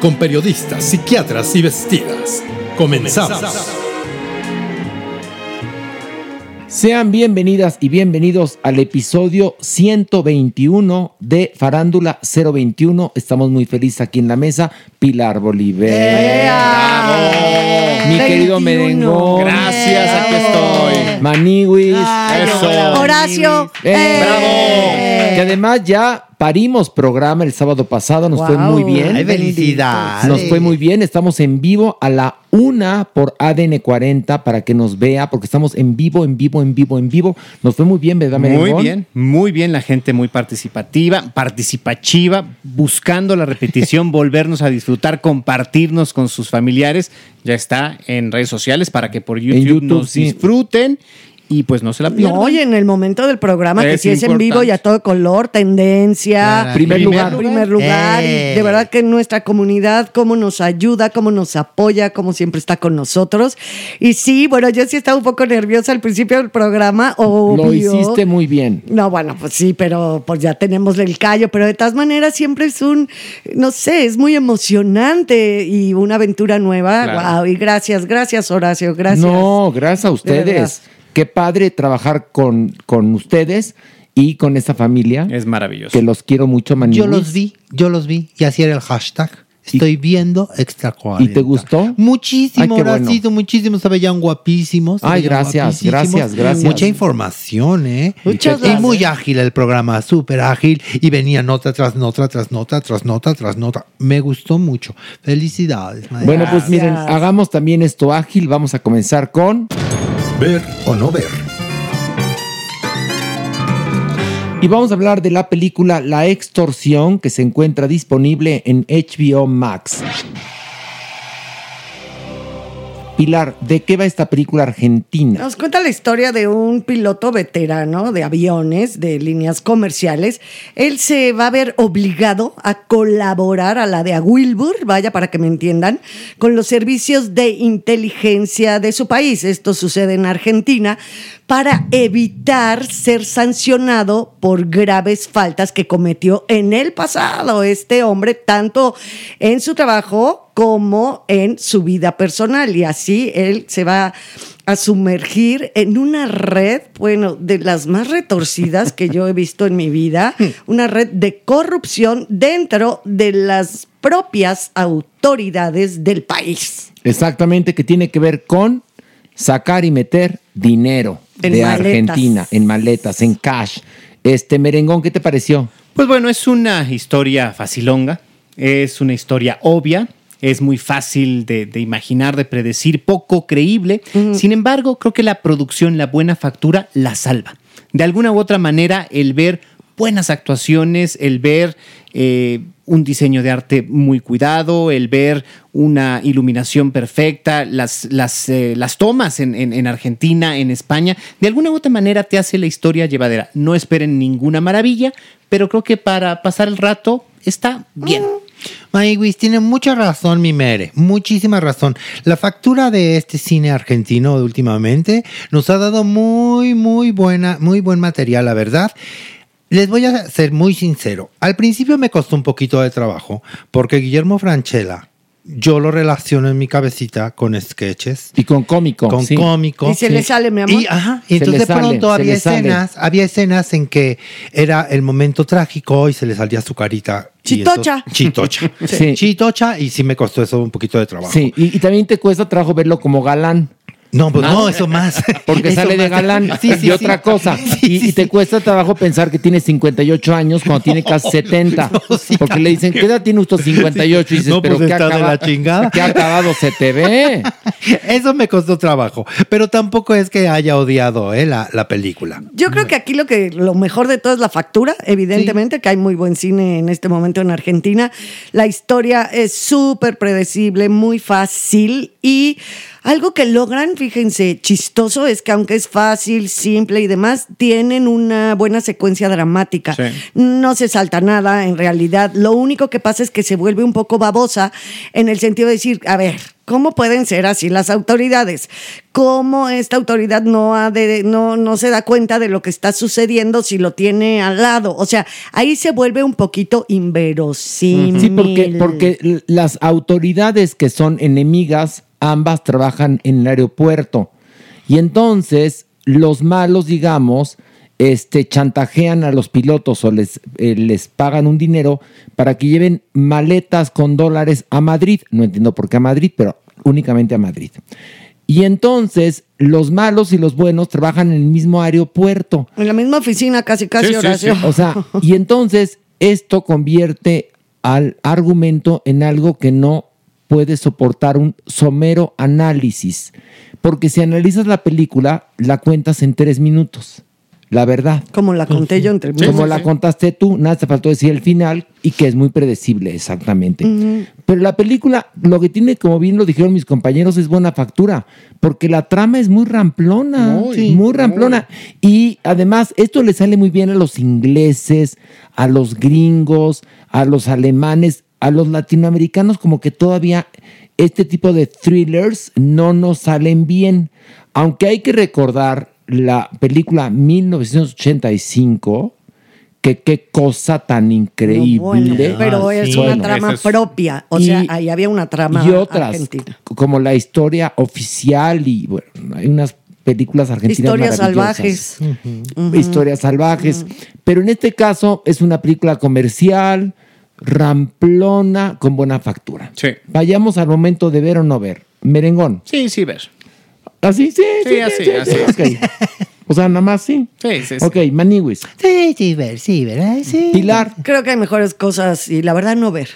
con periodistas, psiquiatras y vestidas. Comenzamos. Sean bienvenidas y bienvenidos al episodio 121 de Farándula 021. Estamos muy felices aquí en la mesa. Pilar Bolívar. Mi querido 21. Merengón. Gracias, aquí estoy. Maniwis. Eso. Horacio. Eh, ¡Eh! Que además ya parimos programa el sábado pasado, nos fue muy bien. Ay, felicidades. Nos fue muy bien, estamos en vivo a la una por ADN 40 para que nos vea, porque estamos en vivo, en vivo, en vivo, en vivo. Nos fue muy bien, ¿verdad, Muy Merengón? bien, muy bien, la gente muy participativa, participativa, buscando la repetición, volvernos a disfrutar, compartirnos con sus familiares. Ya está en redes sociales para que por YouTube, YouTube, nos sí. disfruten y pues no se la pierdan. No, oye, en el momento del programa, que Es si es en vivo y a todo color, tendencia, Claro. Primer lugar. primer lugar. Eh. Y de verdad que nuestra comunidad, cómo nos ayuda, cómo nos apoya, cómo siempre está con nosotros. Y sí, bueno, yo sí estaba un poco nerviosa al principio del programa. Obvio. Lo hiciste muy bien. No, bueno, pues sí, pero pues ya tenemos el callo, pero de todas maneras siempre es un, no sé, es muy emocionante y una aventura nueva. Claro. Wow, y gracias, gracias Horacio, gracias. No, gracias a ustedes. Qué padre trabajar con, con ustedes y con esta familia. Es maravilloso. Que los quiero mucho, Maniwis. Yo los vi, yo los vi y así era el hashtag. Estoy viendo extra 40. ¿Y te gustó? Muchísimo, Ay, qué bueno. Muchísimo. Se veían guapísimos. Ay, veían gracias, guapísimos. gracias, gracias. Mucha información, ¿eh? Muchas y gracias. muy ágil el programa, súper ágil. Y venía nota tras nota, tras nota, tras nota, tras nota. Me gustó mucho. Felicidades. maestra. Bueno, pues miren, hagamos también esto ágil. Vamos a comenzar con... Ver o no ver. Y vamos a hablar de la película La Extorsión, que se encuentra disponible en HBO Max. Pilar, ¿de qué va esta película argentina? Nos cuenta la historia de un piloto veterano de aviones, de líneas comerciales. Él se va a ver obligado a colaborar a la de Wilbur, vaya para que me entiendan, con los servicios de inteligencia de su país. Esto sucede en Argentina para evitar ser sancionado por graves faltas que cometió en el pasado este hombre, tanto en su trabajo como en su vida personal. Y así él se va a sumergir en una red, bueno, de las más retorcidas que yo he visto en mi vida, una red de corrupción dentro de las propias autoridades del país. Exactamente, que tiene que ver con sacar y meter dinero En de maletas. Argentina, en maletas, en cash. Este merengón, ¿qué te pareció? Pues bueno, es una historia facilonga, es una historia obvia, es muy fácil de, de imaginar, de predecir, poco creíble. Sin embargo, creo que la producción, la buena factura, la salva. De alguna u otra manera, el ver buenas actuaciones, el ver eh, un diseño de arte muy cuidado, el ver una iluminación perfecta, las, las, eh, las tomas en, en- en Argentina, en España, de alguna u otra manera te hace la historia llevadera. No esperen ninguna maravilla, pero creo que para pasar el rato está bien. Maywis tiene mucha razón, mi Mere, muchísima razón. La factura de este cine argentino últimamente nos ha dado muy, muy buena, muy buen material, la verdad. Les voy a ser muy sincero. Al principio me costó un poquito de trabajo porque Guillermo Franchella, yo lo relaciono en mi cabecita con sketches. Y con cómico. Con sí. cómico. Y se le sale, mi amor. Y, ajá, y Se entonces de pronto había sale. escenas, había escenas en que era el momento trágico y se le salía su carita. Chitocha. entonces- chitocha. Sí. Chitocha y sí me costó eso un poquito de trabajo. Sí, y, y también te cuesta trabajo verlo como galán. No, pues no, eso más. Porque Eso sale de galán Sí, sí, y otra sí. cosa. Sí, y, sí, y te cuesta trabajo pensar que tiene 58 años cuando tiene casi 70. No, sí, porque le dicen, ¿qué edad tiene usted 58? Y dices, No, pero pues ¿qué, está de la chingada. ¿qué acabado se te ve? Eso me costó trabajo. Pero tampoco es que haya odiado eh, la, la película. Yo creo que aquí lo que lo mejor de todo es la factura, evidentemente, que hay muy buen cine en este momento en Argentina. La historia es súper predecible, muy fácil y algo que logran, fíjense, chistoso es que aunque es fácil, simple y demás, tienen una buena secuencia dramática. Sí. No se salta nada, en realidad. Lo único que pasa es que se vuelve un poco babosa en el sentido de decir, a ver, ¿cómo pueden ser así las autoridades? ¿Cómo esta autoridad no, ha de, no, no se da cuenta de lo que está sucediendo si lo tiene al lado? O sea, ahí se vuelve un poquito inverosímil. Sí, porque, porque las autoridades que son enemigas, ambas trabajan en el aeropuerto. Y entonces los malos, digamos, este, chantajean a los pilotos o les, eh, les pagan un dinero para que lleven maletas con dólares a Madrid. No entiendo por qué a Madrid, pero únicamente a Madrid. Y entonces los malos y los buenos trabajan en el mismo aeropuerto. En la misma oficina, casi, casi Sí, sí, Horacio. sí. O sea, y entonces esto convierte al argumento en algo que no puede soportar un somero análisis. Porque si analizas la película, la cuentas en tres minutos. La verdad. Como la conté yo entre Como la contaste tú, nada te faltó decir el final y que es muy predecible, exactamente. Pero la película, lo que tiene, como bien lo dijeron mis compañeros, es buena factura, porque la trama es muy ramplona, Muy, muy, ramplona. Y además, esto le sale muy bien a los ingleses, a los gringos, a los alemanes, a los latinoamericanos, como que todavía este tipo de thrillers no nos salen bien. Aunque hay que recordar la película 1985, que qué cosa tan increíble. Bueno, pero Ah, es sí. una Bueno, trama es- propia. O Y- sea, ahí había una trama y otras, argentina. como la historia oficial y bueno, hay unas películas argentinas Historias maravillosas. salvajes. Historias salvajes. Pero en este caso es una película comercial, ramplona, con buena factura. Sí. Vayamos al momento de ver o no ver. Merengón. Sí, sí, ver. ¿Así? Sí, sí, Sí, así, así. ok. O sea, nada más sí. Sí, sí, sí. Ok, Maniwis. Sí, sí, ver, sí, ¿verdad? Sí. Pilar, Creo que hay mejores cosas y la verdad no ver.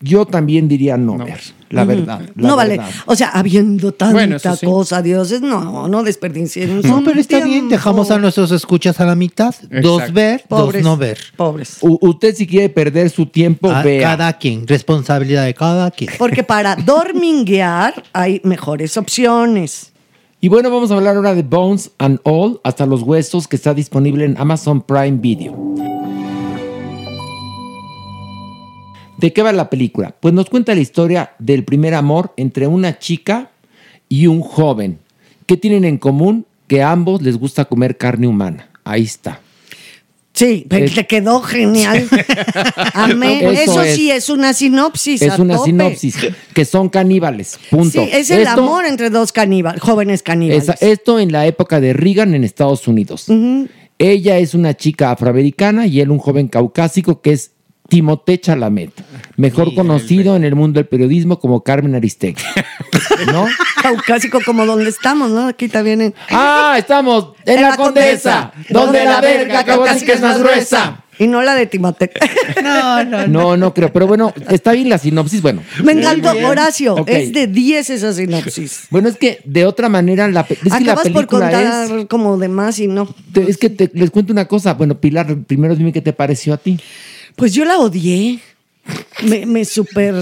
Yo también diría no, ver. La verdad. la no vale. verdad. O sea, habiendo tanta Bueno, sí. cosa, dioses, no, no desperdicien. No, pero está bien, dejamos a nuestros escuchas a la mitad. Dos ver, Pobres. dos no ver. Pobres. U- usted si quiere perder su tiempo, A vea. cada quien, responsabilidad de cada quien. Porque para dorminguear hay mejores opciones. Y bueno, vamos a hablar ahora de Bones and All, hasta los huesos, que está disponible en Amazon Prime Video. ¿De qué va la película? Pues nos cuenta la historia del primer amor entre una chica y un joven. ¿Qué tienen en común? Que a ambos les gusta comer carne humana. Ahí está. Sí, pero Es- te quedó genial. Amén. Eso Eso, es. sí es una sinopsis. Es a una tope. sinopsis, que son caníbales. Punto. Sí, es el Esto- amor entre dos caníbales, jóvenes caníbales. Esa- esto en la época de Reagan en Estados Unidos. Ella es una chica afroamericana y él un joven caucásico que es Timothée Chalamet, mejor conocido en el mundo del periodismo como Carmen Aristegui. ¿No? Caucásico como donde estamos, ¿no? Aquí también en... Ah, estamos en, la, condesa, donde la verga caucásica es más gruesa. Y no la de Timoteo. No, no, No, no creo. Pero bueno, está bien la sinopsis. Bueno. Me encantó, Horacio. Es de 10 esa sinopsis. Bueno, es que de otra manera la, es que la Acabas por película contar es... como de más y no. te- es que te- les cuento una cosa. Bueno, Pilar, primero dime qué te pareció a ti. Pues yo la odié. Me, me super,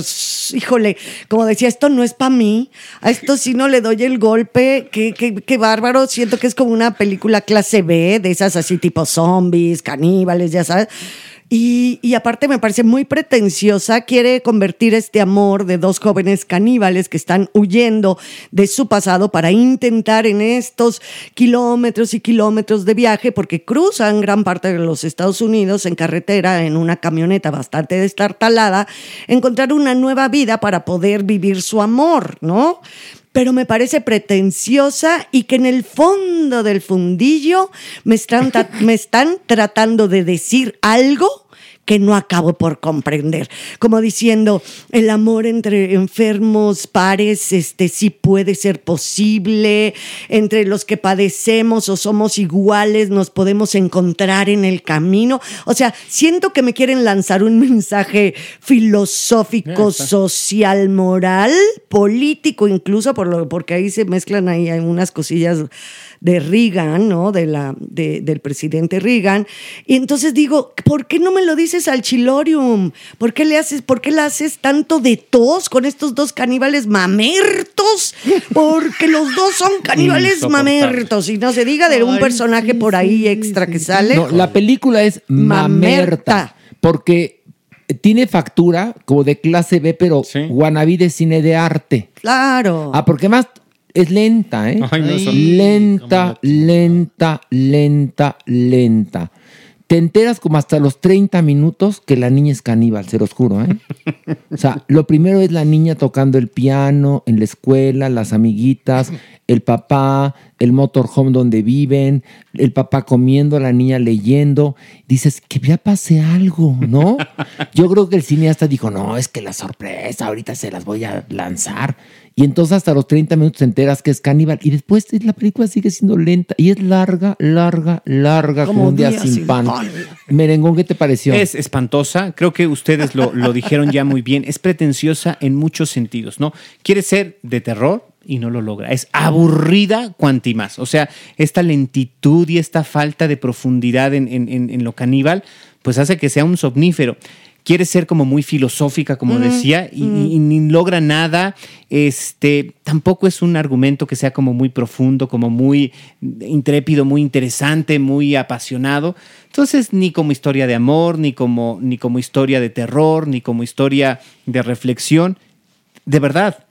híjole, como decía, esto no es para mí. A esto sí no le doy el golpe. Qué, qué, qué bárbaro. Siento que es como una película clase B, de esas así tipo zombies, caníbales, ya sabes. Y, aparte me parece muy pretenciosa, quiere convertir este amor de dos jóvenes caníbales que están huyendo de su pasado para intentar en estos kilómetros y kilómetros de viaje, porque cruzan gran parte de los Estados Unidos en carretera, en una camioneta bastante destartalada, encontrar una nueva vida para poder vivir su amor, ¿no? Pero me parece pretenciosa y que en el fondo del fundillo me están, me están tratando de decir algo que no acabo por comprender. Como diciendo, el amor entre enfermos pares este, sí puede ser posible, entre los que padecemos o somos iguales nos podemos encontrar en el camino. O sea, siento que me quieren lanzar un mensaje filosófico, social, moral, político incluso, por lo, porque ahí se mezclan ahí unas cosillas de Reagan, ¿no? De la, de- del presidente Reagan. Y entonces digo, ¿por qué no me lo dices al chilorium? ¿Por qué le haces, por qué le haces tanto de tos con estos dos caníbales mamertos? Porque los dos son caníbales mamertos. Y no se diga de un personaje por ahí extra que sale. No, la película es mamerta. Mamerta. Porque tiene factura como de clase B, pero wannabe de cine de arte. Claro. Ah, porque más es lenta, ¿eh? Ay, no, lenta, lenta, lenta, lenta. Te enteras como hasta los 30 minutos que la niña es caníbal, se los juro, ¿eh? O sea, lo primero es la niña tocando el piano en la escuela, las amiguitas, el papá, el motorhome donde viven, el papá comiendo, la niña leyendo. Dices, que ya pase algo, ¿no? Yo creo que el cineasta dijo, no, es que la sorpresa, ahorita se las voy a lanzar. Y entonces hasta los 30 minutos te enteras que es caníbal. Y después la película sigue siendo lenta y es larga, larga, larga, como, Como un día día sin, sin pan. pan. Merengón, ¿qué te pareció? Es espantosa, creo que ustedes lo, lo dijeron ya muy bien, es pretenciosa en muchos sentidos, ¿no? Quiere ser de terror y no lo logra, es aburrida cuanti más, o sea, esta lentitud y esta falta de profundidad en, en- en- en lo caníbal, pues hace que sea un somnífero. Quiere ser como muy filosófica, como decía, y, y ni logra nada. Este tampoco es un argumento que sea como muy profundo, como muy intrépido, muy interesante, muy apasionado. Entonces, ni como historia de amor, ni como, ni como historia de terror, ni como historia de reflexión. De verdad,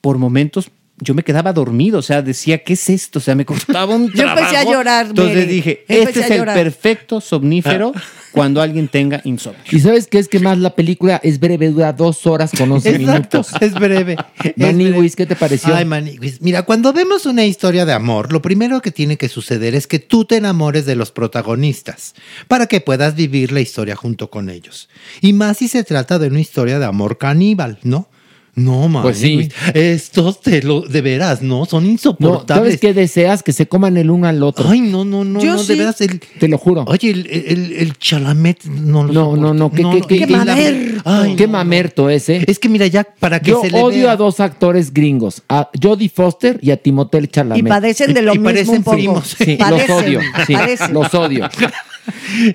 por momentos yo me quedaba dormido, o sea, decía, ¿qué es esto? O sea, me costaba un Yo empecé a trabajo. llorar, Entonces dije, este es el perfecto somnífero cuando alguien tenga insomnio. ¿Y sabes qué es que más la película es breve, dura dos horas con 11 Exacto, minutos? es breve. Maniwis. ¿qué te pareció? Ay, Maniwis. Mira, cuando vemos una historia de amor, lo primero que tiene que suceder es que tú te enamores de los protagonistas para que puedas vivir la historia junto con ellos. Y más si se trata de una historia de amor caníbal, ¿no? No, man. Pues sí. Estos te lo, de veras, no, son no, insoportables. ¿sabes qué deseas? Que se coman el uno al otro. Ay, no, no, no, Yo no, sí. de veras. El, Te lo juro. oye, el, el, el chalamet no lo No, no, no, soporto. qué- qué- qué y la- mamerto. Ay, Qué no, mamerto ese. Es que mira, ya para que Yo se le odio vea- a dos actores gringos, a Jodie Foster y a Timothée Chalamet. Y padecen de lo Y mismo parecen un poco. primos. Sí, los odio. Sí, los odio.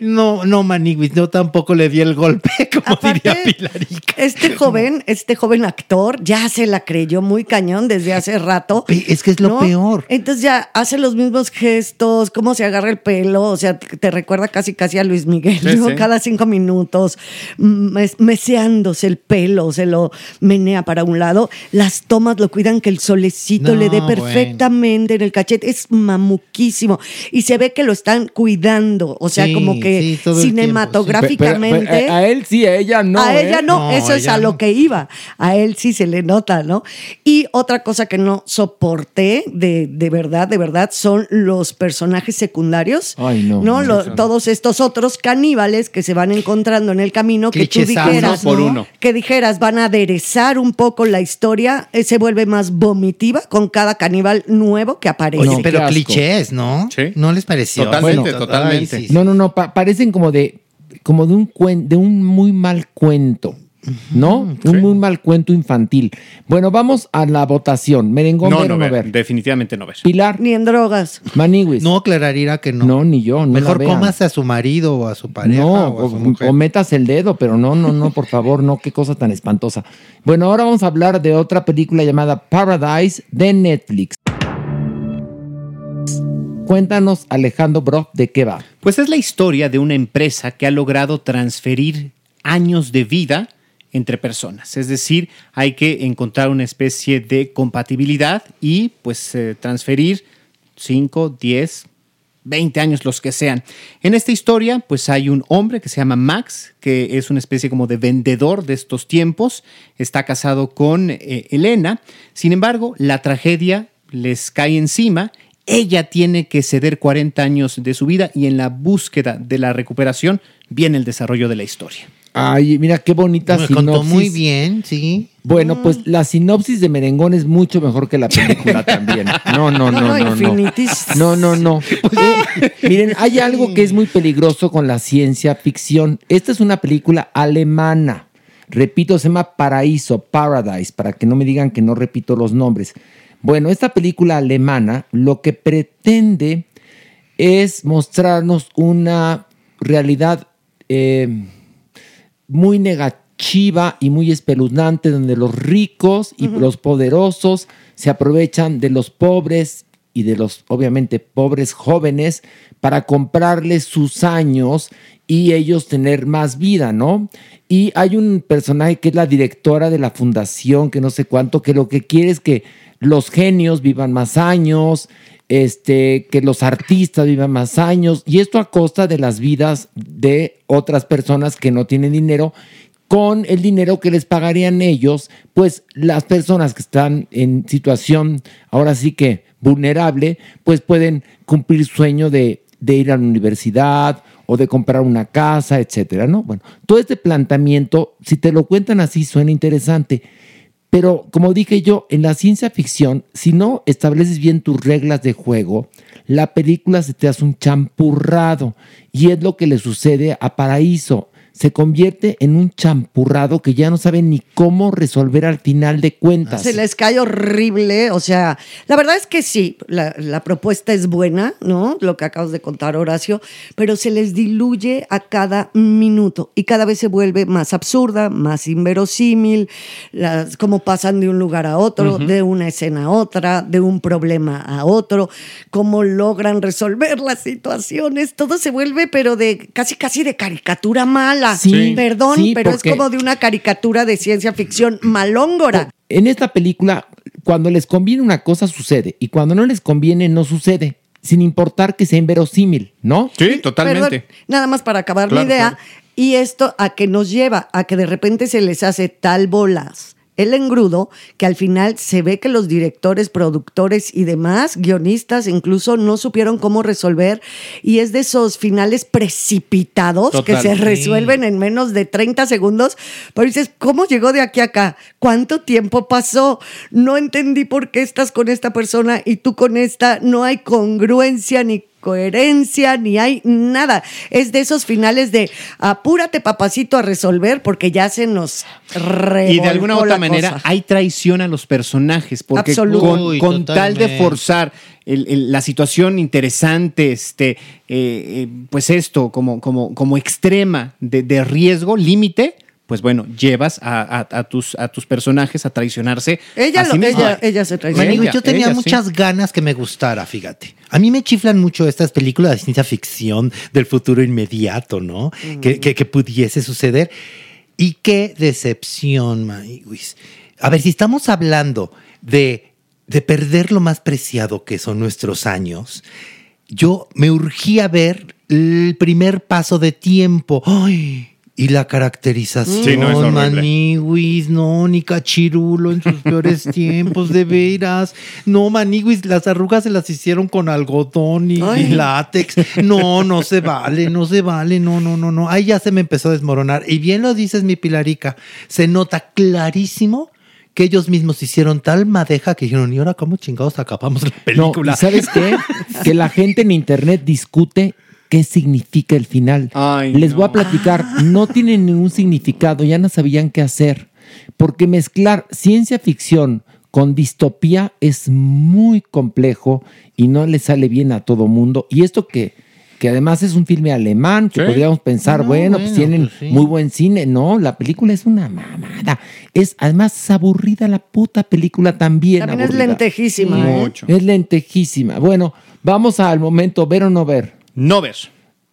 No, no, Maniguis, yo tampoco le di el golpe, como Aparte, diría Pilarica. Este joven, este joven actor ya se la creyó muy cañón desde hace rato. Es que es lo peor. Entonces ya hace los mismos gestos, cómo se agarra el pelo, o sea, te recuerda casi casi a Luis Miguel, Sí, ¿no? sí. Cada cinco minutos, mm, mes- meseándose el pelo, se lo menea para un lado. Las tomas lo cuidan que el solecito No, le dé bueno. perfectamente en el cachete. Es mamuquísimo. Y se ve que lo están cuidando, o sea, Sí, como que sí, todo el tiempo, sí. cinematográficamente. Pero- pero a él sí, a ella no. a ¿eh? ella no, No, eso es a lo que iba. A él sí se le nota, ¿no? Y otra cosa que no soporté de, de verdad, de verdad, son los personajes secundarios. Ay, no, no, Lo- eso no. todos estos otros caníbales que se van encontrando en el camino, que tú dijeras, por ¿no? uno. que dijeras, van a aderezar un poco la historia, eh, se vuelve más vomitiva con cada caníbal nuevo que aparece. Oye, No, pero clichés, ¿no? Sí. ¿No les pareció? Totalmente, totalmente. sí, sí. No, no, no, pa- parecen como de como de un, cuen- de un muy mal cuento. ¿No? Un muy mal cuento infantil. Bueno, vamos a la votación. Merengón, No, ver no no ver, ver. definitivamente no ver. Pilar. Ni en drogas. Maniwis. No, Clararira que no. No, ni yo. No Mejor la vean. cómase a su marido o a su pareja No, o a su mujer. o metas el dedo, pero no, no, no, por favor, no, qué cosa tan espantosa. Bueno, ahora vamos a hablar de otra película llamada Paradise de Netflix. Cuéntanos, Alejandro Brock, de qué va. Pues es la historia de una empresa que ha logrado transferir años de vida entre personas. Es decir, hay que encontrar una especie de compatibilidad y pues eh, transferir 5, 10, 20 años, los que sean. En esta historia, pues hay un hombre que se llama Max, que es una especie como de vendedor de estos tiempos. Está casado con eh, Elena. Sin embargo, la tragedia les cae encima. Ella tiene que ceder 40 años de su vida y en la búsqueda de la recuperación viene el desarrollo de la historia. Ay, mira qué bonita Me sinopsis. contó muy bien, sí. Bueno, pues la sinopsis de Merengón es mucho mejor que la película también. No, no, no, No, no. No, no, no. no. Eh, miren, hay algo que es muy peligroso con la ciencia ficción. Esta es una película alemana. Repito, se llama Paraíso, Paradise, para que no me digan que no repito los nombres. Bueno, esta película alemana lo que pretende es mostrarnos una realidad eh, muy negativa y muy espeluznante, donde los ricos y los poderosos se aprovechan de los pobres y de los, obviamente, pobres jóvenes para comprarles sus años y ellos tener más vida, ¿no? Y hay un personaje que es la directora de la fundación, que no sé cuánto, que lo que quiere es que los genios vivan más años, este, que los artistas vivan más años, y esto a costa de las vidas de otras personas que no tienen dinero, con el dinero que les pagarían ellos, pues las personas que están en situación, ahora sí que vulnerable, pues pueden cumplir su sueño de, de ir a la universidad o de comprar una casa, etcétera, ¿no? Bueno, todo este planteamiento, si te lo cuentan así, suena interesante. Pero como dije yo, en la ciencia ficción, si no estableces bien tus reglas de juego, la película se te hace un champurrado. Y es lo que le sucede a Paraíso. Se convierte en un champurrado que ya no sabe ni cómo resolver al final de cuentas. Se les cae horrible. O sea, la verdad es que sí, la, la propuesta es buena, ¿no? Lo que acabas de contar, Horacio, pero se les diluye a cada minuto y cada vez se vuelve más absurda, más inverosímil, las, cómo pasan de un lugar a otro, de una escena a otra, de un problema a otro, cómo logran resolver las situaciones. Todo se vuelve, pero de casi, casi de caricatura mala. Sí, Perdón, sí, pero porque- es como de una caricatura de ciencia ficción malóngora. En esta película, cuando les conviene una cosa, sucede. Y cuando no les conviene, no sucede. Sin importar que sea inverosímil, ¿no? Sí, totalmente. Perdón, nada más para acabar Claro, mi idea. claro. Y esto a que nos lleva a que de repente se les hace tal bolas el engrudo que al final se ve que los directores, productores y demás, guionistas incluso no supieron cómo resolver y es de esos finales precipitados que se sí. resuelven en menos de 30 segundos. Pero dices, ¿cómo llegó de aquí a acá? ¿Cuánto tiempo pasó? No entendí por qué estás con esta persona y tú con esta. No hay congruencia ni coherencia, ni hay nada. Es de esos finales de apúrate, papacito, a resolver porque ya se nos Y de alguna revolcó otra manera cosa. hay traición a los personajes, porque Absoluto. con, Uy, con tal de forzar el- el- la situación interesante, este, eh, eh, pues esto, como, como, como extrema de, de riesgo, límite, pues bueno, llevas a, a- a tus, a tus personajes a traicionarse. Ella, a lo- sí misma. ella, ella se Ella, yo tenía ella, sí. muchas ganas que me gustara, fíjate. A mí me chiflan mucho estas películas de ciencia ficción del futuro inmediato, ¿no? Que, que- que pudiese suceder. Y qué decepción, Maniguis. A ver, si estamos hablando de, de perder lo más preciado que son nuestros años, yo me urgía ver el primer paso de tiempo. ¡Ay! Y la caracterización, Sí, no. Maniwis, no, ni cachirulo en sus peores tiempos, de veras. No, Maniwis, las arrugas se las hicieron con algodón y, y látex. No, no se vale, no se vale, no, no, no, no. Ahí ya se me empezó a desmoronar. Y bien lo dices, mi Pilarica, se nota clarísimo que ellos mismos hicieron tal madeja que dijeron, ¿y ahora cómo chingados acabamos la No, película? ¿y ¿sabes qué? que la gente en internet discute qué significa el final. Ay, Les no. voy a platicar, no tiene ningún significado, ya no sabían qué hacer, porque mezclar ciencia ficción con distopía es muy complejo y no le sale bien a todo mundo. Y esto que, que además es un filme alemán, que Sí. podríamos pensar, No, bueno, pues tienen pues sí. muy buen cine. No, la película es una mamada. Es además es aburrida la puta película también. También es lentejísima. ¿eh? Mucho. Es lentejísima. Bueno, vamos al momento, ver o no ver. No ver.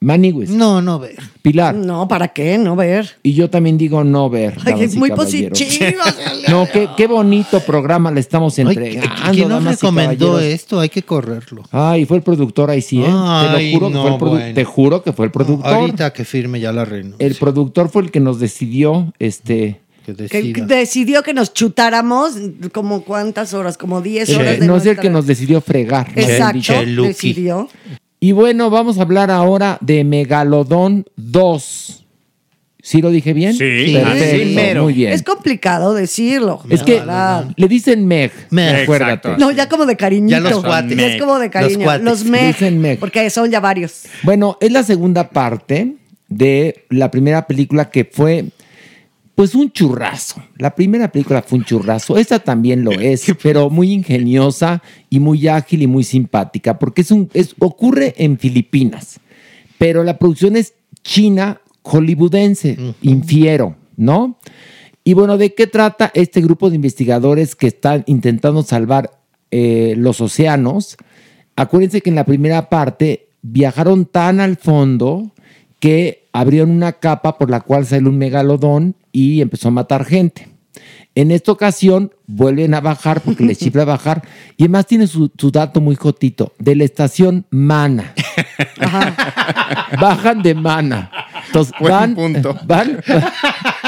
Maniguis, No, no ver. Pilar. No, ¿para qué? No ver. Y yo también digo no ver. Ay, es muy positivo. No, qué, qué bonito programa le estamos Ay, entregando. ¿Quién nos recomendó esto? Hay que correrlo. Ay, fue el productor ahí sí, ¿eh? Ay, te lo juro que no, fue el produ- bueno. Te juro que fue el productor. Ahorita que firme ya la renuncia. El productor fue el que nos decidió, este... que Que decidió que nos chutáramos como cuántas horas, como 10 el- horas de no es el que nos decidió fregar. Exacto, decidió. Y bueno, vamos a hablar ahora de Megalodón 2. ¿Sí lo dije bien? Sí, Perfecto, muy bien. Es complicado decirlo. Es que verdad. le dicen Meg, Meg. acuérdate. No, ya como de cariñito. Ya los cuates. Ya es como de cariño. Los cuates. Los Meg, Dicen Meg. Porque son ya varios. Bueno, es la segunda parte de la primera película que fue, pues, un churrazo. La primera película fue un churrazo. Esta también lo es, pero muy ingeniosa y muy ágil y muy simpática, porque es un, es, ocurre en Filipinas, pero la producción es china hollywoodense, infiero, ¿no? Y bueno, ¿de qué trata este grupo de investigadores que están intentando salvar eh, los océanos? Acuérdense que en la primera parte viajaron tan al fondo que abrieron una capa por la cual sale un megalodón y empezó a matar gente. En esta ocasión vuelven a bajar porque les chifla bajar y además tiene su, su dato muy jotito de la estación Mana. Bajan de Mana. Entonces Buen van, punto. van,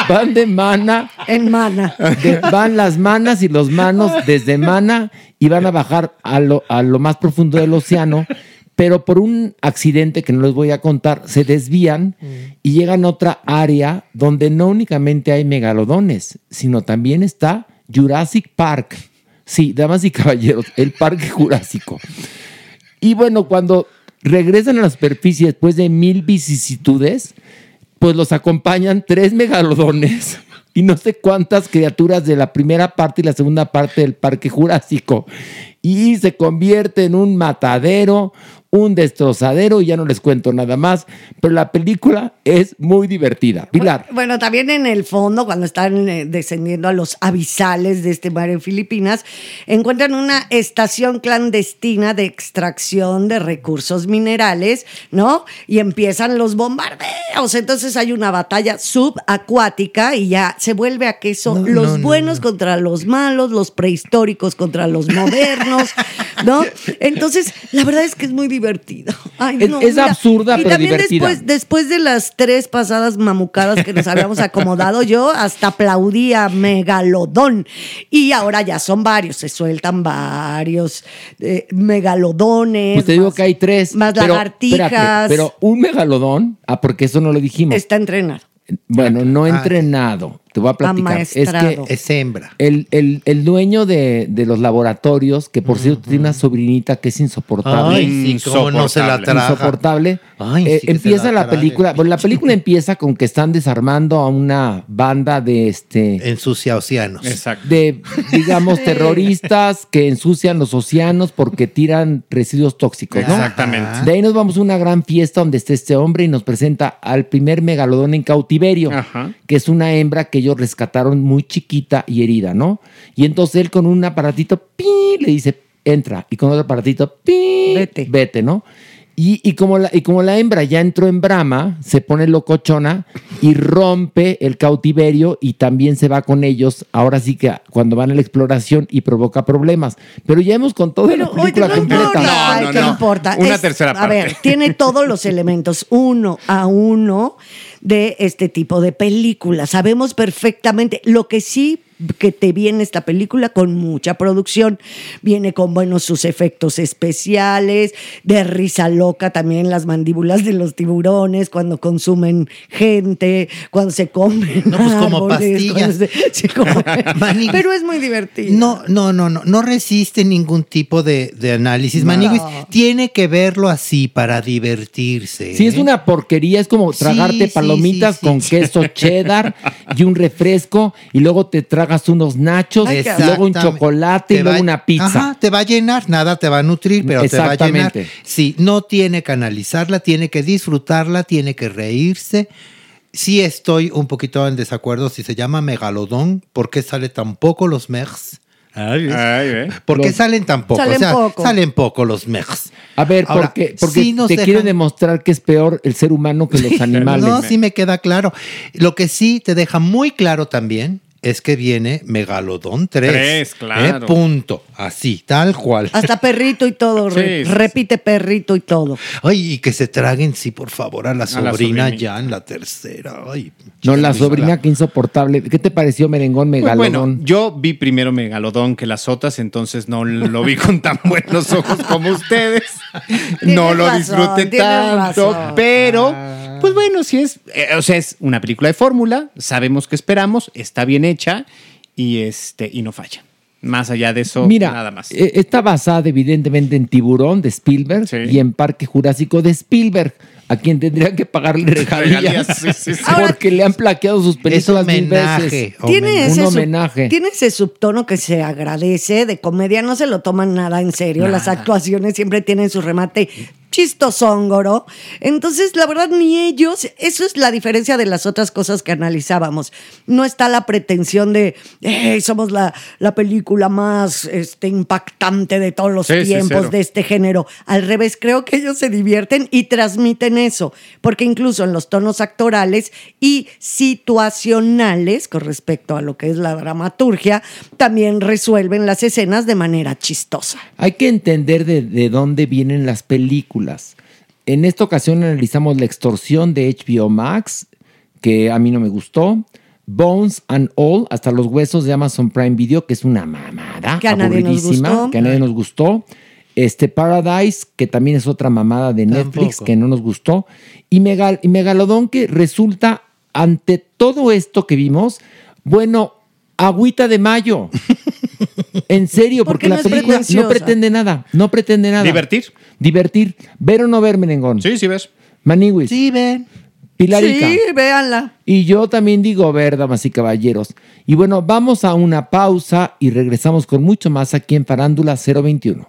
van de Mana En mana. de- van las manas y los manos desde Mana y van a bajar a lo, a lo más profundo del océano, pero por un accidente que no les voy a contar, se desvían y llegan a otra área donde no únicamente hay megalodones, sino también está Jurassic Park. Sí, damas y caballeros, el parque jurásico. Y bueno, cuando regresan a la superficie después de mil vicisitudes, pues los acompañan tres megalodones y no sé cuántas criaturas de la primera parte y la segunda parte del Parque Jurásico. Y se convierte en un matadero, un destrozadero, y ya no les cuento nada más, pero la película es muy divertida. Pilar. Bueno, también en el fondo, cuando están eh, descendiendo a los abisales de este mar en Filipinas, encuentran una estación clandestina de extracción de recursos minerales, ¿no? Y empiezan los bombardeos. Entonces hay una batalla subacuática y ya se vuelve a queso No, los no, no, buenos no. contra los malos, los prehistóricos contra los modernos, ¿no? Entonces, la verdad es que es muy divertido. Ay, Es- no, es absurda, y pero también divertida. Después, después de las tres pasadas mamucadas que nos habíamos acomodado, yo hasta aplaudía Megalodón. Y ahora ya son varios, se sueltan varios eh, megalodones. Pues te digo más- que hay tres. Más pero, lagartijas. espérate, pero un megalodón, ah, porque eso no lo dijimos. Está entrenado. Bueno, no Ah. entrenado. Te voy a platicar. Es que. Es hembra. el, el- el dueño de, de los laboratorios, que por cierto tiene una sobrinita que es insoportable. Ay, sí, cómo no se la Insoportable. traga. insoportable. Ay, sí empieza la película. Bueno, la película empieza con que están desarmando a una banda de este. Ensucia océanos. Exacto. de, digamos, terroristas que ensucian los océanos porque tiran residuos tóxicos, ¿no? Exactamente. De ahí nos vamos a una gran fiesta donde está este hombre y nos presenta al primer megalodón en cautiverio, Ajá. que es una hembra que ellos rescataron muy chiquita y herida, ¿no? Y entonces él con un aparatito, pi, le dice, entra, y con otro aparatito, pi, Vete. vete, ¿no? Y, y como la, y como la hembra ya entró en brama, se pone locochona y rompe el cautiverio y también se va con ellos, ahora sí que cuando van a la exploración y provoca problemas. Pero ya hemos contado la Pero, oye, película no completa. No, no, ¿qué no. importa? Una tercera A ver, parte. tiene todos los elementos, uno a uno, de este tipo de películas. Sabemos perfectamente lo que sí que te viene esta película con mucha producción. Viene con, bueno, sus efectos especiales, de risa loca también las mandíbulas de los tiburones cuando consumen gente, cuando se comen. No, pues como árboles, pastillas. se- se comen. Maniguis. Pero es muy divertido. No, no, no, no, no resiste ningún tipo de, de análisis. Maniguis tiene que verlo así para divertirse. Si es ¿eh? una porquería, es como tragarte sí, palomitas sí, sí. con queso cheddar y un refresco y luego te tragas unos nachos y luego un chocolate y luego va- una pizza. Ajá, te va a llenar, nada te va a nutrir, pero te va a llenar. Sí, no tiene que analizarla, tiene que disfrutarla, tiene que reírse. Sí estoy un poquito en desacuerdo si se llama megalodón, ¿por qué sale tan poco los mers? ¿Por qué Los- salen tan poco? Salen o sea, poco. salen poco los mers. A ver, Ahora, porque, porque sí te dejan- quieren demostrar que es peor el ser humano que los animales. No, sí me queda claro. Lo que sí te deja muy claro también es que viene Megalodón 3. Tres, claro. Eh, punto. Así, tal cual. Hasta perrito y todo, re- Sí, repite perrito y todo. Ay, y que se traguen, sí, por favor, a la la sobrina sobrinita. ya en la tercera. Ay, No, la sobrina, que insoportable. ¿Qué te pareció, merengón Pues megalodón? bueno, yo vi primero Megalodón que las otras, entonces no lo vi con tan buenos ojos como ustedes. no lo disfruté tanto, razón. pero pues bueno, si es, eh, o sea, es una película de fórmula, sabemos que esperamos, está bien hecha y este y no falla. Más allá de eso, Mira, nada más. eh, está basada evidentemente en Tiburón de Spielberg Sí. y en Parque Jurásico de Spielberg, a quien tendrían que pagarle regalías, Regalías, sí, sí, sí. porque le han plaqueado sus películas mil veces. Tiene ese, Un sub- homenaje. tiene ese subtono que se agradece de comedia, no se lo toman nada en serio. Las actuaciones siempre tienen su remate chistosóngoro. Entonces, la verdad, ni ellos, eso es la diferencia de las otras cosas que analizábamos. No está la pretensión de "Eh, somos la, la película más este, impactante de todos los Sí, tiempos de este género. Al revés, creo que ellos se divierten y transmiten eso, porque incluso en los tonos actorales y situacionales, con respecto a lo que es la dramaturgia, también resuelven las escenas de manera chistosa. Hay que entender de, de dónde vienen las películas. En esta ocasión analizamos La extorsión de HBO Max, que a mí no me gustó. Bones and All, hasta los huesos de Amazon Prime Video, que es una mamada. Que a nadie nos aburridísima, gustó. Que a nadie nos gustó. Este Paradise, que también es otra mamada de Netflix, Tampoco. que no nos gustó. Y, Megal y Megalodón, que resulta, ante todo esto que vimos, bueno, agüita de mayo. En serio, Porque porque, no la película no pretende nada. No pretende nada. Divertir. Divertir. Ver o no ver, Merengón. Sí, sí ves. Maniwis. Sí, ven. Pilarica. Sí, véanla. Y yo también digo ver, damas y caballeros. Y bueno, vamos a una pausa y regresamos con mucho más aquí en Farándula 021.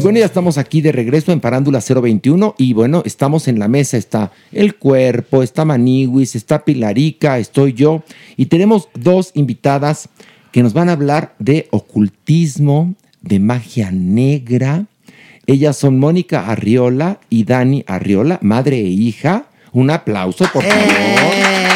Y bueno, ya estamos aquí de regreso en Parándula 021 y bueno, estamos en la mesa, está el cuerpo, está Maniwis, está Pilarica, estoy yo y tenemos dos invitadas que nos van a hablar de ocultismo, de magia negra, Ellas son Mónica Arriola y Dani Arriola, madre e hija. Un aplauso, por favor.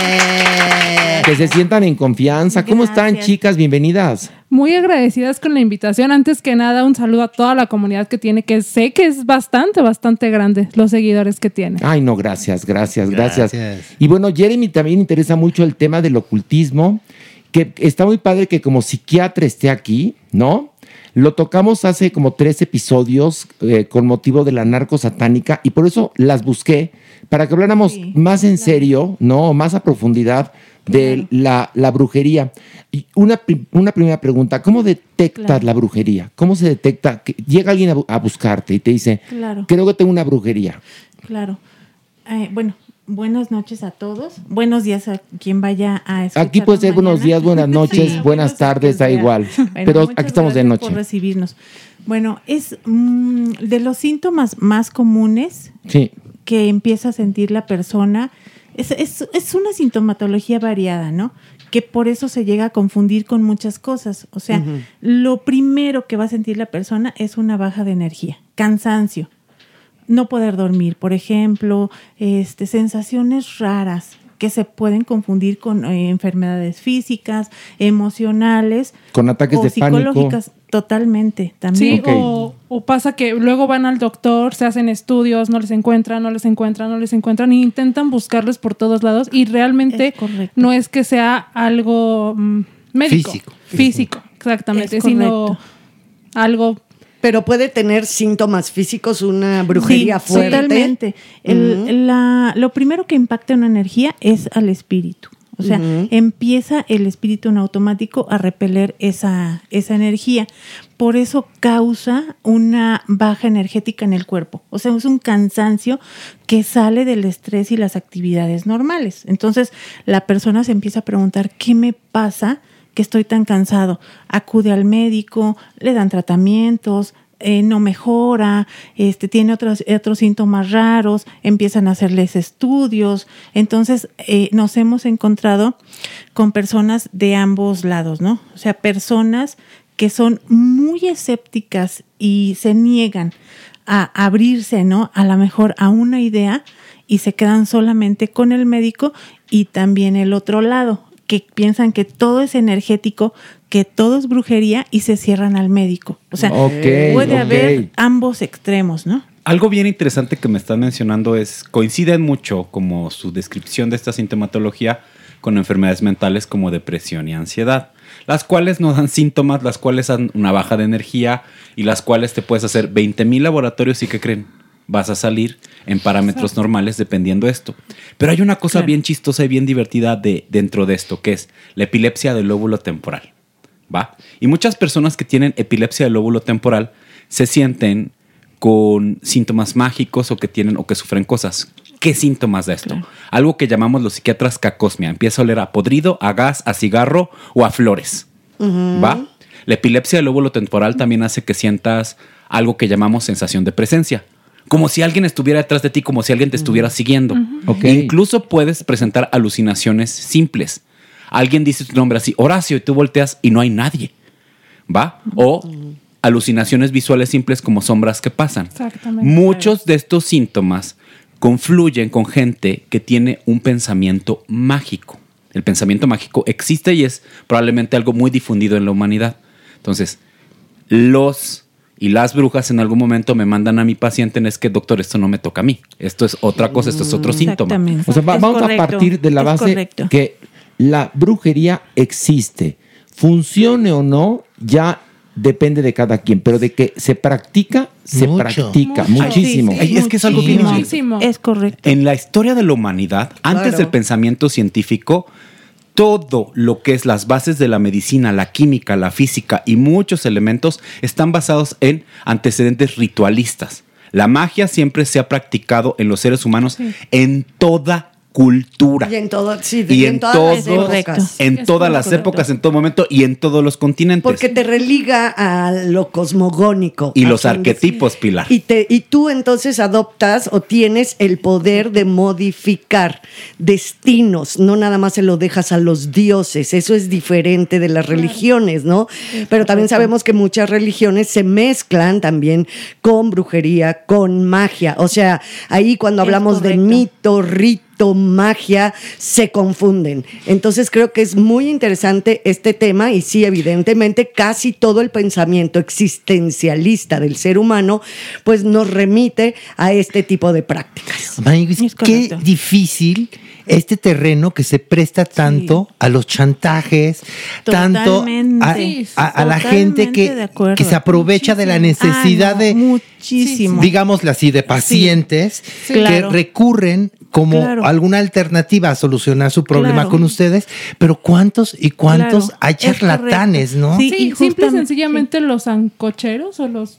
Que se sientan en confianza. ¿Cómo están, chicas? Bienvenidas. Muy agradecidas con la invitación. Antes que nada, un saludo a toda la comunidad que tiene, que sé que es bastante, bastante grande los seguidores que tiene. Ay, no, gracias, gracias, gracias. Gracias. Y bueno, Jeremy también interesa mucho el tema del ocultismo, que está muy padre que como psiquiatra esté aquí, ¿no? Lo tocamos hace como tres episodios eh, con motivo de la narco satánica y por eso las busqué para que habláramos Sí, más en serio, ¿no? Más a profundidad de la, la brujería. Y una, una primera pregunta, ¿cómo detectas Claro. la brujería? ¿Cómo se detecta? que llega alguien a, a buscarte y te dice, Claro. creo que tengo una brujería. Claro. Eh, bueno, buenas noches a todos. Buenos días a quien vaya a escucharnos Aquí puede ser buenos días, buenas noches, Sí, buenas tardes, da igual. Bueno, Pero aquí estamos de noche. por recibirnos. Bueno, es mm, de los síntomas más comunes Sí. que empieza a sentir la persona. Es, es- es una sintomatología variada, ¿no? Que por eso se llega a confundir con muchas cosas. O sea, lo primero que va a sentir la persona es una baja de energía, cansancio, no poder dormir, por ejemplo, este, sensaciones raras que se pueden confundir con eh, enfermedades físicas, emocionales Con ataques o de pánico. Totalmente, Sí, también. Ok. o, o pasa que luego van al doctor, se hacen estudios, no les encuentran, no les encuentran, no les encuentran y intentan buscarles por todos lados y realmente Es no es que sea algo mm, médico. Físico. Físico, exactamente, sino algo Pero puede tener síntomas físicos una brujería Sí, fuerte. Totalmente. El- la- lo primero que impacta una energía es al espíritu. O sea, empieza el espíritu en automático a repeler esa, esa energía. Por eso causa una baja energética en el cuerpo. O sea, es un cansancio que sale del estrés y las actividades normales. Entonces, la persona se empieza a preguntar, ¿qué me pasa? que estoy tan cansado. Acude al médico, le dan tratamientos, eh, no mejora, este, tiene otros, otros síntomas raros, empiezan a hacerles estudios. Entonces, eh, nos hemos encontrado con personas de ambos lados, ¿no? O sea, personas que son muy escépticas y se niegan a abrirse, ¿no? A lo mejor a una idea y se quedan solamente con el médico y también el otro lado, que piensan que todo es energético, que todo es brujería y se cierran al médico. O sea, puede haber ambos extremos, ¿no? Algo bien interesante que me están mencionando es, coinciden mucho como su descripción de esta sintomatología con enfermedades mentales como depresión y ansiedad, las cuales no dan síntomas, las cuales dan una baja de energía y las cuales te puedes hacer 20 mil laboratorios y que creen, vas a salir en parámetros normales dependiendo de esto. Pero hay una cosa Claro. bien chistosa y bien divertida de, dentro de esto, que es la epilepsia del lóbulo temporal. ¿Va? Y muchas personas que tienen epilepsia del lóbulo temporal se sienten con síntomas mágicos o que tienen o que sufren cosas. ¿Qué síntomas da esto? Claro. Algo que llamamos los psiquiatras cacosmia. Empieza a oler a podrido, a gas, a cigarro o a flores. ¿Va? La epilepsia del lóbulo temporal también hace que sientas algo que llamamos sensación de presencia. Como si alguien estuviera detrás de ti, como si alguien te estuviera siguiendo. Incluso puedes presentar alucinaciones simples. Alguien dice tu nombre así, Horacio, y tú volteas y no hay nadie. ¿Va? O alucinaciones visuales simples como sombras que pasan. Exactamente. Muchos de estos síntomas confluyen con gente que tiene un pensamiento mágico. El pensamiento mágico existe y es probablemente algo muy difundido en la humanidad. Entonces, los y las brujas en algún momento me mandan a mi paciente en es que, doctor, esto no me toca a mí. Esto es otra cosa, esto es otro síntoma. Exactamente. O sea, va- vamos correcto, a partir de la base correcto. que la brujería existe. Funcione o no, ya depende de cada quien, pero de que se practica, se Mucho. practica Mucho. muchísimo. Sí, sí, Ay, es que es algo bien muchísimo. Muchísimo. Es correcto. En la historia de la humanidad, antes del pensamiento científico, todo lo que es las bases de la medicina, la química, la física y muchos elementos están basados en antecedentes ritualistas. La magia siempre se ha practicado en los seres humanos Sí. en toda cultura. Y en todo, sí, Y en en todas las épocas. En Es todas las correcto. épocas, en todo momento y en todos los continentes. Porque te religa a lo cosmogónico. y los arquetipos, Pilar. Y, te, y tú entonces adoptas o tienes el poder de modificar destinos, no nada más se lo dejas a los dioses, eso es diferente de las religiones, ¿no? Pero también sabemos que muchas religiones se mezclan también con brujería, con magia, o sea, ahí cuando hablamos de mito, rito, magia, se confunden. Entonces creo que es muy interesante este tema y sí, evidentemente, casi todo el pensamiento existencialista del ser humano, pues nos remite a este tipo de prácticas. Es qué difícil este terreno que se presta tanto a los chantajes, tanto a, Sí, a- a la gente que, que se aprovecha de la necesidad Ah, no, de, muchísimo. digámosle así, de pacientes Sí. que Claro. recurren como Claro. alguna alternativa a solucionar su problema Claro. con ustedes, pero ¿cuántos y cuántos Claro, hay charlatanes, no? Sí, Sí, y simple y sencillamente los ancocheros o los,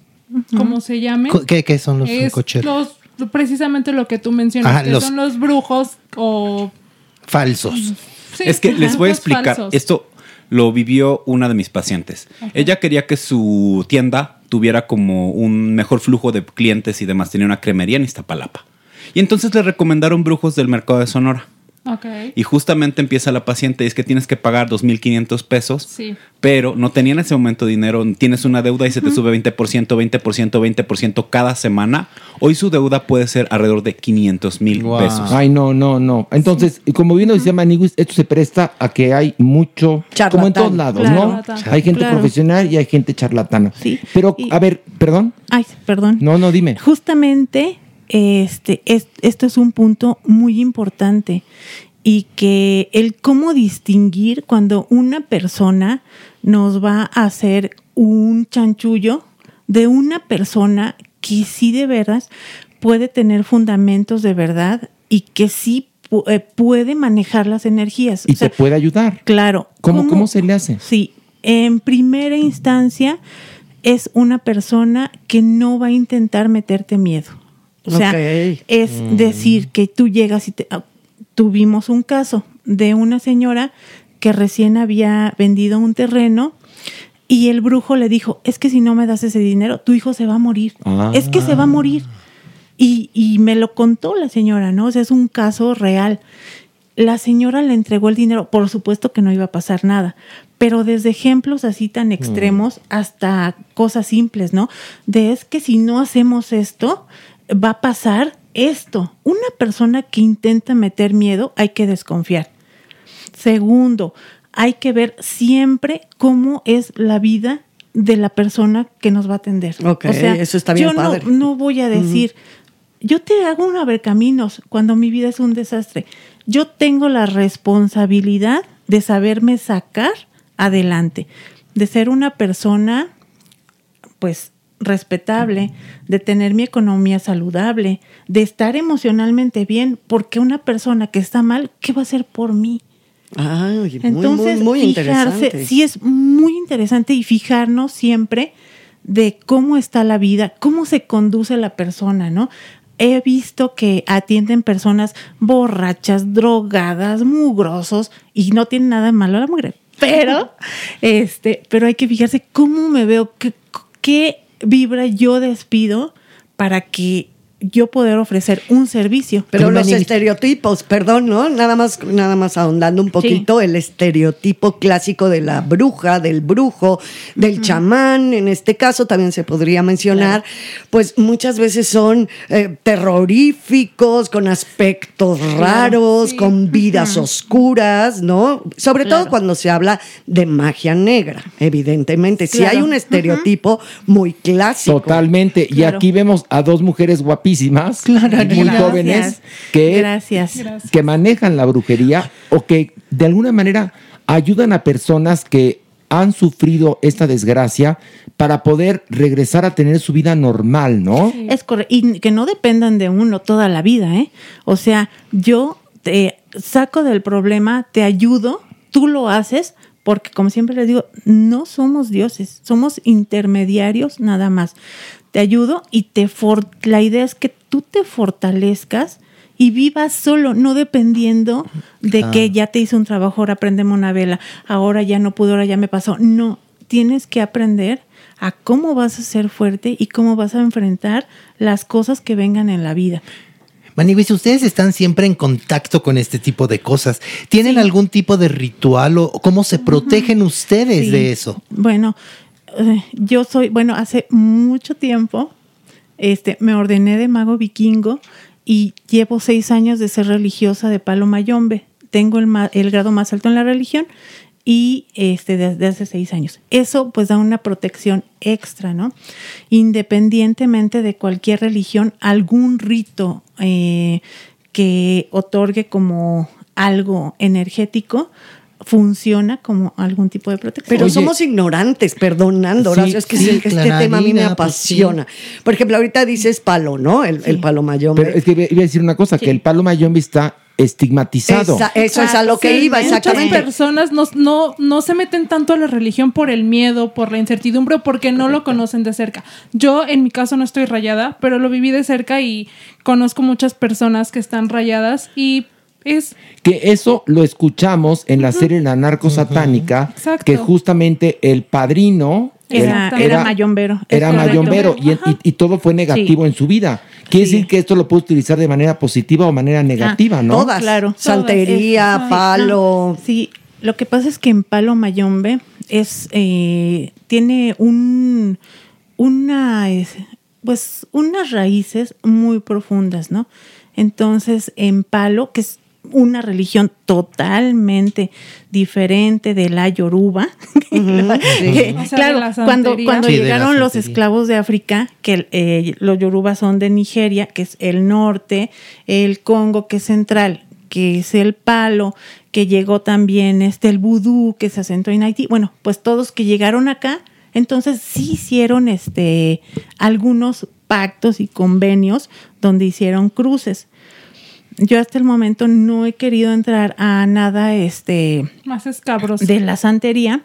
como se llamen. ¿Qué, qué son los es cocheros? los- precisamente lo que tú mencionas, Ajá, que los- son los brujos o... Falsos. sí, es que les voy a explicar. falsos. Esto lo vivió una de mis pacientes. Ella quería que su tienda tuviera como un mejor flujo de clientes y demás. Tenía una cremería en Iztapalapa. Y entonces le recomendaron brujos del mercado de Sonora. Ok. Y justamente empieza la paciente y es que tienes que pagar 2.500 pesos, Sí. pero no tenía en ese momento dinero, tienes una deuda y se te sube 20%, 20%, 20% cada semana. Hoy su deuda puede ser alrededor de 500 mil Wow. pesos. Ay, no, no, no. Entonces, como bien lo decía Maniguis, esto se presta a que hay mucho, Charlatán. como en todos lados, Claro. ¿no? Charlatán. Hay gente Claro. profesional y hay gente charlatana. Sí. Pero, Y- a ver, perdón. Ay, perdón. No, no, dime. Justamente, este, es- esto es un punto muy importante y que el cómo distinguir cuando una persona nos va a hacer un chanchullo de una persona que sí de veras puede tener fundamentos de verdad y que sí eh, puede manejar las energías. Y O sea, te puede ayudar. Claro. ¿Cómo, ¿Cómo se le hace? Sí, en primera instancia es una persona que no va a intentar meterte miedo. O sea, es decir que tú llegas y te, ah, tuvimos un caso de una señora que recién había vendido un terreno y el brujo le dijo, es que si no me das ese dinero, tu hijo se va a morir. Ah. Es que se va a morir. Y, y me lo contó la señora, ¿no? O sea, es un caso real. La señora le entregó el dinero, por supuesto que no iba a pasar nada, pero desde ejemplos así tan extremos hasta cosas simples, ¿no? De es que si no hacemos esto, va a pasar esto. Una persona que intenta meter miedo, hay que desconfiar. Segundo, hay que ver siempre cómo es la vida de la persona que nos va a atender. Ok, eso está bien yo no- padre. No, voy a decir, yo te hago un abercaminos cuando mi vida es un desastre. Yo tengo la responsabilidad de saberme sacar adelante, de ser una persona, pues, respetable, de tener mi economía saludable, de estar emocionalmente bien, porque una persona que está mal, ¿qué va a hacer por mí? Ay, muy, Entonces, muy, muy fijarse, interesante. sí es muy interesante y fijarnos siempre de cómo está la vida, cómo se conduce la persona, ¿no? He visto que atienden personas borrachas, drogadas, mugrosos y no tienen nada de malo la mugre. Pero, este, pero hay que fijarse cómo me veo, qué, qué vibra yo despido para que yo poder ofrecer un servicio. Pero los estereotipos, perdón, ¿no? Nada más, nada más ahondando un poquito, el estereotipo clásico de la bruja, del brujo, del chamán, en este caso también se podría mencionar, pues muchas veces son eh, terroríficos, con aspectos raros, con vidas oscuras, ¿no? Sobre todo cuando se habla de magia negra, evidentemente. Si Claro. hay un estereotipo muy clásico. Totalmente. Y aquí vemos a dos mujeres guapísimas, muy Gracias. jóvenes, que, Gracias. que manejan la brujería o que de alguna manera ayudan a personas que han sufrido esta desgracia para poder regresar a tener su vida normal, ¿no? Es correcto. Y que no dependan de uno toda la vida, ¿eh? O sea, yo te saco del problema, te ayudo, tú lo haces, porque como siempre les digo, no somos dioses, somos intermediarios nada más. Te ayudo y te for la idea es que tú te fortalezcas y viva solo, no dependiendo de Ah. que ya te hice un trabajo, ahora prendeme una vela, ahora ya no pude, ahora ya me pasó. No, tienes que aprender a cómo vas a ser fuerte y cómo vas a enfrentar las cosas que vengan en la vida. Maniguis, ustedes están siempre en contacto con este tipo de cosas. ¿Tienen algún tipo de ritual o cómo se protegen ustedes Sí. de eso? Bueno, yo soy, bueno, hace mucho tiempo este, me ordené de mago vikingo y llevo seis años de ser religiosa de Palo Mayombe. Tengo el, el grado más alto en la religión y este, desde hace seis años. Eso pues da una protección extra, ¿no? Independientemente de cualquier religión, algún rito eh, que otorgue como algo energético funciona como algún tipo de protección. Pero somos ignorantes, perdonando, Sí, es que sí, este tema a mí me pues, apasiona. Por ejemplo, ahorita dices palo, ¿no? El, el palo mayombe. Pero es que iba a decir una cosa, que el palo mayombe está estigmatizado. Esa- eso es a lo que iba, Muchas exactamente. personas no, no, no se meten tanto a la religión por el miedo, por la incertidumbre, o porque no lo conocen de cerca. Yo, en mi caso, no estoy rayada, pero lo viví de cerca y conozco muchas personas que están rayadas y es Que eso lo escuchamos en la serie La Narco Satánica, que justamente el padrino Era- mayombero, Era mayombero y, y- y todo fue negativo en su vida. Quiere decir que esto lo puede utilizar de manera positiva o manera negativa, ¿no? todas. Claro. Santería, Todas. Palo. sí, lo que pasa es que en Palo Mayombe es eh, tiene un una es- pues unas raíces muy profundas, ¿no? Entonces, en Palo, que es una religión totalmente diferente de la Yoruba, que, O sea, claro, cuando, cuando Sí, llegaron los esclavos de África, que eh, los yorubas son de Nigeria, que es el norte, el Congo, que es central, que es el palo, que llegó también este el vudú, que se asentó en Haití. Bueno, pues todos que llegaron acá, entonces sí hicieron este algunos pactos y convenios donde hicieron cruces. Yo hasta el momento no he querido entrar a nada este más escabroso. de la santería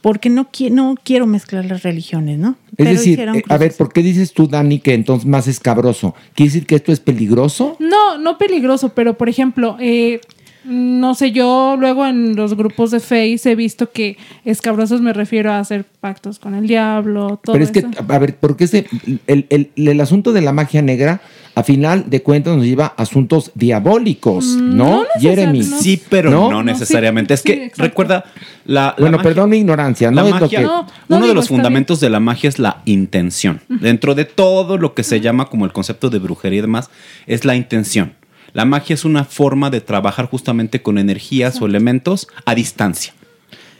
porque no, qui- no quiero mezclar las religiones, ¿no? Es Pero decir, eh, a ver, ¿por qué dices tú, Dani, que entonces más escabroso? ¿Quiere decir que esto es peligroso? No, no peligroso, pero por ejemplo, eh, no sé, yo luego en los grupos de Face he visto que escabrosos me refiero a hacer pactos con el diablo, todo Pero es que, a ver, porque ese, el, el- el asunto de la magia negra, a final de cuentas, nos lleva a asuntos diabólicos, Mm, ¿no, Jeremy? Sí, pero no, necesariamente. es que recuerda la, la Bueno, magia- perdón mi ignorancia, La ¿no? Es lo magia, que- uno de los fundamentos de la magia es la intención. Dentro de todo lo que se llama como el concepto de brujería y demás, es la intención. La magia es una forma de trabajar justamente con energías o elementos a distancia.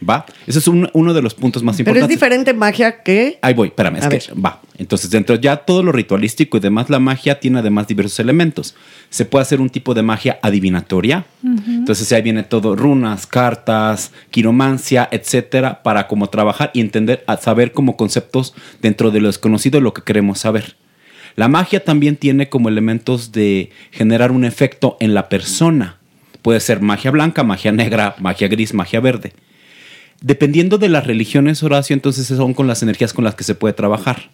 ¿Va? Ese es un- uno de los puntos más Pero es importantes. diferente magia que. Ahí voy, espérame, es A que ver. va. Entonces, dentro ya todo lo ritualístico y demás, la magia tiene además diversos elementos. Se puede hacer un tipo de magia adivinatoria. Entonces ahí viene todo, runas, cartas, quiromancia, etcétera, para como trabajar y entender, saber como conceptos dentro de lo desconocido lo que queremos saber. La magia también tiene como elementos de generar un efecto en la persona. Puede ser magia blanca, magia negra, magia gris, magia verde. Dependiendo de las religiones, Horacio, entonces son con las energías con las que se puede trabajar.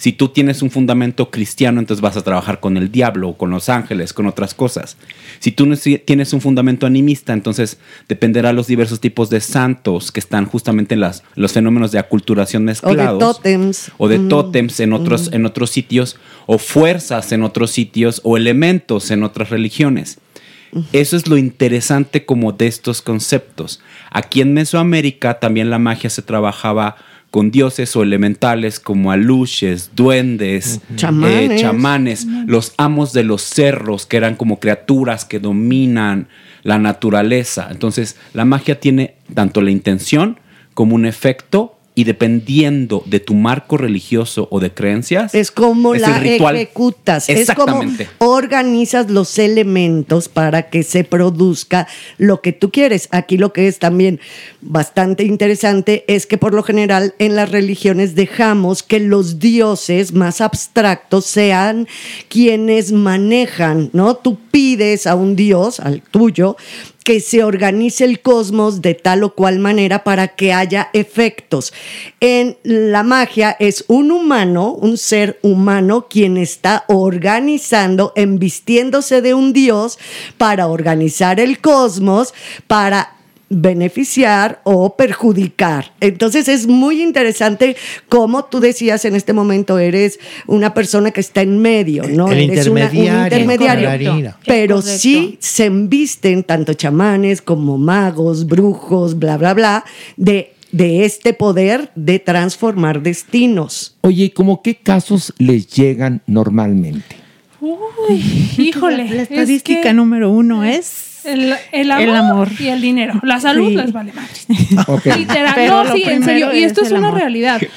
Si tú tienes un fundamento cristiano, entonces vas a trabajar con el diablo, con los ángeles, con otras cosas. Si tú tienes un fundamento animista, entonces dependerá los diversos tipos de santos que están justamente en las, los fenómenos de aculturación O de mezclados. tótems. O de Mm. tótems en otros, en otros sitios, o fuerzas en otros sitios, o elementos en otras religiones. Eso es lo interesante como de estos conceptos. Aquí en Mesoamérica también la magia se trabajaba con dioses o elementales como aluches, duendes, eh, Chamanes. chamanes, los amos de los cerros, que eran como criaturas que dominan la naturaleza. Entonces, la magia tiene tanto la intención como un efecto y dependiendo de tu marco religioso o de creencias, Es como es la ejecutas. Es como organizas los elementos para que se produzca lo que tú quieres. Aquí lo que es también bastante interesante es que por lo general en las religiones dejamos que los dioses más abstractos sean quienes manejan, ¿no? Tú pides a un dios, al tuyo, que se organice el cosmos de tal o cual manera para que haya efectos. En la magia es un humano, un ser humano, quien está organizando, embistiéndose de un dios para organizar el cosmos, para beneficiar o perjudicar. Entonces es muy interesante cómo tú decías en este momento eres una persona que está en medio, ¿no? El eres una- un intermediario. intermediario. Correcto. Pero sí se embisten tanto chamanes como magos, brujos, bla, bla, bla, de, de este poder de transformar destinos. Oye, ¿y ¿cómo qué casos les llegan normalmente? Uy, híjole. La es estadística que número uno es el, el amor el amor. y el dinero. La salud Sí. les vale madre. Ok. Literal. Pero no, sí, en serio. Y esto es una amor. realidad.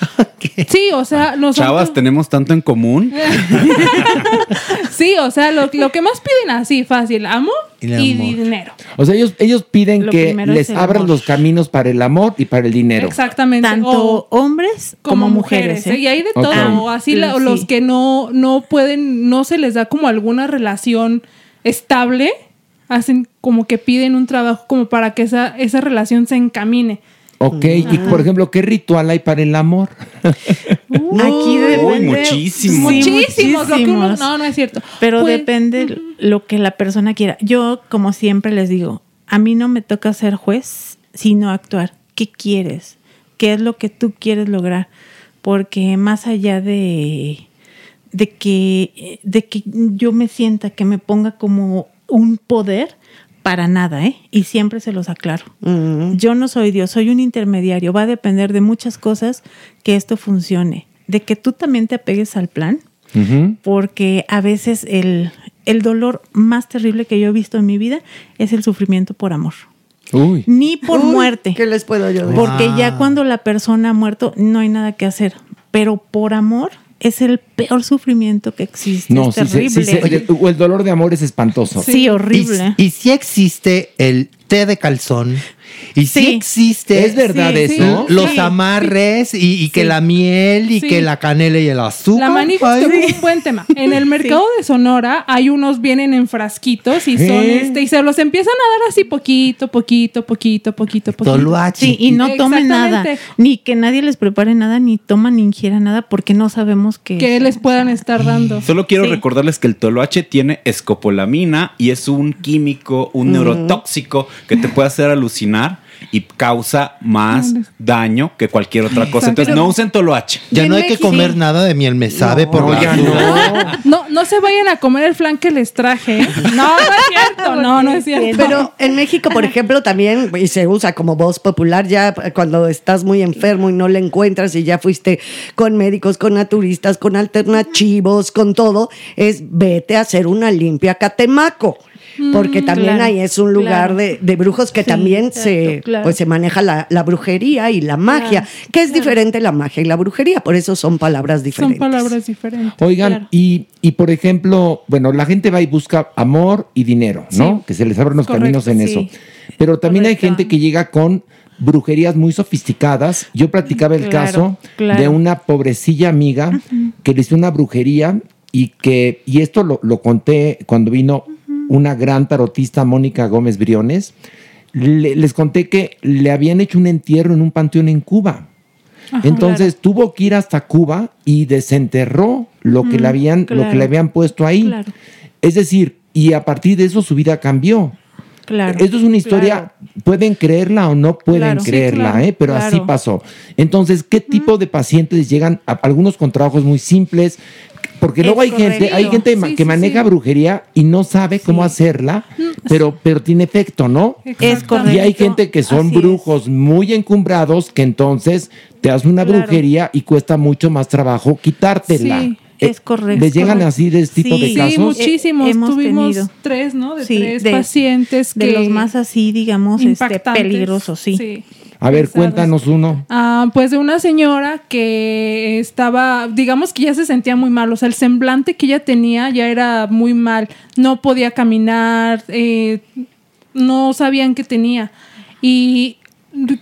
Sí, o sea, nosotros. Chavas, tenemos tanto en común. Sí, o sea, lo, lo que más piden así, fácil, amor Y y, el amor. dinero. O sea, ellos, ellos piden Lo que les abran amor. los caminos para el amor y para el dinero. Exactamente. tanto O hombres como, mujeres. ¿eh? Y hay de Ok. todo. Así la- Sí. los que no, no pueden, no se les da como alguna relación estable, hacen como que piden un trabajo como para que esa, esa relación se encamine. Ok, y por ejemplo, ¿qué ritual hay para el amor? Aquí depende. Uy, muchísimo. Sí, muchísimos, lo que uno- no, no es cierto. Pero Pues, depende lo que la persona quiera. Yo, como siempre les digo, a mí no me toca ser juez, sino actuar. ¿Qué quieres? ¿Qué es lo que tú quieres lograr? Porque más allá de, de, que, de que yo me sienta que me ponga como un poder, para nada, ¿eh? Y siempre se los aclaro. Yo no soy Dios, soy un intermediario. Va a depender de muchas cosas que esto funcione. De que tú también te apegues al plan, porque a veces el, el dolor más terrible que yo he visto en mi vida es el sufrimiento por amor. Uy. Ni por Uy, muerte. ¿Qué les puedo yo decir? Porque ya cuando la persona ha muerto no hay nada que hacer. Pero por amor es el peor sufrimiento que existe. No, es sí, terrible. sí, se- o el dolor de amor es espantoso. Sí, horrible. Y, y si existe el té de calzón. Y si Sí. existe ¿Es verdad Sí, sí. eso? los Sí. amarres y, y que Sí. la miel y Sí. que la canela y el azúcar. La manija Ay, es un buen tema. En el mercado de Sonora hay unos vienen en frasquitos y son ¿Eh? este y se los empiezan a dar así poquito, poquito, poquito, poquito, poquito. Toloache. Sí, y no tomen nada. Ni que nadie les prepare nada, ni toman ni ingieran nada, porque no sabemos qué que es. Les puedan estar dando. Solo quiero Sí. recordarles que el toloache tiene escopolamina y es un químico, un neurotóxico que te puede hacer alucinar y causa más daño que cualquier otra cosa. Entonces no usen toloache. Ya no hay que comer nada de miel, me sabe por no, la ya duda. No, no se vayan a comer el flan que les traje. No, no es cierto. No, no es cierto. Pero en México, por ejemplo, también, y se usa como voz popular, ya cuando estás muy enfermo y no le encuentras y ya fuiste con médicos, con naturistas, con alternativos, con todo, es vete a hacer una limpia catemaco. Porque también claro, ahí es un lugar claro. de, de brujos que Sí, también exacto, se, claro. pues se maneja la, la brujería y la magia, que es diferente la magia y la brujería, por eso son palabras Son diferentes. palabras diferentes. Oigan, Claro. y, y por ejemplo, bueno, la gente va y busca amor y dinero, ¿no? Sí. Que se les abran los Correcto, caminos en sí. eso. Pero también hay gente que llega con brujerías muy sofisticadas. Yo platicaba el Claro, caso claro. de una pobrecilla amiga que le hizo una brujería y que, y esto lo, lo conté cuando vino una gran tarotista, Mónica Gómez Briones. Le- les conté que le habían hecho un entierro en un panteón en Cuba. Entonces tuvo que ir hasta Cuba y desenterró lo que le habían, lo que le habían puesto ahí. Claro. Es decir, y a partir de eso su vida cambió. Claro. Esto es una historia, pueden creerla o no pueden Claro. Creerla, ¿eh? pero así pasó. Entonces, ¿qué tipo de pacientes llegan a algunos con trabajos muy simples? Porque Es luego hay gente, hay gente Sí, que sí, maneja sí. brujería y no sabe cómo hacerla, pero, pero tiene efecto, ¿no? Es correcto. Y hay gente que son Así es. brujos muy encumbrados que entonces te hacen una Claro. brujería y cuesta mucho más trabajo quitártela. Sí, es correcto. ¿Les llegan correcto. así de este tipo de Sí, casos? Sí, muchísimos. Hemos Tuvimos tenido. tres, ¿no? De Sí, tres de- pacientes De que los más así, digamos, este, peligrosos, sí. A ver, cuéntanos uno. Ah, pues de una señora que estaba, digamos que ya se sentía muy mal, o sea, el semblante que ella tenía ya era muy mal, no podía caminar, eh, no sabían qué tenía. Y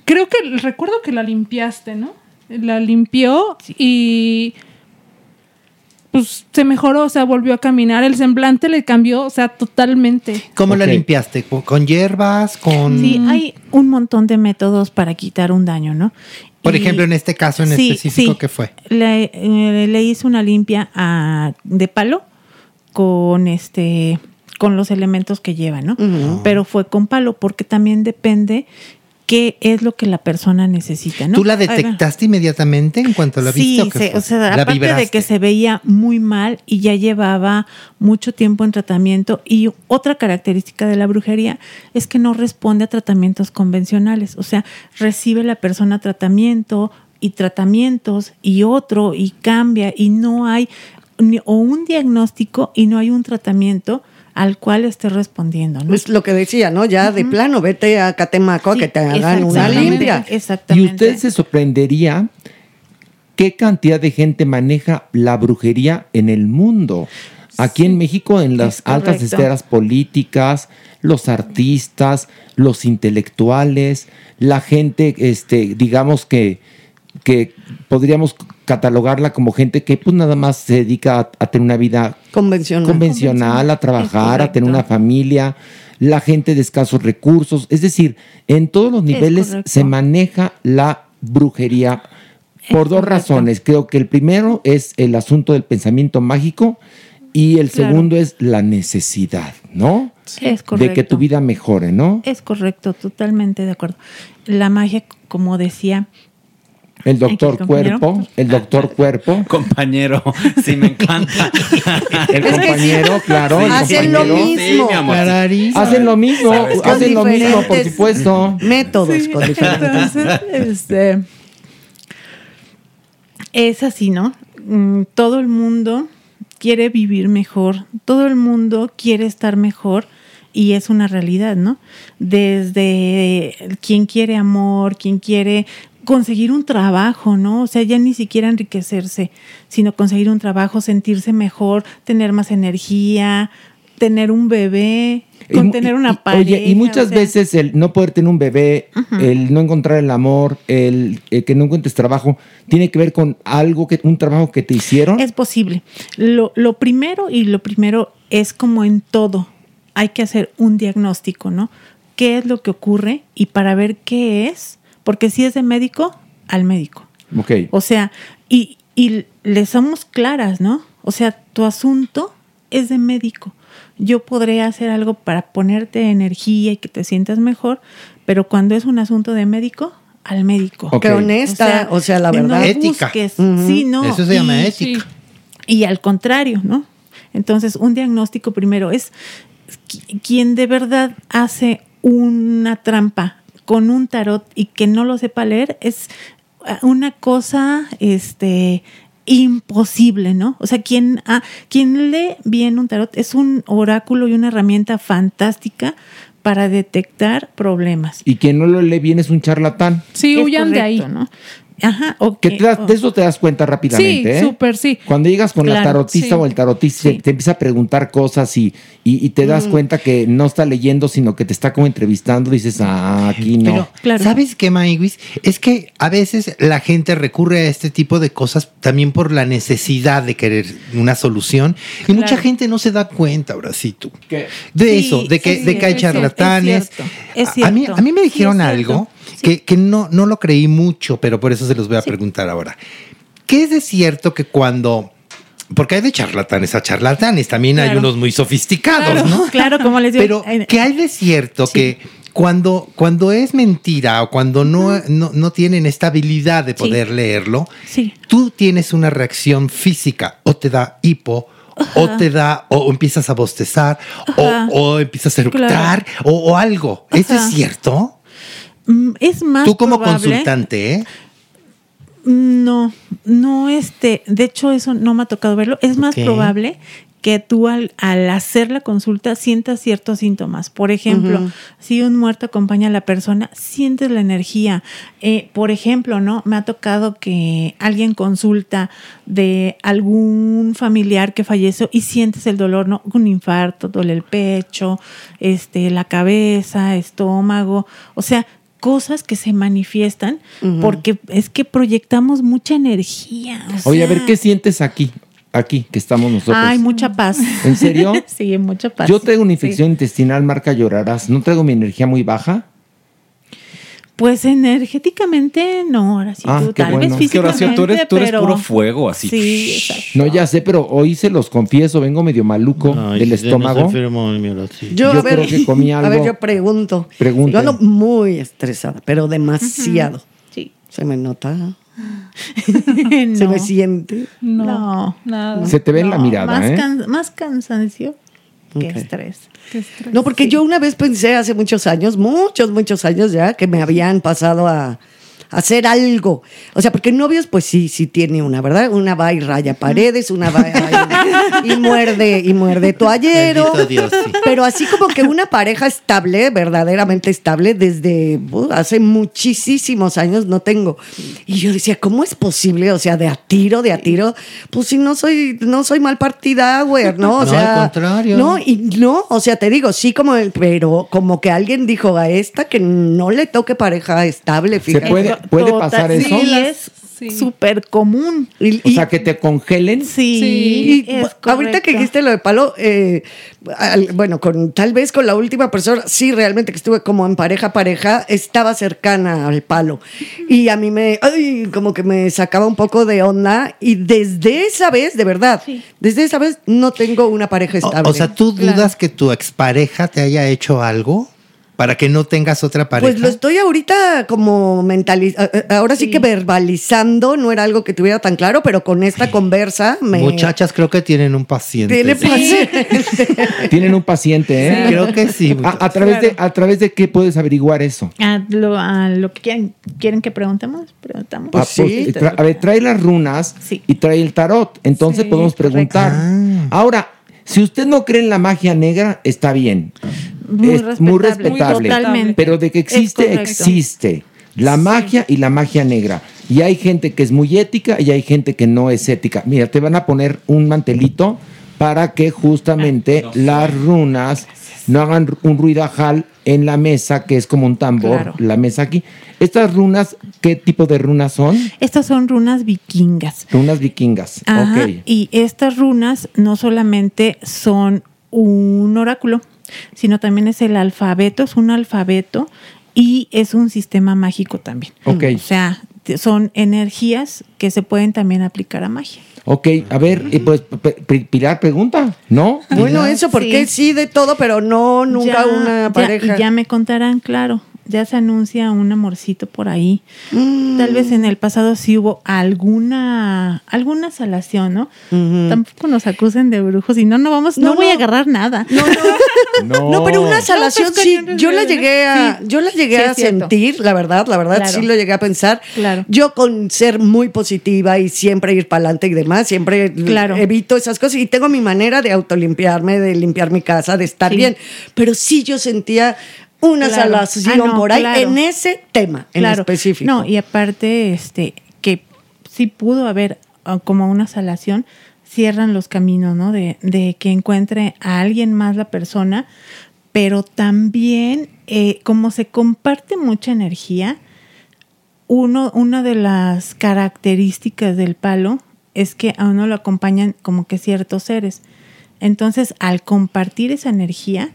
creo que recuerdo que la limpiaste, ¿no? La limpió y pues se mejoró, o sea, volvió a caminar, el semblante le cambió, o sea, totalmente. ¿Cómo la limpiaste? ¿Con, con hierbas? ¿Con...? Sí, hay un montón de métodos para quitar un daño, ¿no? Por Y- ejemplo, en este caso en Sí, específico, sí. ¿qué fue? Le, eh, le hice una limpia a- de palo con este con los elementos que lleva, ¿no? Pero fue con palo porque también depende qué es lo que la persona necesita, ¿no? ¿Tú la detectaste inmediatamente en cuanto la viste Sí, o qué se- o sea, ¿La aparte de que se veía muy mal y ya llevaba mucho tiempo en tratamiento y otra característica de la brujería es que no responde a tratamientos convencionales, o sea, recibe la persona tratamiento y tratamientos y otro y cambia y no hay ni- o un diagnóstico y no hay un tratamiento al cual esté respondiendo, ¿no? Es lo que decía, ¿no? Ya de plano, vete a Catemaco a que te hagan una limpia. Exactamente. Y usted se sorprendería qué cantidad de gente maneja la brujería en el mundo. Aquí en México, en las Es altas esferas políticas, los artistas, los intelectuales, la gente, este, digamos que, que podríamos catalogarla como gente que pues nada más se dedica a, a tener una vida Convencional. convencional, a trabajar, a tener una familia, la gente de escasos recursos. Es decir, en todos los niveles se maneja la brujería por dos razones. Creo que el primero es el asunto del pensamiento mágico y el Claro. segundo es la necesidad, ¿no? Es De correcto. que tu vida mejore, ¿no? Es correcto, totalmente de acuerdo. La magia, como decía, El doctor cuerpo, el doctor cuerpo, Compañero, sí me encanta. el compañero, claro, el Hacen lo compañero. mismo. Sí, mi amor. Hacen lo mismo, hacen lo mismo, por supuesto. Métodos con diferentes. Entonces, este, es así, ¿no? Mm, Todo el mundo quiere vivir mejor, todo el mundo quiere estar mejor y es una realidad, ¿no? Desde quien quiere amor, quien quiere conseguir un trabajo, ¿no? O sea, ya ni siquiera enriquecerse, sino conseguir un trabajo, sentirse mejor, tener más energía, tener un bebé, con Y- tener una y- pareja. Oye, y muchas o sea, veces el no poder tener un bebé, el no encontrar el amor, el, eh, que no encuentres trabajo, tiene que ver con algo que un trabajo que te hicieron. Es posible. Lo, lo primero y lo primero es como en todo, hay que hacer un diagnóstico, ¿no? ¿Qué es lo que ocurre? Y para ver qué es, porque si es de médico, al médico. ok. O sea, y, y le somos claras, ¿no? O sea, tu asunto es de médico. Yo podré hacer algo para ponerte energía y que te sientas mejor, pero cuando es un asunto de médico, al médico. Ok. Qué honesta, o sea, la no verdad. Ética. busques. Ujú. Sí, no. Eso se llama y- ética. y al contrario, ¿no? Entonces, un diagnóstico primero es qui- quien de verdad hace una trampa con un tarot y que no lo sepa leer es ah, una cosa este imposible, ¿no? O sea, quien, ah, quien lee bien un tarot es un oráculo y una herramienta fantástica para detectar problemas. Y quien no lo lee bien es un charlatán. Sí, Es huyan de ahí. Ajá. Que te das- de eso te das cuenta Sí, rápidamente, ¿eh? súper, sí. Cuando llegas con la tarotista sí. o el tarotista, Sí. te empieza a preguntar cosas y, y, y te das cuenta que no está leyendo, sino que te está como entrevistando, dices, ah, aquí no. Pero, Claro. ¿sabes qué, Maiguis? Es que a veces la gente recurre a este tipo de cosas también por la necesidad de querer una solución. Y mucha gente no se da cuenta, ahora sí, tú. ¿Qué? De Sí, eso, de que, sí, de que hay es cierto, charlatanes. es cierto, es A- A, mí, a mí me Sí, dijeron algo Sí. que, que no, no lo creí mucho, pero por eso se los voy a preguntar ahora. ¿Qué es de cierto que cuando... Porque hay de charlatanes a charlatanes, también hay unos muy sofisticados, Claro, ¿no? claro, como les digo. Pero, ¿qué hay de cierto Sí. que cuando, cuando es mentira o cuando no, no, no tienen esta habilidad de poder leerlo, Sí. tú tienes una reacción física o te da hipo o te da o empiezas a bostezar o, empiezas a eructar o, o algo. ¿Eso es cierto? Mm, Es más Tú como probable- consultante, ¿eh? No, no este, de hecho eso no me ha tocado verlo. Es más probable que tú al, al hacer la consulta sientas ciertos síntomas. Por ejemplo, si un muerto acompaña a la persona, sientes la energía. Eh, por ejemplo, ¿no? Me ha tocado que alguien consulta de algún familiar que falleció y sientes el dolor, ¿no? Un infarto, duele el pecho, este, la cabeza, estómago. O sea, cosas que se manifiestan porque es que proyectamos mucha energía. Oye, a ver, ¿qué sientes aquí? aquí que estamos nosotros. Ay, mucha paz. ¿En serio? sí, mucha paz. Yo traigo una infección intestinal marca llorarás. ¿No traigo mi energía muy baja? Pues energéticamente no, ahora sí Ah, tú, qué tal bueno. vez Es que, físicamente, Horacio, tú eres, tú eres pero- puro fuego, así. Sí, exacto. No, ya sé, pero hoy se los confieso, vengo medio maluco del estómago. Yo, Yo a ver, creo que comí A ver, algo. yo pregunto. Pregunte. Yo ando muy estresada, pero demasiado. Sí. Se me nota. no. Se me siente. No, nada. Se te ve en la mirada, más, ¿eh? can- más cansancio que Ok. estrés. No, porque yo una vez pensé hace muchos años, muchos, muchos años ya, que me habían pasado a hacer algo. O sea, porque novios, pues sí, sí tiene una, ¿verdad? Una va y raya paredes, una va y, y muerde, y muerde toallero. Bendito Dios, sí. Pero así como que una pareja estable, verdaderamente estable, desde uh, hace muchísimos años no tengo. Y yo decía, ¿cómo es posible? O sea, de a tiro, de a tiro, pues si no soy, no soy mal partida, güey, ¿no? O No, sea, al contrario. No, y no, o sea, te digo, sí, como el, pero como que alguien dijo a esta que no le toque pareja estable, fíjate. puede- puede pasar eso? Sí, es súper común. O sea, que te congelen. Sí, Y es ahorita que dijiste lo de palo, eh, al- bueno, con tal vez con la última persona, sí, realmente que estuve como en pareja, pareja, estaba cercana al palo. Y a mí me, ay, como que me sacaba un poco de onda. Y desde esa vez, de verdad, desde esa vez no tengo una pareja estable. o sea, ¿tú dudas que tu expareja te haya hecho algo para que no tengas otra pareja? Pues lo estoy ahorita como mentalizando, ahora sí. que verbalizando, no era algo que tuviera tan claro, pero con esta conversa me... Muchachas creo que tienen un paciente. Tiene paciente. Tienen un paciente, ¿eh? Sí, creo que sí, A, a través de, a través de qué puedes averiguar eso. A lo, a lo que quieren, quieren que preguntemos, preguntamos. Ah, pues, a ver, trae las runas y trae el tarot. Entonces Sí, podemos preguntar. Ah. Ahora, si usted no cree en la magia negra, está bien. Muy es respetable, muy respetable. Pero de que existe, existe. La magia y la magia negra. Y hay gente que es muy ética y hay gente que no es ética. Mira, te van a poner un mantelito para que justamente las runas no hagan un ruidajal en la mesa, que es como un tambor, Claro. la mesa aquí. Estas runas, ¿qué tipo de runas son? Estas son runas vikingas. Runas vikingas. Ajá, Ok. Y estas runas no solamente son un oráculo, sino también es el alfabeto, es un alfabeto y es un sistema mágico también. Ok. O sea, son energías que se pueden también aplicar a magia. Ok, a ver, pues Pilar pregunta, ¿no? Bueno, eso, porque sí. de todo, pero no nunca Ya- una ya- pareja. Ya, me contarán, claro. Ya se anuncia un amorcito por ahí. Mm. Tal vez en el pasado sí hubo alguna alguna salación, ¿no? Tampoco nos acusen de brujos y no, no vamos, no, No, voy a no. agarrar nada. No, No, pero una salación sí, yo la llegué a, sí. yo la llegué Sí, a sentir, la verdad, la verdad, Claro. sí lo llegué a pensar. Claro. Yo con ser muy positiva y siempre ir para adelante y demás, siempre Claro. evito esas cosas y tengo mi manera de autolimpiarme, de limpiar mi casa, de estar Sí. bien. Pero sí yo sentía una Claro. salación Ah, no, por ahí claro. en ese tema en Claro. específico. No, y aparte, este, que sí pudo haber ah, como una salación, cierran los caminos, ¿no? De, de que encuentre a alguien más la persona, pero también, eh, como se comparte mucha energía, uno, una de las características del palo es que a uno lo acompañan como que ciertos seres. Entonces, al compartir esa energía,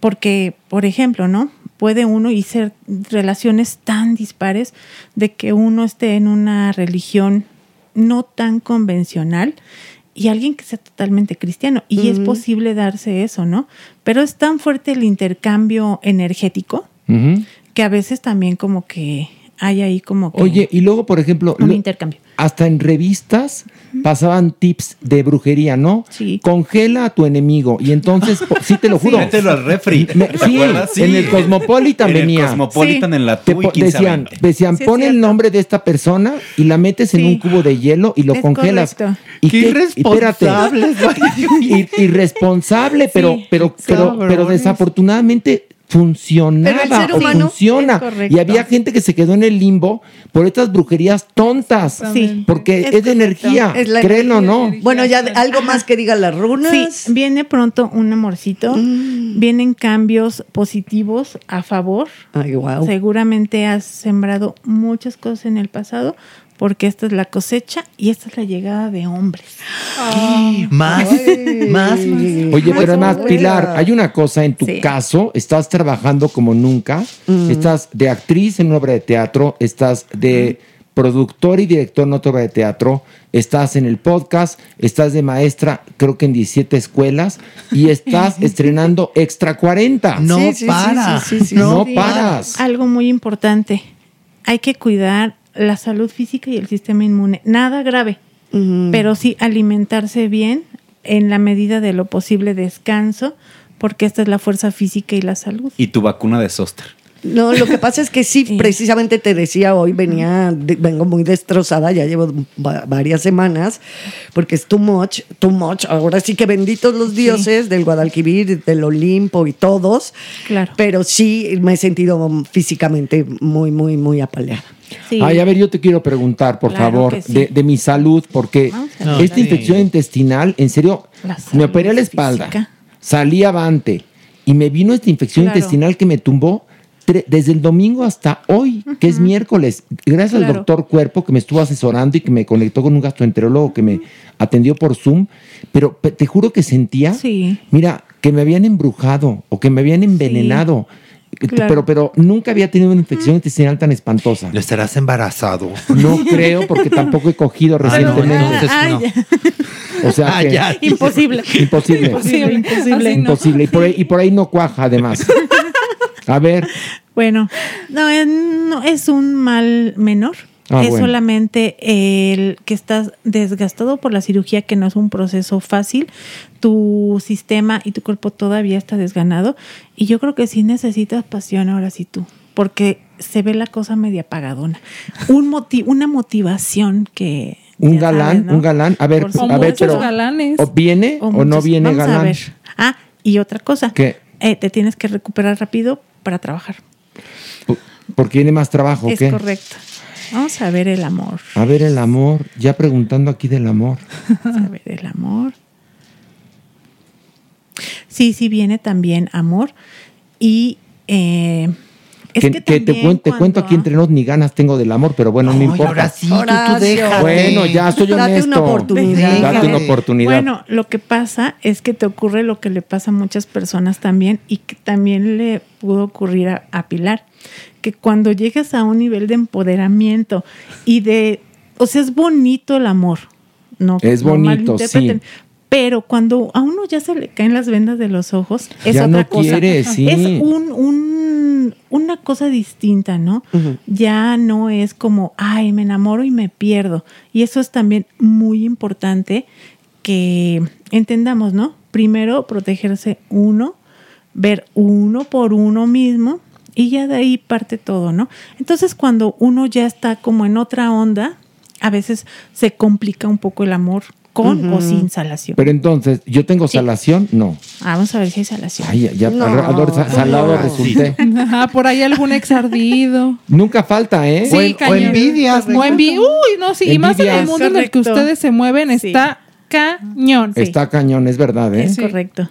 porque, por ejemplo, ¿no? Puede uno y ser relaciones tan dispares de que uno esté en una religión no tan convencional y alguien que sea totalmente cristiano. Y es posible darse eso, ¿no? Pero es tan fuerte el intercambio energético que a veces también como que hay ahí como que Oye, y luego, por ejemplo, un lo- intercambio. hasta en revistas pasaban tips de brujería, ¿no? Sí. Congela a tu enemigo. Y entonces, sí te lo juro. Mételo al refri. Me- ¿Te sí? Sí. en el Cosmopolitan En el venía. Cosmopolitan, en la Te TUI po- 15 a decían, 20. decían Sí, pon el nombre de esta persona y la metes en Sí. un cubo de hielo y lo Es congelas. correcto. Y Qué qué- espérate. irresponsables, Ir- irresponsable, pero, Sí, pero, pero, pero desafortunadamente funcionaba Pero el ser o funciona. Y había gente que se quedó en el limbo por estas brujerías tontas. Sí. Porque es, Es de energía, Es la créelo o no. Bueno, ya de- algo más que digan las runas. Sí, viene pronto un amorcito, vienen cambios positivos a favor. Ay, wow. Seguramente has sembrado muchas cosas en el pasado porque esta es la cosecha y esta es la llegada de hombres. Más, más, Oye, pero además, Pilar, hay una cosa en tu Sí. caso, estás trabajando como nunca, Mm. estás de actriz en una obra de teatro, estás de productor y director en otra obra de teatro, estás en el podcast, estás de maestra, creo que en 17 escuelas, y estás estrenando Extra 40. No Sí, sí, sí, para. sí, sí, sí, no Sí. paras. Algo muy importante, hay que cuidar la salud física y el sistema inmune. Nada grave, pero sí alimentarse bien en la medida de lo posible, descanso, porque esta es la fuerza física y la salud. Y tu vacuna de Soster. No, lo que pasa es que sí, precisamente te decía hoy, venía, de- vengo muy destrozada, ya llevo va- varias semanas, porque es too much, too much. Ahora sí que benditos los dioses del Guadalquivir, del Olimpo y todos. Claro. Pero sí me he sentido físicamente muy, muy, muy apaleada. Ay, a ver, yo te quiero preguntar, por Claro favor, sí. de, de mi salud, porque Vamos a hablar esta infección intestinal, en serio, me operé la espalda, física. salí avante y me vino esta infección Claro. intestinal que me tumbó tre- desde el domingo hasta hoy, que es miércoles. Gracias al doctor Cuerpo que me estuvo asesorando y que me conectó con un gastroenterólogo que me atendió por Zoom, pero pe- te juro que sentía, mira, que me habían embrujado o que me habían envenenado. Claro. Pero, pero nunca había tenido una infección intestinal tan espantosa. ¿No estarás embarazado? No creo, porque tampoco he cogido Ah, no, recientemente. entonces Ah, no. O sea Ah, que- ya. Imposible. Imposible. Imposible, imposible. Imposible. Y, por ahí, y por ahí no cuaja, además. A ver, Bueno, no, no es un mal menor. Ah, es bueno. solamente el que estás desgastado por la cirugía, que no es un proceso fácil. Tu sistema y tu cuerpo todavía está desganado. Y yo creo que sí necesitas pasión ahora sí tú, porque se ve la cosa media apagadona. Un moti- una motivación que... un galán, sabes, ¿no? un galán. A ver, a ver, pero. galanes. ¿O viene o, no viene Vamos a galán? ver. Ah, y otra cosa. ¿Qué? Eh, te tienes que recuperar rápido para trabajar. Porque viene más trabajo, es ¿qué? correcto. Vamos a ver el amor. A ver, el amor. Ya preguntando aquí del amor. Vamos a ver el amor. Sí, sí viene también amor. Y eh, es que, que, que te, también cuen- te cuento aquí entre nos ni ganas tengo del amor, pero bueno, no Ay, importa. ahora sí, tú- tú Horacio. déjate. Bueno, ya soy Date honesto. una oportunidad. Date una oportunidad. Bueno, lo que pasa es que te ocurre lo que le pasa a muchas personas también y que también le pudo ocurrir a, a Pilar, que cuando llegas a un nivel de empoderamiento y de, o sea, es bonito el amor, no Es no bonito, sí. Pero cuando a uno ya se le caen las vendas de los ojos, es Ya otra no cosa. quiere, sí. Es un, un- una cosa distinta, ¿no? Ya no es como, ay, me enamoro y me pierdo. Y eso es también muy importante que entendamos, ¿no? Primero, protegerse uno, ver uno por uno mismo y ya de ahí parte todo, ¿no? Entonces, cuando uno ya está como en otra onda, a veces se complica un poco el amor con o sin salación. Pero entonces, ¿yo tengo salación? No. Ah, vamos a ver si hay salación. Ay, ya, No. sa- salado No. resulté. Ajá, por ahí algún exardido. Nunca falta, ¿eh? Sí, cañón. O envi- Uy, no, sí. Y más en el Envidias. mundo en el que ustedes se mueven, está cañón. Está cañón, es verdad, ¿eh? Es correcto.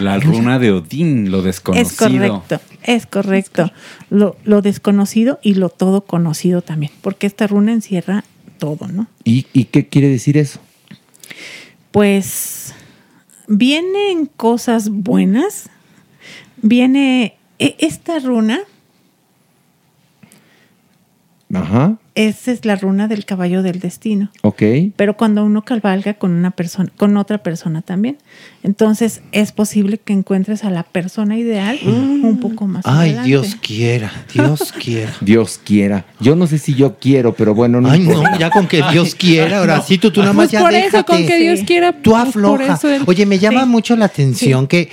La runa de Odín, lo desconocido. Es correcto, es correcto. Lo, lo desconocido y lo todo conocido también, porque esta runa encierra todo, ¿no? ¿Y, y qué quiere decir eso? Pues vienen cosas buenas, viene e- esta runa, Ajá, esa es la runa del caballo del destino. ok. pero cuando uno cabalga con una persona, con otra persona también. Entonces es posible que encuentres a la persona ideal un poco más. Ay, adelante. Dios quiera, Dios quiera. Dios quiera. Yo no sé si yo quiero, pero bueno, no Ay, no, ya con que Dios quiera, ahora no. sí, tú, tú nada más Pues ya por eso, déjate. con que Dios quiera, Tú pues por afloja. eso Oye, me llama Sí. mucho la atención que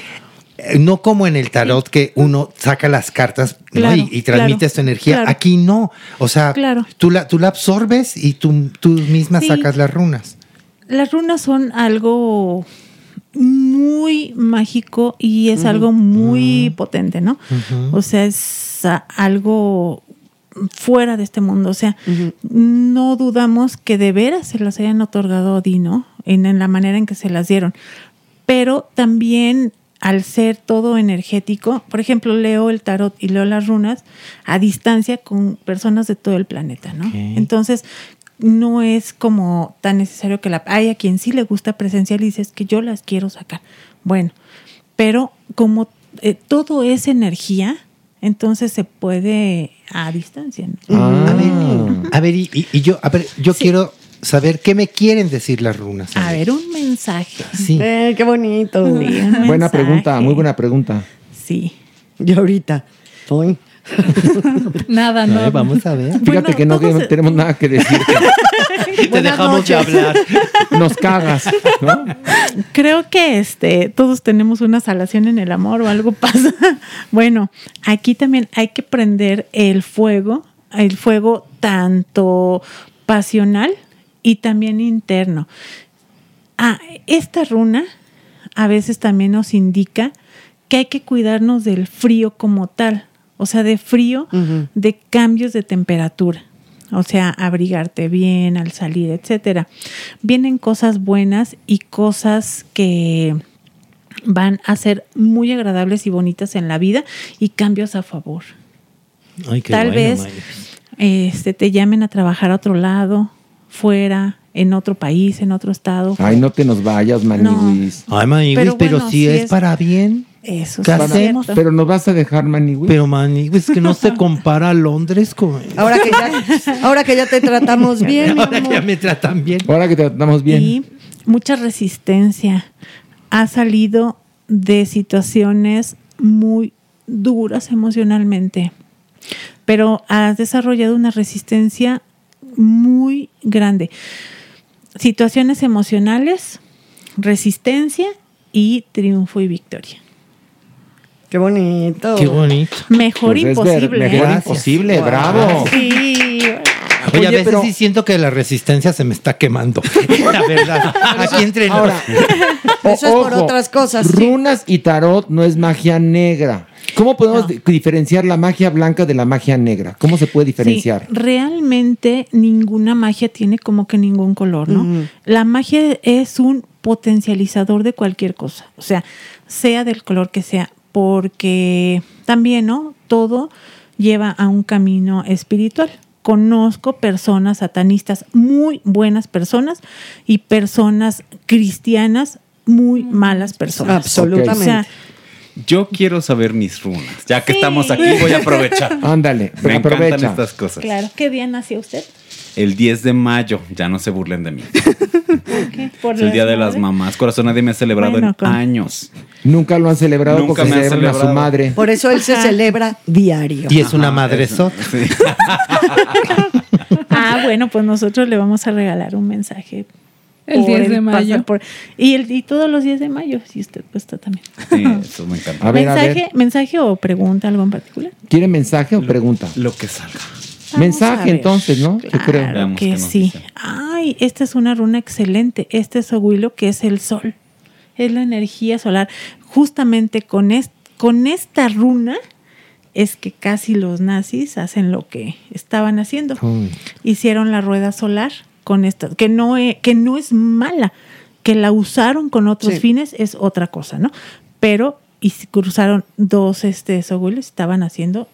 no como en el tarot que uno saca las cartas y, y transmite claro, tu energía. claro. Aquí no. O sea, tú, la, tú la absorbes y tú, tú misma Sí. sacas las runas. Las runas son algo muy mágico y es algo muy potente, ¿no? O sea, es algo fuera de este mundo. O sea, no dudamos que de veras se las hayan otorgado a Odino en, en la manera en que se las dieron. Pero también al ser todo energético, por ejemplo, leo el tarot y leo las runas a distancia con personas de todo el planeta, ¿no? Entonces, no es como tan necesario que la hay a quien sí le gusta presencial y dices que yo las quiero sacar. Bueno, pero como eh, todo es energía, entonces se puede a distancia. ¿no? A Ah. ver, a ver, y, y- y yo, a ver, yo quiero saber qué me quieren decir las runas. A ver, un mensaje. Sí. Eh, qué bonito. Sí, un Buena mensaje. pregunta, muy buena pregunta. Sí. Y ahorita. Nada, no. Ay, vamos a ver. Fíjate que no tenemos nada que decir. Te dejamos de hablar. Nos cagas, ¿no? Creo que este, todos tenemos una salación en el amor o algo pasa. Bueno, aquí también hay que prender el fuego, el fuego tanto pasional y también interno. Ah, esta runa a veces también nos indica que hay que cuidarnos del frío como tal, o sea, de frío, de cambios de temperatura. O sea, abrigarte bien al salir, etcétera. Vienen cosas buenas y cosas que van a ser muy agradables y bonitas en la vida y cambios a favor. Ay, qué Tal bueno, vez este, te llamen a trabajar a otro lado, fuera, en otro país, en otro estado. Ay, no te nos vayas, Maniwis. Ay, Maniwis, pero, Pero bueno, si sí es, es- para bien. Eso ¿Qué hacemos? cierto. Pero nos vas a dejar, Maniwis. Pero Maniwis, que no se compara a Londres con... Ahora que ya, ahora que ya te tratamos bien, mi Ahora que ya amor. me tratan bien. Ahora que te tratamos bien. Y mucha resistencia. Ha salido de situaciones muy duras emocionalmente, pero has desarrollado una resistencia muy grande. Situaciones emocionales, resistencia y triunfo y victoria. Qué bonito. Qué bonito. Mejor Pues ver- imposible. mejor ¿eh? Imposible, Wow. bravo. Sí. Oye, Oye, a veces pero- sí siento que la resistencia se me está quemando. La verdad. Aquí entre. Ahora, Eso es por otras cosas, sí. Runas y tarot no es magia negra. ¿Cómo podemos di- diferenciar la magia blanca de la magia negra? ¿Cómo se puede diferenciar? Sí, realmente ninguna magia tiene como que ningún color, ¿no? La magia es un potencializador de cualquier cosa, o sea, sea del color que sea, porque también, ¿no? Todo lleva a un camino espiritual. Conozco personas satanistas, muy buenas personas, y personas cristianas, muy malas personas. Absolutamente. O sea, Yo quiero saber mis runas. Ya que estamos aquí, voy a aprovechar. Ándale, Me encantan estas cosas. claro, ¿qué día nació usted? El 10 de mayo, ya no se burlen de mí. Por Es el Día de las. Mamás. Corazón, nadie me ha celebrado Bueno, en con- años. Nunca lo han celebrado Nunca porque me celebran a su celebrado. madre. Por eso él se celebra diario. Y es una madre sota. Sí. Ah, bueno, pues nosotros le vamos a regalar un mensaje. El por 10 de mayo. por- y, el, y todos los días de mayo, si usted gusta también. Sí, eso me encanta. A ver, a mensaje, ver. mensaje o pregunta, algo en particular. ¿Quiere mensaje o pregunta? Lo que salga. Vamos mensaje entonces, ¿no? Yo creo. Claro Veamos qué que sí. Ay, esta es una runa excelente. Este es Oguilo, que es el sol. Es la energía solar. Justamente con, es- con esta runa es que casi los nazis hacen lo que estaban haciendo. Uy. Hicieron la rueda solar con esta, que no, e- que no es mala, que la usaron con otros Sí. fines es otra cosa, ¿no? Pero y si cruzaron dos este Soguilos, estaban haciendo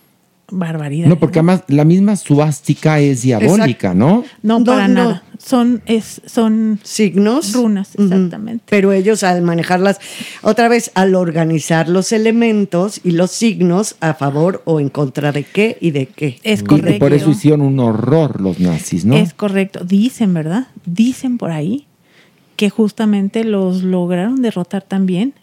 barbaridades. No, porque además la misma suástica es diabólica, ¿no? No, No, para no. nada. Son, es, son Signos. runas, exactamente. Pero ellos al manejarlas, otra vez, al organizar los elementos y los signos a favor o en contra de qué y de qué. Es Y correcto. por eso hicieron un horror los nazis, ¿no? Es correcto. Dicen, ¿verdad? Dicen por ahí que justamente los lograron derrotar también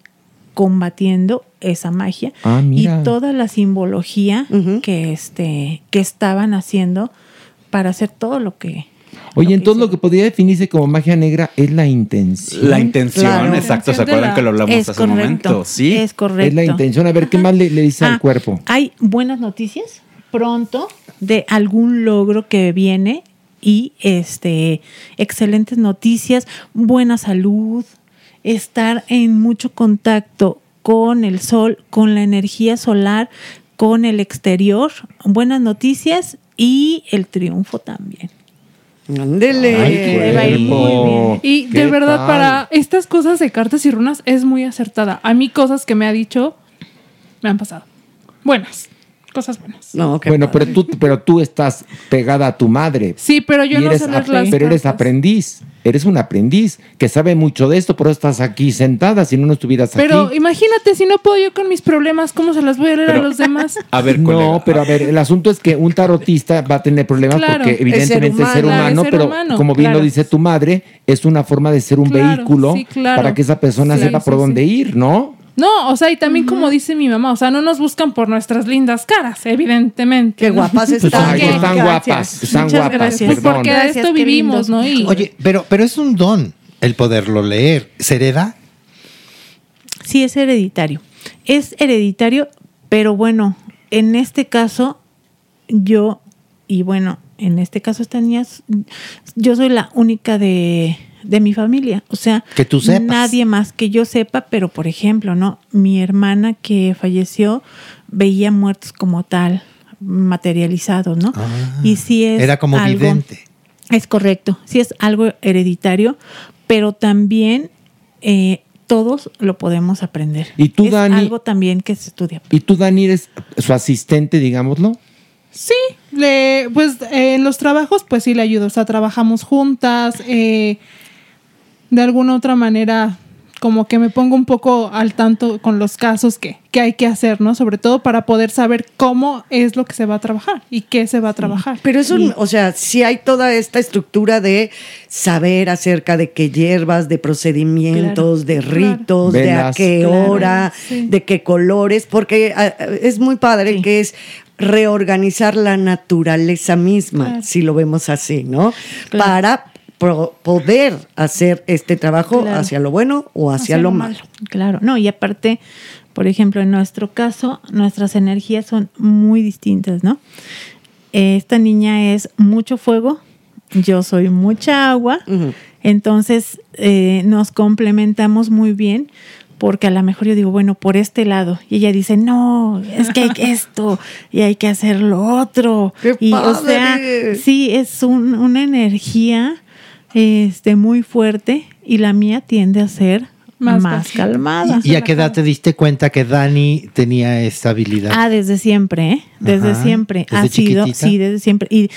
combatiendo esa magia Ah, y toda la simbología que este que estaban haciendo para hacer todo lo que Oye, lo que entonces lo que podría definirse como magia negra es la intención. La intención, Claro. exacto. ¿Se acuerdan la- que lo hablamos es hace un momento? Sí. Es correcto. Es la intención. A ver, ¿qué más le, le dice Ah, al cuerpo? Hay buenas noticias pronto de algún logro que viene y este excelentes noticias, buena salud, estar en mucho contacto con el sol, con la energía solar, con el exterior, buenas noticias y el triunfo también. Ándele. Ay, le va a ir muy cuerpo. Y ¿Qué de verdad, tal? para estas cosas de cartas y runas es muy acertada. A mí cosas que me ha dicho me han pasado. Buenas. cosas buenas. No, bueno, pero tú, pero tú estás pegada a tu madre. Sí, pero yo Y no sé leer las Pero eres cartas. aprendiz. Eres un aprendiz que sabe mucho de esto, pero estás aquí sentada. Si no, no estuvieras Pero aquí. imagínate, si no puedo yo con mis problemas, ¿cómo se las voy a leer a Pero- los demás? A ver, no, pero a ver, el asunto es que un tarotista va a tener problemas Claro, porque evidentemente es ser humano, humano, es ser pero humano, como bien claro. lo dice tu madre, es una forma de ser un Claro, vehículo sí, claro. para que esa persona Sí, sepa sí, por sí. dónde ir, ¿no? No, o sea, y también como dice mi mamá, o sea, no nos buscan por nuestras lindas caras, evidentemente. Qué guapas están. Ay, están guapas, están Muchas guapas, gracias. Pues porque de Gracias, esto qué vivimos, lindos. ¿no? Y, Oye, pero, pero es un don el poderlo leer. ¿Se hereda? Sí, es hereditario. Es hereditario, pero bueno, en este caso, yo, y bueno, en este caso estas niñas, yo soy la única de, de mi familia. O sea, Que tú sepas. nadie más que yo sepa, pero por ejemplo, ¿no? Mi hermana que falleció veía muertos como tal, materializados, ¿no? y sí es Ah, Era como algo- vidente. es correcto, sí es algo hereditario, pero también eh, todos lo podemos aprender. ¿Y tú, es Dani? algo también que se estudia. Y tú, Dani, eres su asistente, digámoslo. Sí, le, pues eh, en los trabajos, pues sí le ayudo. O sea, trabajamos juntas. eh, de alguna otra manera, como que me pongo un poco al tanto con los casos que, que hay que hacer, ¿no? Sobre todo para poder saber cómo es lo que se va a trabajar y qué se va a trabajar. Pero es un, o sea, si hay toda esta estructura de saber acerca de qué hierbas, de procedimientos, de ritos, de a qué Claro, hora, sí. de qué colores, porque ah, es muy padre que es reorganizar la naturaleza misma, Claro. si lo vemos así, ¿no? Para poder hacer este trabajo Claro. hacia lo bueno o hacia, Hacia lo lo malo. Claro, no, y aparte, por ejemplo, en nuestro caso, nuestras energías son muy distintas, ¿no? Esta niña es mucho fuego, yo soy mucha agua, entonces eh, nos complementamos muy bien. Porque a lo mejor yo digo, bueno, por este lado. Y ella dice, no, es que hay que esto y hay que hacer lo otro. ¡Qué y o sea, sí, es un- una energía este, muy fuerte y la mía tiende a ser Más calmada. ¿Y a qué edad te diste cuenta que Dani tenía esta habilidad? Ah, desde siempre, ¿eh? Desde Ajá. siempre. ¿Desde ha sido, sí, desde siempre. Y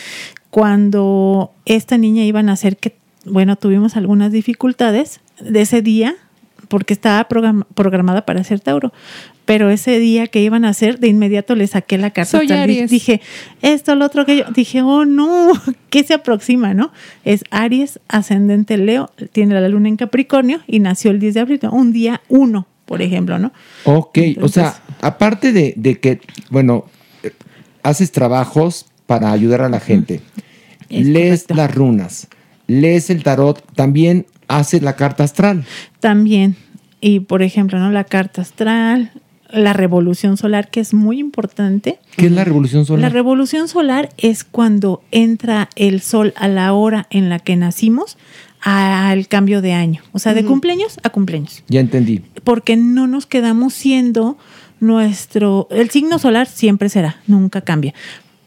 cuando esta niña iba a nacer, que, bueno, tuvimos algunas dificultades de ese día, porque estaba programa- programada para ser Tauro. Pero ese día que iban a hacer, de inmediato le saqué la carta. Soy Aries. Dije, esto, lo otro que yo. Dije, oh no, ¿qué se aproxima, no? Es Aries, ascendente Leo, tiene la luna en Capricornio y nació el 10 de abril, un día uno, por ejemplo, ¿no? Ok, o sea, aparte de, de que, bueno, haces trabajos para ayudar a la gente, Es lees correcto. las runas, lees el tarot, también haces la carta astral. También. Y por ejemplo, ¿no? La carta astral, la revolución solar, que es muy importante. ¿Qué es la revolución La solar? revolución solar es cuando entra el sol a la hora en la que nacimos al cambio de año. O sea, de cumpleaños a cumpleaños. ya entendí. Porque no nos quedamos siendo nuestro... El signo solar siempre será, nunca cambia.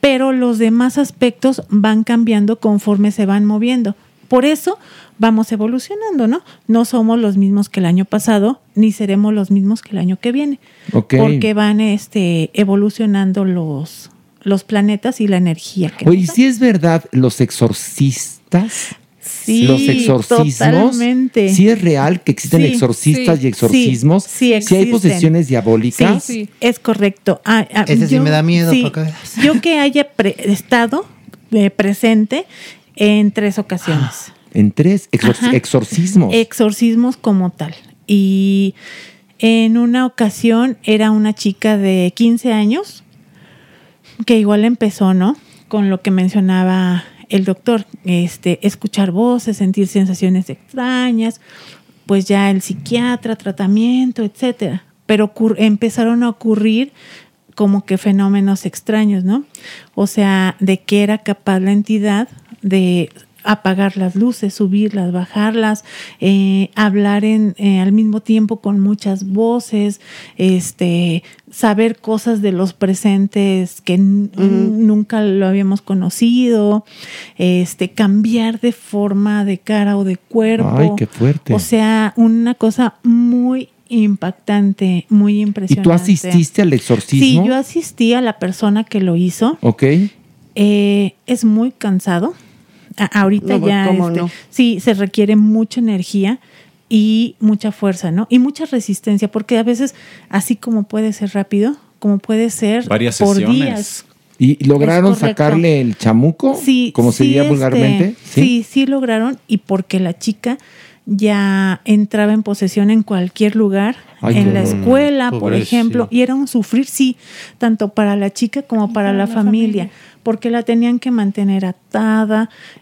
Pero los demás aspectos van cambiando conforme se van moviendo. Por eso vamos evolucionando, ¿no? No somos los mismos que el año pasado, ni seremos los mismos que el año que viene. Porque van este, evolucionando los, los planetas y la energía. Que Oye, si es verdad, los exorcistas, Sí, los exorcismos, totalmente. si es real que existen Sí, exorcistas sí, y exorcismos, sí, sí si hay existen. posesiones diabólicas. Sí, es correcto. Ah, ah, Ese sí me da miedo, sí, yo que haya pre- estado eh, presente en tres ocasiones. En tres exor- Ajá. exorcismos. Exorcismos como tal. Y en una ocasión era una chica de 15 años que igual empezó, ¿no? Con lo que mencionaba el doctor, este, escuchar voces, sentir sensaciones extrañas, pues ya el psiquiatra, tratamiento, etcétera. Pero empezaron a ocurrir como que fenómenos extraños, ¿no? O sea, de que era capaz la entidad de apagar las luces, subirlas, bajarlas, eh, hablar en, eh, al mismo tiempo con muchas voces, este, saber cosas de los presentes que nunca lo habíamos conocido, este, cambiar de forma de cara o de cuerpo. Ay, qué fuerte. O sea, una cosa muy impactante, muy ¿Y impresionante. tú asististe al exorcismo? Sí, yo asistí a la persona que lo hizo. Ok. Eh, es muy cansado. A- ahorita No, pues, ya ¿cómo este, no? sí se requiere mucha energía y mucha fuerza, ¿no? Y mucha resistencia, porque a veces así como puede ser rápido, como puede ser Varias por sesiones. días. ¿Y lograron sacarle el chamuco? Sí, Como se sí, diría este, vulgarmente. Sí, sí lograron y porque la chica ya entraba en posesión en cualquier lugar, Ay, en la escuela, por Pobrecita. ejemplo, y era un sufrir, sí, tanto para la chica como para la familia, porque la tenían que mantener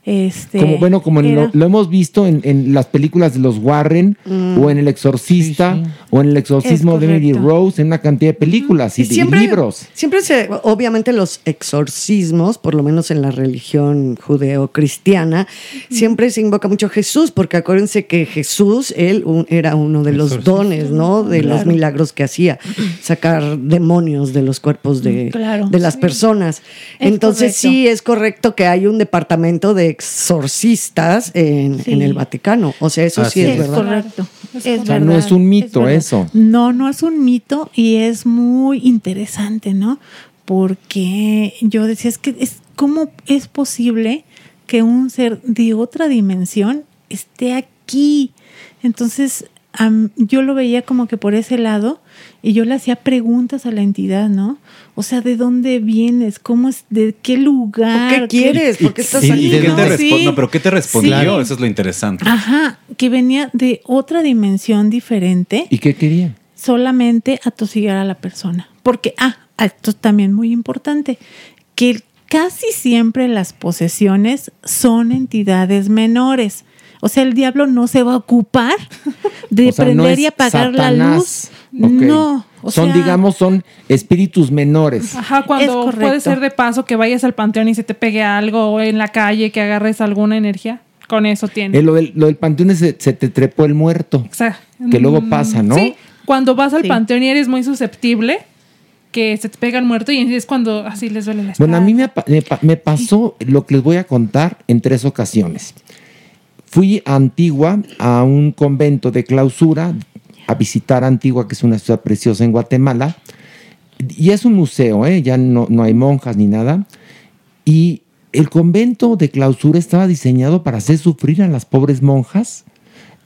este... Como bueno, como en lo, hemos visto en, en las películas de los Warren Mm. o en El Exorcista o en El Exorcismo de Emily. Rose, en una cantidad de películas y, Y de- y siempre, libros. siempre se, obviamente los exorcismos, por lo menos en la religión judeo-cristiana, siempre se invoca mucho a Jesús, porque acuérdense que Jesús, él un- era uno de los dones, ¿no? De los milagros que hacía, sacar demonios de los cuerpos de, Claro. de las personas. Es Entonces correcto. sí es correcto que hay un departamento de exorcistas en, Sí. en el Vaticano. O sea, eso Así sí es, es verdad. correcto. Es O sea, no es un mito eso. No, no es un mito y es muy interesante, ¿no? Porque yo decía, es que es cómo es posible que un ser de otra dimensión esté aquí. Entonces, am, yo lo veía como que por ese lado y yo le hacía preguntas a la entidad, ¿no? O sea, ¿de dónde vienes? ¿Cómo es? ¿De qué lugar? ¿Qué quieres? ¿Por qué estás ¿Y aquí? qué no, te sí. No, pero ¿qué te respondió? Sí. Eso es lo interesante. Ajá, que venía de otra dimensión diferente ¿Y qué querían? solamente atosigar a la persona. Porque, ah, esto es también muy importante, que casi siempre las posesiones son entidades menores. O sea, el diablo no se va a ocupar de O sea, no prender es y apagar la luz. No. O son, sea, digamos, son espíritus menores. Ajá, cuando puede ser de paso que vayas al panteón y se te pegue algo o en la calle que agarres alguna energía. Con eso tiene. Eh, lo, del, lo del panteón es se, se te trepó el muerto. Exacto. que luego Mm, pasa, ¿no? Sí, cuando vas al Sí. panteón y eres muy susceptible, que se te pega el muerto y es cuando así les duele la espalda. Bueno, a mí me, me me pasó lo que les voy a contar en tres ocasiones. Fui a Antigua, a un convento de clausura, a visitar Antigua, que es una ciudad preciosa en Guatemala. Y es un museo, ¿eh? ya no, no hay monjas ni nada. Y el convento de clausura estaba diseñado para hacer sufrir a las pobres monjas.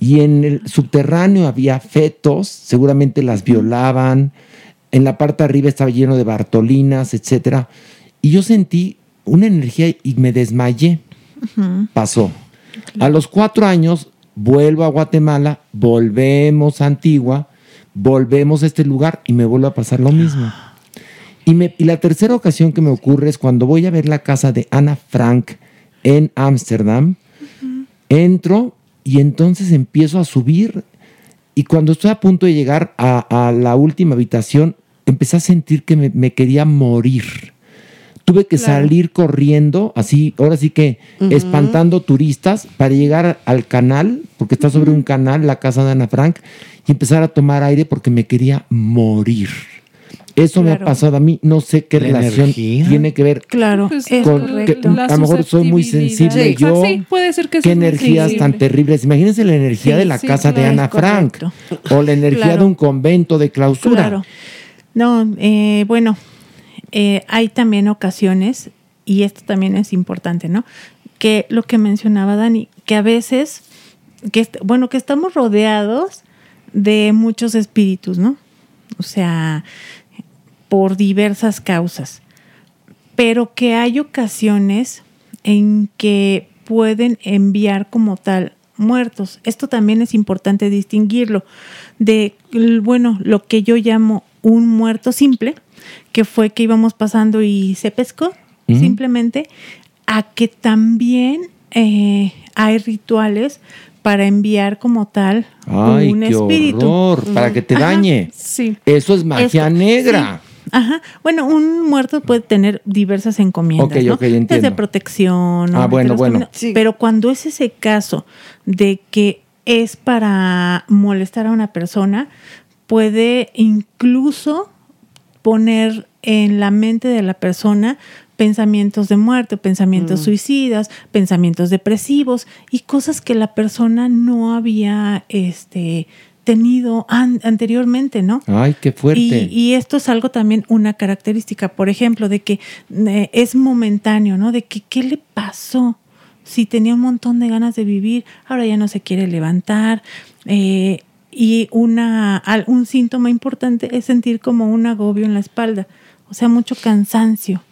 Y en el subterráneo había fetos, seguramente las violaban. En la parte de arriba estaba lleno de bartolinas, etcétera. Y yo sentí una energía y me desmayé. Pasó. A los cuatro años vuelvo a Guatemala, volvemos a Antigua, volvemos a este lugar y me vuelve a pasar lo mismo. Y, me- y la tercera ocasión que me ocurre es cuando voy a ver la casa de Ana Frank en Ámsterdam. Entro y entonces empiezo a subir y cuando estoy a punto de llegar a, a la última habitación, empecé a sentir que me, me quería morir. Tuve que salir corriendo, así, ahora sí que espantando turistas para llegar al canal, porque está sobre un canal, la casa de Ana Frank, y empezar a tomar aire porque me quería morir. Eso me ha pasado a mí, no sé qué ¿La relación energía? tiene que ver Claro, Pues, es con correcto. que a lo mejor soy muy sensible Sí, yo. Sí, puede ser que Qué energías tan terribles. Imagínense la energía Sí, de la sí, casa de Ana Frank correcto. o la energía Claro. de un convento de clausura. Claro. No, eh, bueno, eh, hay también ocasiones, y esto también es importante, ¿no? Que lo que mencionaba Dani, que a veces, que bueno, que estamos rodeados de muchos espíritus, ¿no? O sea, por diversas causas. Pero que hay ocasiones en que pueden enviar como tal muertos. Esto también es importante distinguirlo de, bueno, lo que yo llamo un muerto simple, que fue que íbamos pasando y se pescó, simplemente, a que también eh, hay rituales para enviar como tal Ay, un qué espíritu. horror, para que te Ajá. dañe. Sí. Eso es magia negra. sí. Ajá. Bueno, un muerto puede tener diversas encomiendas, Ok, ¿no? ok, entiendo. Desde protección. Ah, bueno, bueno. Sí. Pero cuando es ese caso de que es para molestar a una persona, puede incluso poner en la mente de la persona pensamientos de muerte, pensamientos suicidas, pensamientos depresivos y cosas que la persona no había este tenido an- anteriormente, ¿no? Ay, qué fuerte. Y, y esto es algo también, una característica, por ejemplo, de que eh, es momentáneo, ¿no? De que, ¿qué le pasó? Si tenía un montón de ganas de vivir, ahora ya no se quiere levantar. eh, y una, un síntoma importante es sentir como un agobio en la espalda, o sea, mucho cansancio,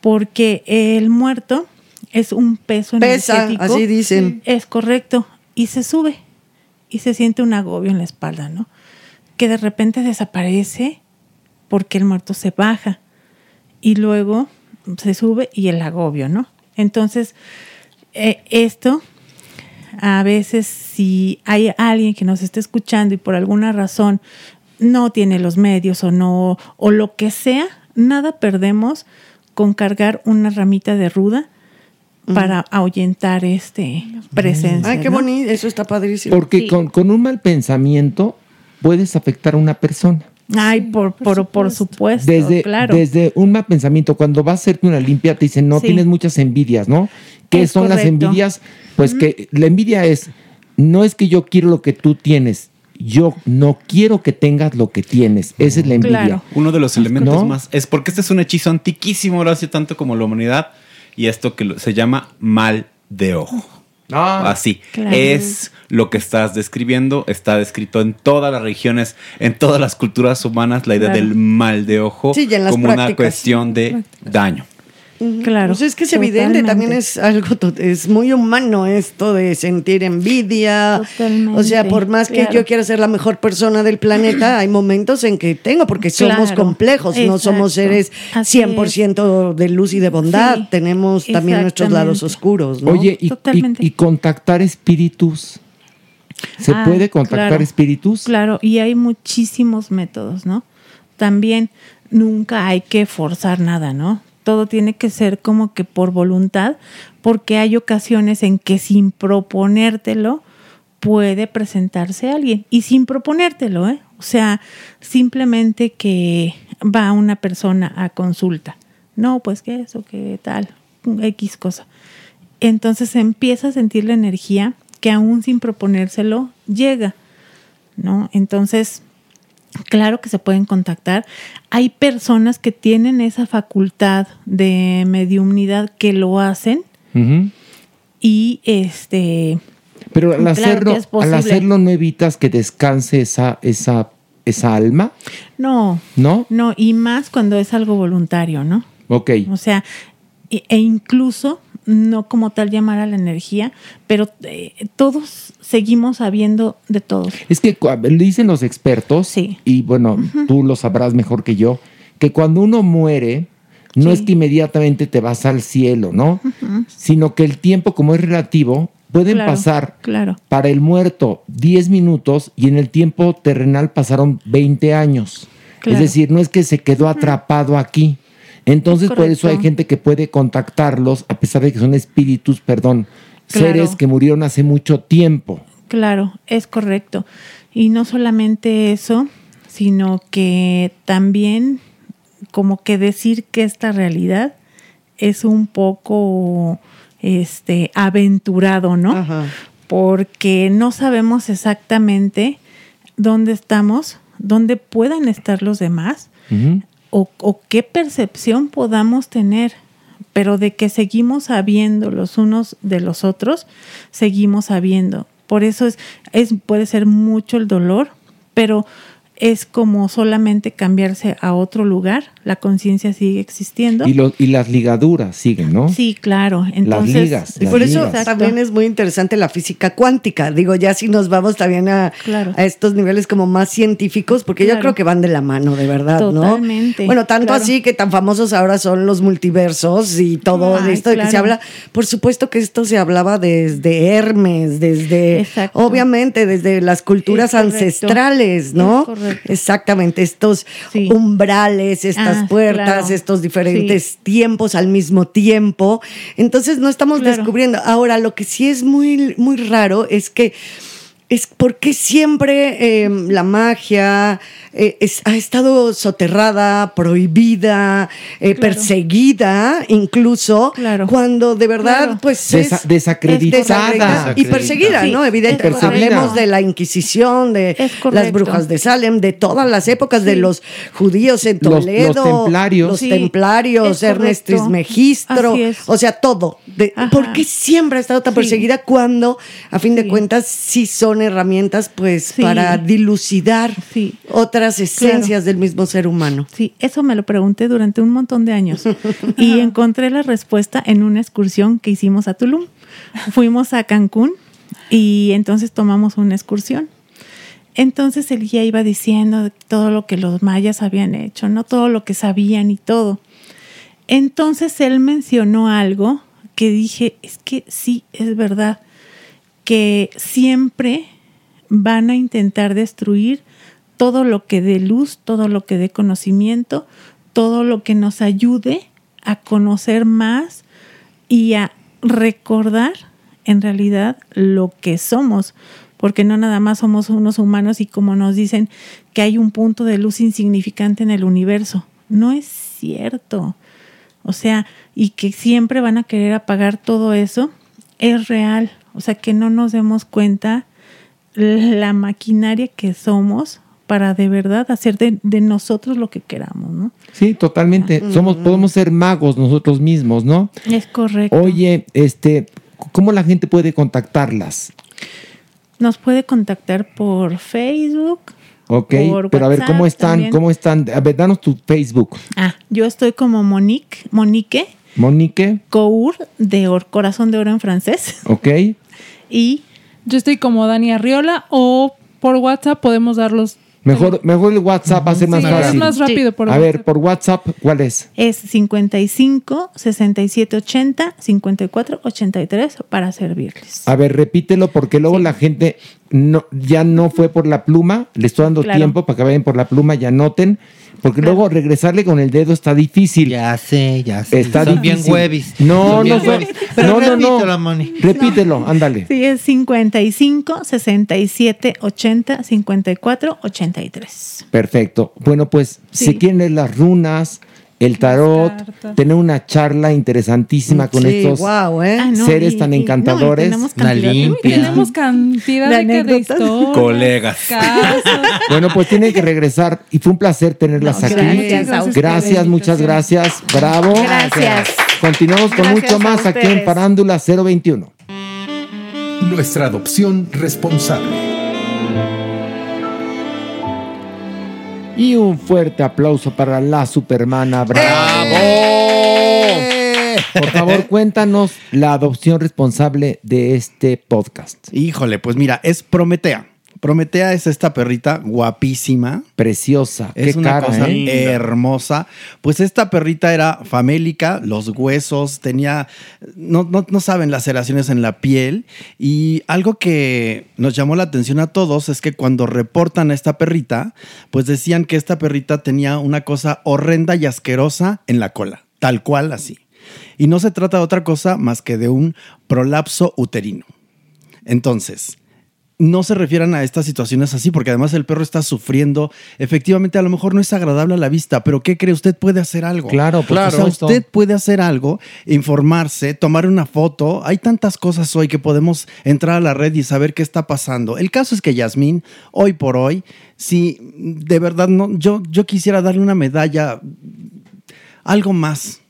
porque el muerto es un peso Pesa, energético. así dicen. Es correcto, y se sube y se siente un agobio en la espalda, ¿no? Que de repente desaparece porque el muerto se baja y luego se sube y el agobio, ¿no? Entonces, eh, esto a veces si hay alguien que nos esté escuchando y por alguna razón no tiene los medios o no o lo que sea, nada perdemos con cargar una ramita de ruda para ahuyentar este presencia. Ay, qué ¿no? bonito, eso está padrísimo. Porque con, con un mal pensamiento puedes afectar a una persona. Ay, por, por, por supuesto, Desde, claro. desde un mal pensamiento, cuando vas a hacerte una limpia, te dicen, no, Sí. tienes muchas envidias, ¿no? ¿Qué Es son las envidias? Pues que la envidia es, no es que yo quiero lo que tú tienes, yo no quiero que tengas lo que tienes. Esa es la envidia. Uno de los elementos ¿No? más. Es porque este es un hechizo antiquísimo, lo hace tanto como la humanidad. Y esto que lo- se llama mal de ojo. Así. Claro. Es lo que estás describiendo. Está descrito en todas las regiones, en todas las culturas humanas, la idea Claro. del mal de ojo Sí, como una cuestión de daño. Claro. Pues es que es evidente, totalmente. también es algo, es muy humano esto de sentir envidia. O sea, por más que claro. yo quiera ser la mejor persona del planeta, hay momentos en que tengo, porque somos Claro, complejos, no somos seres Así 100% de luz y de bondad, Sí, tenemos también nuestros lados oscuros, ¿no? Oye, y, y- y contactar espíritus. ¿Se Ah, puede contactar claro. espíritus? Claro, y hay muchísimos métodos, ¿no? También nunca hay que forzar nada, ¿no? Todo tiene que ser como que por voluntad, porque hay ocasiones en que sin proponértelo puede presentarse alguien y sin proponértelo, ¿eh? O sea, simplemente que va una persona a consulta. No, pues qué eso, qué tal, X cosa. Entonces empieza a sentir la energía que aún sin proponérselo llega, ¿no? Entonces, claro que se pueden contactar. Hay personas que tienen esa facultad de mediumnidad que lo hacen y este Pero al Claro hacerlo, al hacerlo no evitas que descanse esa, esa, esa alma, no, ¿no? no, y más cuando es algo voluntario, ¿no? Ok. O sea, e, e incluso no como tal llamar a la energía, pero eh, todos seguimos sabiendo de todos. Es que dicen los expertos, y bueno, tú lo sabrás mejor que yo, que cuando uno muere, no es que inmediatamente te vas al cielo, ¿no? Sino que el tiempo, como es relativo, pueden Claro, pasar Claro. para el muerto 10 minutos y en el tiempo terrenal pasaron 20 años. Claro. Es decir, no es que se quedó atrapado aquí. Entonces, por eso hay gente que puede contactarlos, a pesar de que son espíritus, perdón, Claro. seres que murieron hace mucho tiempo. Claro, es correcto. Y no solamente eso, sino que también como que decir que esta realidad es un poco este aventurado, ¿no? Porque no sabemos exactamente dónde estamos, dónde puedan estar los demás o, qué percepción podamos tener, pero de que seguimos sabiendo los unos de los otros, seguimos sabiendo. Por eso es, es puede ser mucho el dolor, pero es como solamente cambiarse a otro lugar, la conciencia sigue existiendo. Y, lo- y las ligaduras siguen, ¿no? Sí, claro. Entonces, ligas, Y por eso también es muy interesante la física cuántica. Digo, ya si nos vamos también a, a estos niveles como más científicos, porque yo creo que van de la mano, de verdad, Totalmente, ¿no? Bueno, tanto claro. así que tan famosos ahora son los multiversos y todo Ay, esto de que se habla. Por supuesto que esto se hablaba desde Hermes, desde, Exacto. obviamente, desde las culturas ancestrales, ¿no? Es correcto. Exactamente, estos umbrales, estas Ah, puertas, claro. estos diferentes tiempos al mismo tiempo. Entonces no estamos Claro. descubriendo. Ahora, lo que sí es muy, muy raro es que es porque siempre eh, la magia eh, es- ha estado soterrada, prohibida, eh, perseguida, incluso cuando de verdad, Claro. pues Desa- es desacreditada. desacreditada y perseguida, Sí, ¿no? Evidentemente, hablemos de la Inquisición, de las brujas de Salem, de todas las épocas de los judíos en Los- los Toledo, templarios. los Sí, templarios, es Ernest. Trismegistro, o sea, todo. De-. ¿Por qué siempre ha estado tan Sí. perseguida cuando, a fin de cuentas, sí son herramientas, pues, Sí. para dilucidar otras esencias del mismo ser humano? Sí, eso me lo pregunté durante un montón de años y encontré la respuesta en una excursión que hicimos a Tulum. Fuimos a Cancún y entonces tomamos una excursión. Entonces el guía iba diciendo todo lo que los mayas habían hecho, no todo lo que sabían y todo. Entonces él mencionó algo que dije, es que sí, es verdad, que siempre van a intentar destruir todo lo que dé luz, todo lo que dé conocimiento, todo lo que nos ayude a conocer más y a recordar en realidad lo que somos, porque no nada más somos unos humanos y como nos dicen que hay un punto de luz insignificante en el universo. No es cierto. O sea, y que siempre van a querer apagar todo eso, es real. O sea, que no nos demos cuenta la maquinaria que somos para de verdad hacer de, de nosotros lo que queramos, ¿no? Sí, totalmente. Somos, podemos ser magos nosotros mismos, ¿no? Es correcto. Oye, este, ¿cómo la gente puede contactarlas? Nos puede contactar por Facebook. Ok, Por pero a ver, ¿cómo están? también. ¿Cómo están? A ver, danos tu Facebook. Ah, yo estoy como Monique, Monique Monique, Cour de or- Corazón de Oro en francés. ok. Y Yo estoy como Dani Arriola o por WhatsApp podemos darlos. Mejor, mejor el WhatsApp va a ser más Sí, fácil. es más rápido por A ver, por WhatsApp, ¿cuál es? es 55 67 80 54 83 para servirles. A ver, repítelo porque luego la gente no, ya no fue por la pluma. Le estoy dando Claro. tiempo para que vayan por la pluma y anoten. Porque luego regresarle con el dedo está difícil. Ya sé, ya sé. Está Son bien difícil. huevis. No, Son bien no, huevis. No, no, no. repítelo, Moni. Repítelo, ándale. Sí, es 55 67 80 54 83. Perfecto. Bueno, pues si quieren leer las runas, el tarot, tener una charla interesantísima con Sí, estos ¿eh? Ah, no, seres y- tan y- no, encantadores. tenemos Una cantidad de- limpia. Tenemos cantidad De de, de anécdotas. historias, Colegas. casos. Bueno, pues tienen que regresar y fue un placer tenerlas No, aquí. gracias ustedes. Gracias, muchas gracias. Bravo. Gracias. Continuamos con Gracias mucho más aquí en ustedes. Farándula 021. Nuestra adopción responsable. Y un fuerte aplauso para la Supermana. ¡Bravo! Por favor, cuéntanos la adopción responsable de este podcast. Híjole, pues mira, es Prometea. Prometea es esta perrita guapísima. Preciosa. Es Qué una cara, cosa ¿eh? hermosa. Pues esta perrita era famélica, los huesos, tenía, no, no, no saben, laceraciones en la piel. Y algo que nos llamó la atención a todos es que cuando reportan a esta perrita, pues decían que esta perrita tenía una cosa horrenda y asquerosa en la cola, tal cual así. Y no se trata de otra cosa más que de un prolapso uterino. Entonces, no se refieran a estas situaciones así, porque además el perro está sufriendo. Efectivamente, a lo mejor no es agradable a la vista, pero ¿qué cree? Usted puede hacer algo. Claro, por O sea, usted puede hacer algo, informarse, tomar una foto. Hay tantas cosas hoy que podemos entrar a la red y saber qué está pasando. El caso es que Yasmín, hoy por hoy, si de verdad no, yo, yo quisiera darle una medalla, algo más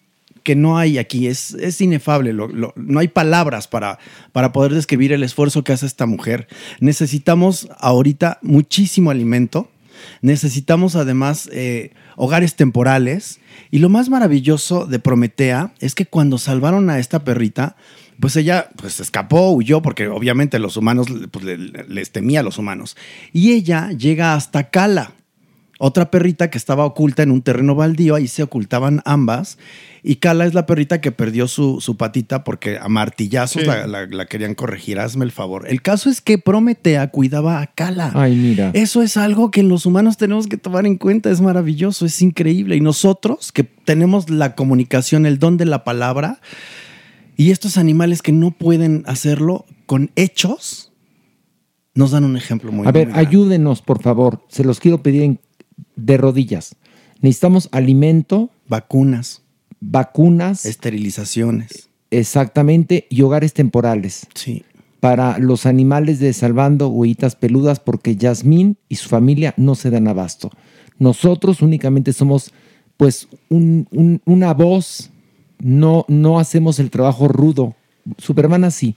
que no hay aquí. Es, es inefable. no hay palabras para, para poder describir el esfuerzo que hace esta mujer. Necesitamos ahorita muchísimo alimento. Necesitamos además eh, hogares temporales. Y lo más maravilloso de Prometea es que cuando salvaron a esta perrita, pues ella pues escapó, huyó, porque obviamente los humanos pues, le- les temía a los humanos. Y ella llega hasta Cala, otra perrita que estaba oculta en un terreno baldío, ahí se ocultaban ambas. Y Cala es la perrita que perdió su, su patita porque a martillazos Sí. la, la- la querían corregir. Hazme el favor. El caso es que Prometea cuidaba a Cala. Ay, mira. Eso es algo que los humanos tenemos que tomar en cuenta. Es maravilloso, es increíble. Y nosotros que tenemos la comunicación, el don de la palabra, y estos animales que no pueden hacerlo con hechos, nos dan un ejemplo muy A ver, grande. ayúdenos, por favor. Se los quiero pedir en- de rodillas. Necesitamos alimento, vacunas, vacunas, esterilizaciones. Exactamente, y hogares temporales. Sí. Para los animales de Salvando Huellitas Peludas, porque Yasmín y su familia no se dan abasto. Nosotros únicamente somos, pues, un- un- una voz, no, no hacemos el trabajo rudo. Supermana sí,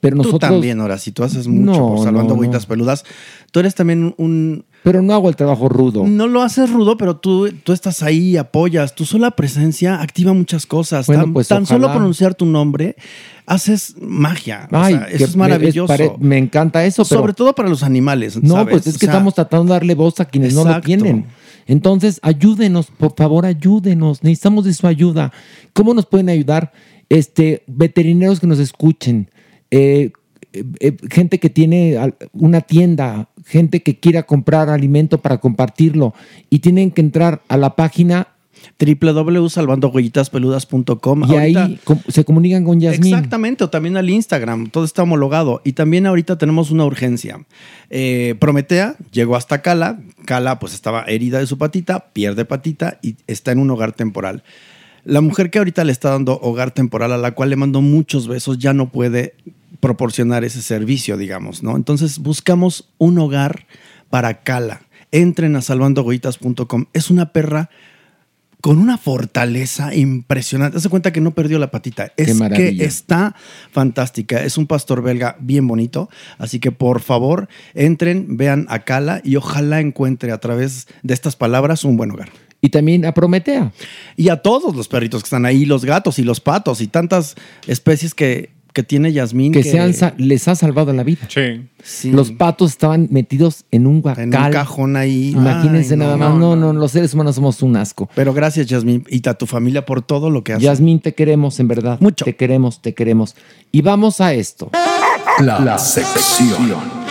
pero Tú nosotros... también, Horacio, tú haces mucho No, por salvando no. peludas. Tú eres también un... Pero no hago el trabajo rudo. No lo haces rudo, pero tú, tú estás ahí, apoyas. Tu sola presencia activa muchas cosas. Bueno, tan pues, tan solo pronunciar tu nombre haces magia. O Ay, sea, eso es me- maravilloso. pare- Me, encanta eso, pero... Sobre todo para los animales. No, ¿sabes? pues es O que sea, estamos tratando de darle voz a quienes no lo tienen. Entonces, ayúdenos, por favor, ayúdenos. Necesitamos de su ayuda. ¿Cómo nos pueden ayudar? Este, veterinarios que nos escuchen, eh, gente que tiene una tienda, gente que quiera comprar alimento para compartirlo y tienen que entrar a la página www.salvandohuellitaspeludas.com. y ahí se comunican con Yasmín. Exactamente, o también al Instagram, todo está homologado. Y también ahorita tenemos una urgencia. Eh, Prometea llegó hasta Cala, Cala pues estaba herida de su patita, pierde patita y está en un hogar temporal. La mujer que ahorita le está dando hogar temporal, a la cual le mando muchos besos, ya no puede proporcionar ese servicio, digamos, ¿no? Entonces buscamos un hogar para Cala. Entren a salvandogoitas.com. Es una perra con una fortaleza impresionante. Haz de cuenta que no perdió la patita. Es que maravilla. está fantástica. Es un pastor belga bien bonito. Así que por favor, entren, vean a Cala y ojalá encuentre a través de estas palabras un buen hogar. Y también a Prometea. Y a todos los perritos que están ahí, los gatos y los patos y tantas especies que, que tiene Yasmín. Que, se han sa- les ha salvado la vida. Sí. Los patos estaban metidos en un guacal. En un cajón ahí. Imagínense Ay, no, nada más. No, no, los seres humanos somos un asco. Pero gracias, Yasmín, y a tu familia por todo lo que haces. Yasmín, te queremos, en verdad. Mucho. Te queremos, te queremos. Y vamos a esto. La, la sección.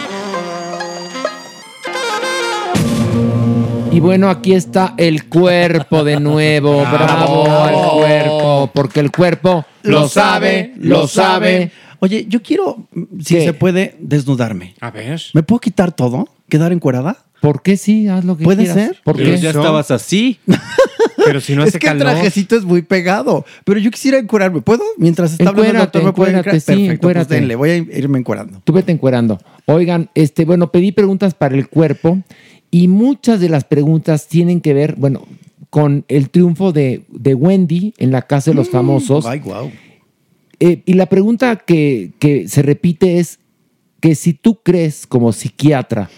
Y bueno, aquí está el cuerpo de nuevo. Bravo, al cuerpo. Porque el cuerpo lo sabe, lo sabe. Oye, yo quiero, si ¿Qué? se puede, desnudarme. A ver. ¿Me puedo quitar todo? ¿Quedar encuerada? ¿Por qué sí? Haz lo que ¿Puede quieras. ser? ¿Por Pero qué? ya estabas así. Pero si no es hace que el trajecito es muy pegado. Pero yo quisiera encuerarme. ¿Puedo? Mientras está hablando el Encuérate, doctor, ¿me puedo encuérate, encuerar? sí, Perfecto, pues encuérate. denle. Voy a irme encuerando. Tú vete encuerando. Oigan, este, bueno, pedí preguntas para el cuerpo y muchas de las preguntas tienen que ver, bueno, con el triunfo de, de Wendy en la Casa de los Famosos. Ay, wow. Eh, y la pregunta que, que se repite es que si tú crees como psiquiatra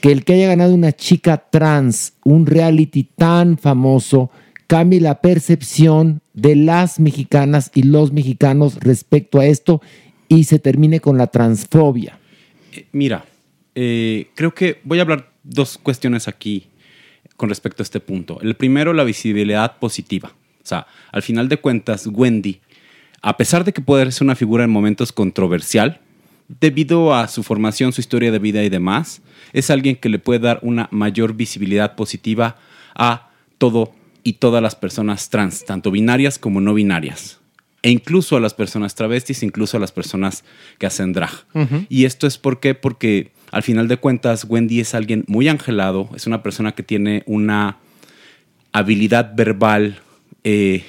que el que haya ganado una chica trans, un reality tan famoso, cambie la percepción de las mexicanas y los mexicanos respecto a esto y se termine con la transfobia. Mira, eh, creo que voy a hablar dos cuestiones aquí con respecto a este punto. El primero, la visibilidad positiva. O sea, al final de cuentas, Wendy, a pesar de que puede ser una figura en momentos controversial, debido a su formación, su historia de vida y demás, es alguien que le puede dar una mayor visibilidad positiva a todo y todas las personas trans, tanto binarias como no binarias. E incluso a las personas travestis, incluso a las personas que hacen drag. Y esto es por qué? porque al final de cuentas Wendy es alguien muy angelado, es una persona que tiene una habilidad verbal eh,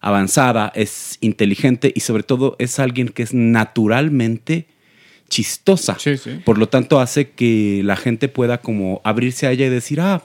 avanzada, es inteligente y sobre todo es alguien que es naturalmente chistosa. Por lo tanto hace que la gente pueda como abrirse a ella y decir, ah,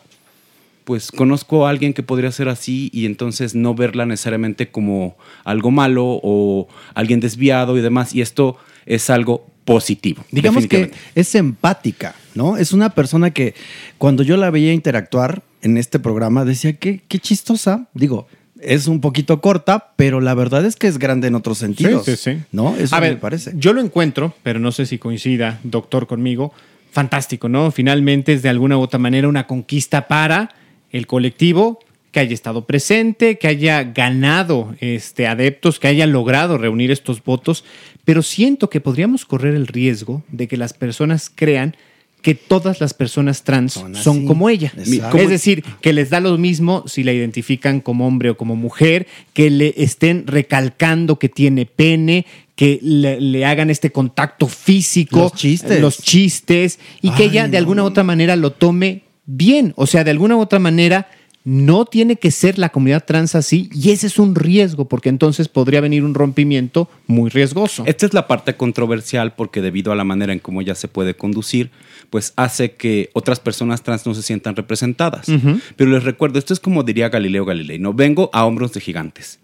pues conozco a alguien que podría ser así y entonces no verla necesariamente como algo malo o alguien desviado y demás. Y esto es algo positivo. Digamos que definitivamente. es empática, ¿no? Es una persona que cuando yo la veía interactuar en este programa decía que qué chistosa. Digo, es un poquito corta, pero la verdad es que es grande en otros sentidos. Sí, sí, sí. ¿No? Eso a me ver, parece. Yo lo encuentro, pero no sé si coincida, doctor, conmigo. Fantástico, ¿no? Finalmente es de alguna u otra manera una conquista para el colectivo que haya estado presente, que haya ganado este, adeptos, que haya logrado reunir estos votos, pero siento que podríamos correr el riesgo de que las personas crean que todas las personas trans son, como ella. Exacto. Es decir, que les da lo mismo si la identifican como hombre o como mujer, que le estén recalcando que tiene pene, que le, le hagan este contacto físico, Los chistes. los chistes, y que ella de alguna u otra manera lo tome bien. O sea, de alguna u otra manera no tiene que ser la comunidad trans así, y ese es un riesgo, porque entonces podría venir un rompimiento muy riesgoso. Esta es la parte controversial porque debido a la manera en cómo ya se puede conducir, pues hace que otras personas trans no se sientan representadas. Pero les recuerdo, esto es como diría Galileo Galilei, no vengo a hombros de gigantes.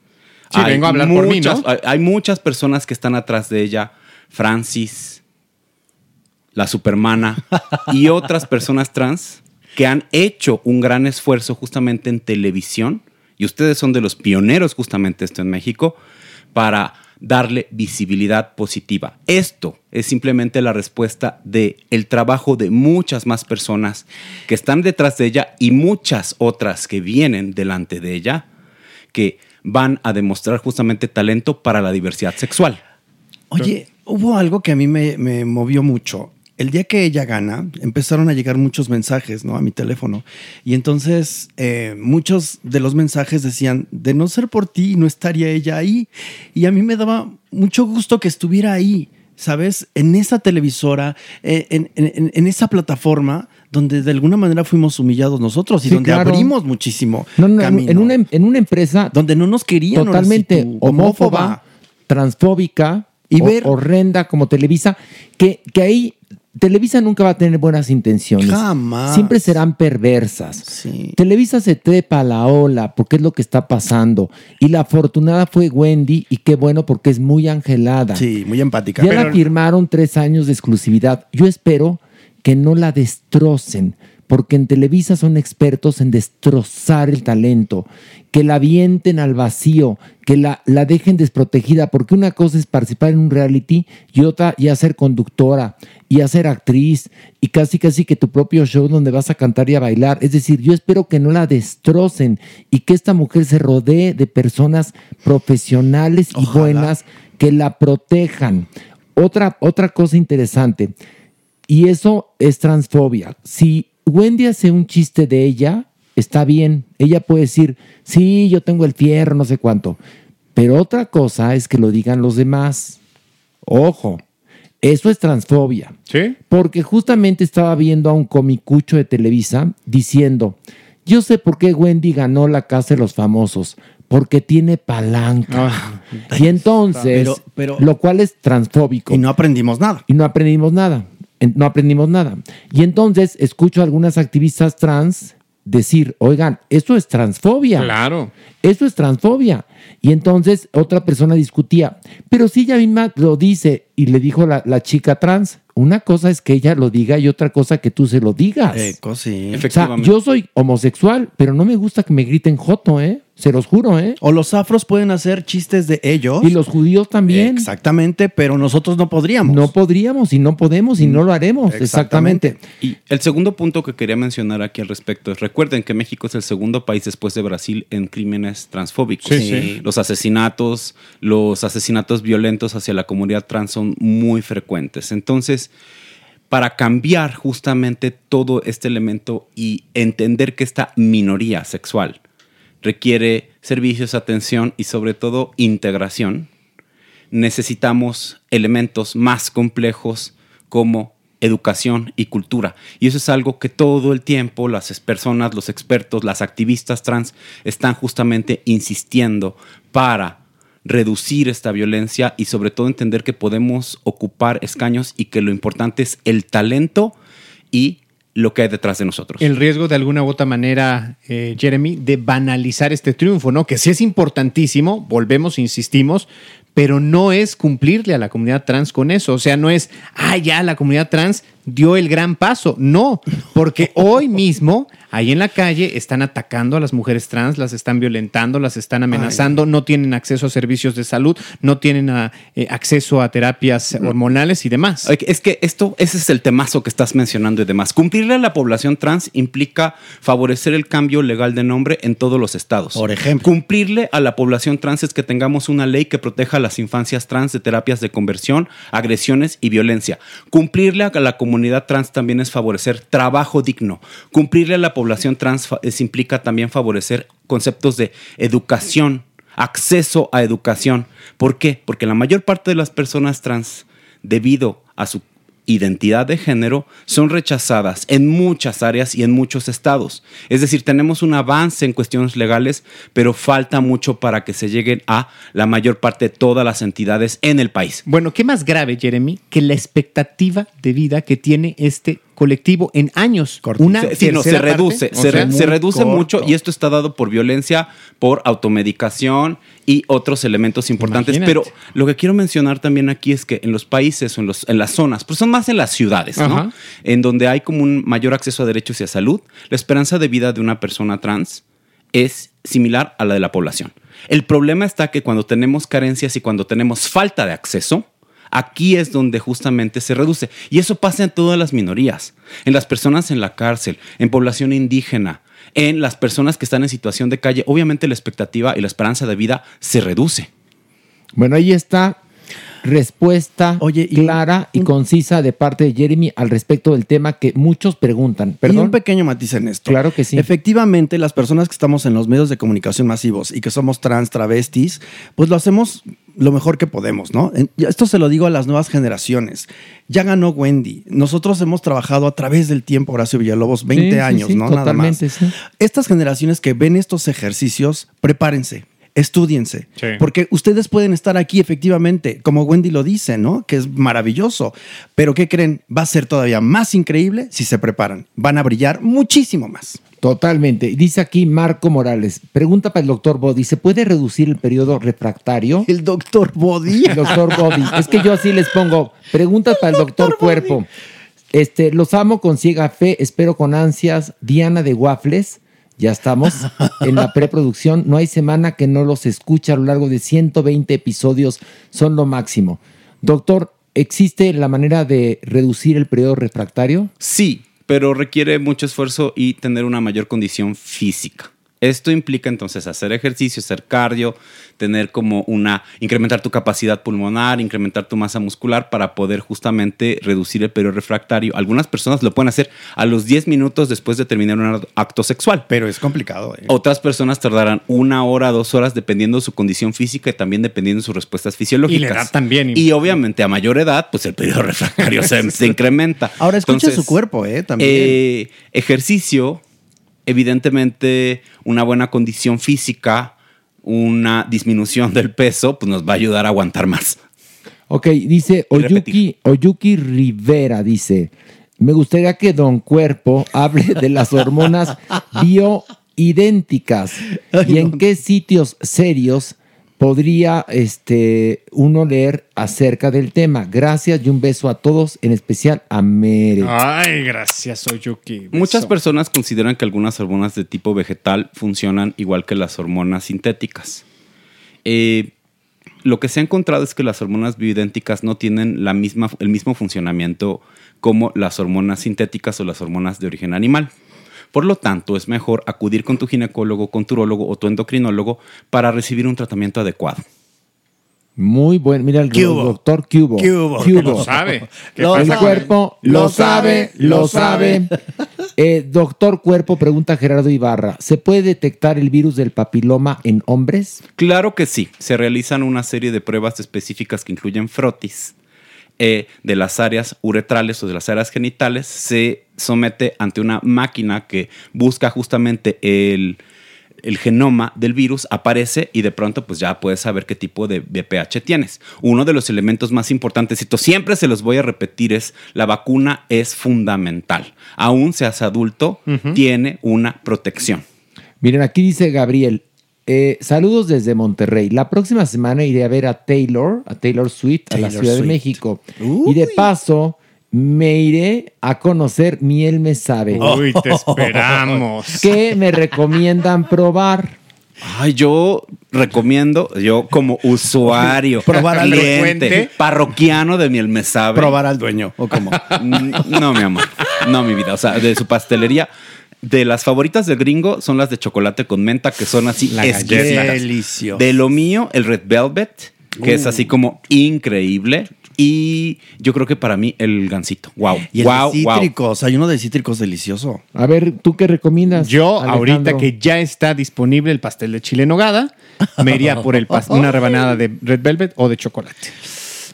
Sí, vengo a hablar por mí, ¿no? Hay, hay muchas personas que están atrás de ella, Francis, la Supermana y otras personas trans que han hecho un gran esfuerzo justamente en televisión, y ustedes son de los pioneros justamente esto en México, para darle visibilidad positiva. Esto es simplemente la respuesta de el trabajo de muchas más personas que están detrás de ella y muchas otras que vienen delante de ella que van a demostrar justamente talento para la diversidad sexual. Oye, hubo algo que a mí me, me movió mucho. El día que ella gana, empezaron a llegar muchos mensajes ¿no? a mi teléfono. Y entonces eh, muchos de los mensajes decían, de no ser por ti, no estaría ella ahí. Y a mí me daba mucho gusto que estuviera ahí, ¿sabes? En esa televisora, eh, en, en- en esa plataforma donde de alguna manera fuimos humillados nosotros y Sí, donde claro. abrimos muchísimo No, no, en- camino. en una, en una empresa donde no nos querían. sí totalmente tú, homófoba, transfóbica Y ver- horrenda como Televisa, que, que ahí Televisa nunca va a tener buenas intenciones. Jamás. Siempre serán perversas. Televisa se trepa a la ola porque es lo que está pasando. Y la afortunada fue Wendy y qué bueno porque es muy angelada. Sí, muy empática. Ya Pero- la firmaron tres años de exclusividad. Yo espero que no la destrocen, porque en Televisa son expertos en destrozar el talento, que la avienten al vacío, que la, la dejen desprotegida, porque una cosa es participar en un reality y otra ya ser conductora y ya ser actriz y casi casi que tu propio show donde vas a cantar y a bailar. Es decir, yo espero que no la destrocen y que esta mujer se rodee de personas profesionales y buenas que la protejan. Otra, otra cosa interesante, y eso es transfobia. Si Wendy hace un chiste de ella, está bien. Ella puede decir, sí, yo tengo el fierro, no sé cuánto. Pero otra cosa es que lo digan los demás. Ojo, eso es transfobia. Sí. Porque justamente estaba viendo a un comicucho de Televisa diciendo, yo sé por qué Wendy ganó la Casa de los Famosos, porque tiene palanca. y entonces, Pero- pero- lo cual es transfóbico. Y no aprendimos nada. Y no aprendimos nada. No aprendimos nada. Y entonces escucho a algunas activistas trans decir, oigan, esto es transfobia. Claro. Esto es transfobia. Y entonces otra persona discutía, pero si ella misma lo dice y le dijo la, la chica trans, una cosa es que ella lo diga y otra cosa que tú se lo digas. Eco, sí. O sea, yo soy homosexual, pero no me gusta que me griten joto, ¿eh? Se los juro, ¿eh? O los afros pueden hacer chistes de ellos. Y los judíos también. Exactamente, pero nosotros no podríamos. No podríamos y no podemos y no lo haremos. Exactamente. Y el segundo punto que quería mencionar aquí al respecto es, recuerden que México es el segundo país después de Brasil en crímenes transfóbicos. Sí, sí. Los asesinatos, los asesinatos violentos hacia la comunidad trans son muy frecuentes. Entonces, para cambiar justamente todo este elemento y entender que esta minoría sexual requiere servicios, atención y sobre todo integración, necesitamos elementos más complejos como educación y cultura. Y eso es algo que todo el tiempo las personas, los expertos, las activistas trans están justamente insistiendo para reducir esta violencia y sobre todo entender que podemos ocupar escaños y que lo importante es el talento y lo que hay detrás de nosotros. el riesgo de alguna u otra manera, eh, Jeremy, de banalizar este triunfo, ¿no? Que sí es importantísimo, volvemos, insistimos, pero no es cumplirle a la comunidad trans con eso. O sea, no es, ah, ya la comunidad trans dio el gran paso. No, porque hoy mismo, ahí en la calle, están atacando a las mujeres trans, las están violentando, las están amenazando, no tienen acceso a servicios de salud, no tienen ah, eh, acceso a terapias hormonales y demás. Es que esto, ese es el temazo que estás mencionando y demás. Cumplirle a la población trans implica favorecer el cambio legal de nombre en todos los estados. Por ejemplo. Cumplirle a la población trans es que tengamos una ley que proteja a las infancias trans de terapias de conversión, agresiones y violencia. Cumplirle a la comunidad trans también es favorecer trabajo digno. Cumplirle a la población trans fa- es- implica también favorecer conceptos de educación acceso a educación. ¿Por qué? Porque la mayor parte de las personas trans, debido a su identidad de género, son rechazadas en muchas áreas y en muchos estados. Es decir, tenemos un avance en cuestiones legales, pero falta mucho para que se lleguen a la mayor parte de todas las entidades en el país. Bueno, ¿qué más grave, Jeremy, que la expectativa de vida que tiene este colectivo en años? Una sí, no, se reduce, parte, se, re- reduce corto. mucho y esto está dado por violencia, por automedicación y otros elementos importantes. Imagínate. Pero lo que quiero mencionar también aquí es que en los países o en, los, en las zonas, pero son más en las ciudades, ¿no? En donde hay como un mayor acceso a derechos y a salud, la esperanza de vida de una persona trans es similar a la de la población. El problema está que cuando tenemos carencias y cuando tenemos falta de acceso, aquí es donde justamente se reduce. Y eso pasa en todas las minorías, en las personas en la cárcel, en población indígena, en las personas que están en situación de calle. Obviamente la expectativa y la esperanza de vida se reduce. Bueno, ahí está respuesta clara y concisa de parte de Jeremy al respecto del tema que muchos preguntan. Y Perdón. un pequeño matiz en esto. Claro que sí. Efectivamente, las personas que estamos en los medios de comunicación masivos y que somos trans, travestis, pues lo hacemos lo mejor que podemos, ¿no? Esto se lo digo a las nuevas generaciones. Ya ganó Wendy. Nosotros hemos trabajado a través del tiempo, Horacio Villalobos, 20 Sí, sí, años, sí, ¿no? Nada más. Estas generaciones que ven estos ejercicios, prepárense. Estudiense, Sí. porque ustedes pueden estar aquí efectivamente, como Wendy lo dice, ¿no? Que es maravilloso. Pero ¿qué creen? Va a ser todavía más increíble si se preparan. Van a brillar muchísimo más. Totalmente. Dice aquí Marco Morales, pregunta para el doctor Body, ¿se puede reducir el periodo refractario? El doctor Body. El doctor Body. Es que yo así les pongo, preguntas para el doctor Cuerpo. Este, los amo con ciega fe, espero con ansias. Diana de Waffles, ya estamos en la preproducción. No hay semana que no los escuche a lo largo de 120 episodios, son lo máximo. Doctor, ¿existe la manera de reducir el periodo refractario? Sí, pero requiere mucho esfuerzo y tener una mayor condición física. Esto implica entonces hacer ejercicio, hacer cardio, tener como una, incrementar tu capacidad pulmonar, incrementar tu masa muscular para poder justamente reducir el periodo refractario. Algunas personas lo pueden hacer a los 10 minutos después de terminar un acto sexual. Pero es complicado. ¿eh? Otras personas tardarán una hora, dos horas, dependiendo de su condición física y también dependiendo de sus respuestas fisiológicas. Y la edad también. Y obviamente a mayor edad, pues el periodo refractario se, se incrementa. Ahora escucha Entonces, su cuerpo, ¿eh? También. eh, ejercicio, evidentemente una buena condición física, una disminución del peso, pues nos va a ayudar a aguantar más. Ok, dice Oyuki, Oyuki Rivera, dice, me gustaría que Don Cuerpo hable de las hormonas bioidénticas y en qué sitios serios podría este, uno leer acerca del tema. Gracias y un beso a todos, en especial a Mere. Ay, gracias, Oyuki. Muchas personas consideran que algunas hormonas de tipo vegetal funcionan igual que las hormonas sintéticas. Eh, lo que se ha encontrado es que las hormonas bioidénticas no tienen la misma, el mismo funcionamiento como las hormonas sintéticas o las hormonas de origen animal. Por lo tanto, es mejor acudir con tu ginecólogo, con tu urólogo o tu endocrinólogo para recibir un tratamiento adecuado. Muy buen, mira el doctor Cubo. ¿Qué hubo? Lo sabe. ¿Qué el cuerpo Lo lo sabe, lo sabe. Eh, doctor Cuerpo, pregunta Gerardo Ibarra, ¿se puede detectar el virus del papiloma en hombres? Claro que sí. Se realizan una serie de pruebas específicas que incluyen frotis eh, de las áreas uretrales o de las áreas genitales. Se somete ante una máquina que busca justamente el, el genoma del virus, aparece y de pronto pues ya puedes saber qué tipo de VPH tienes. Uno de los elementos más importantes, y esto siempre se los voy a repetir, es la vacuna es fundamental. Aún seas adulto, tiene una protección. Miren, aquí dice Gabriel, eh, saludos desde Monterrey. La próxima semana iré a ver a Taylor, a Taylor Swift, a la Ciudad de. México. Y de paso, me iré a conocer Miel Me Sabe. Uy, te esperamos. ¿Qué me recomiendan probar? Ay, yo recomiendo, yo como usuario, Probar al cliente, parroquiano de Miel Me Sabe. Probar al dueño, ¿o cómo? No, mi amor. No, mi vida. O sea, de su pastelería. De las favoritas del gringo son las de chocolate con menta, que son así La exquisitas. Delicioso. De lo mío, el Red Velvet, que es Uh. así como increíble. Y yo creo que para mí el gansito. Wow. Y el wow, de wow. cítricos, hay uno de cítricos delicioso. A ver, ¿tú qué recomiendas? Yo, Alejandro? ahorita que ya está disponible el pastel de chile en nogada, me iría por el una rebanada de red velvet o de chocolate.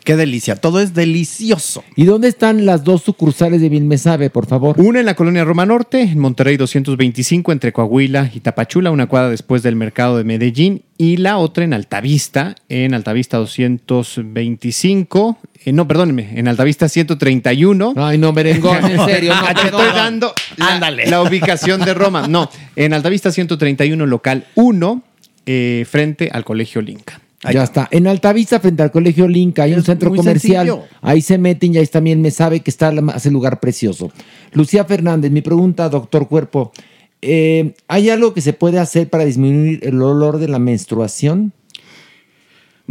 Qué delicia, todo es delicioso. ¿Y dónde están las dos sucursales de Vilmesabe, por favor? Una en la colonia Roma Norte, en Monterrey 225, entre Coahuila y Tapachula, una cuadra después del mercado de Medellín, y la otra en Altavista, en Altavista 225, eh, no, perdónenme, en Altavista 131. Ay, no, merengón, en serio, no, Ah, Te estoy dando la, la ubicación de Roma. No, en Altavista 131, local 1, eh, frente al Colegio Linca. ya está. En Altavista, frente al Colegio Linca, hay un centro comercial. sencillo. Ahí se meten y ahí también me sabe que está ese lugar precioso. Lucía Fernández, mi pregunta, doctor Cuerpo. eh, ¿Hay algo que se puede hacer para disminuir el olor de la menstruación?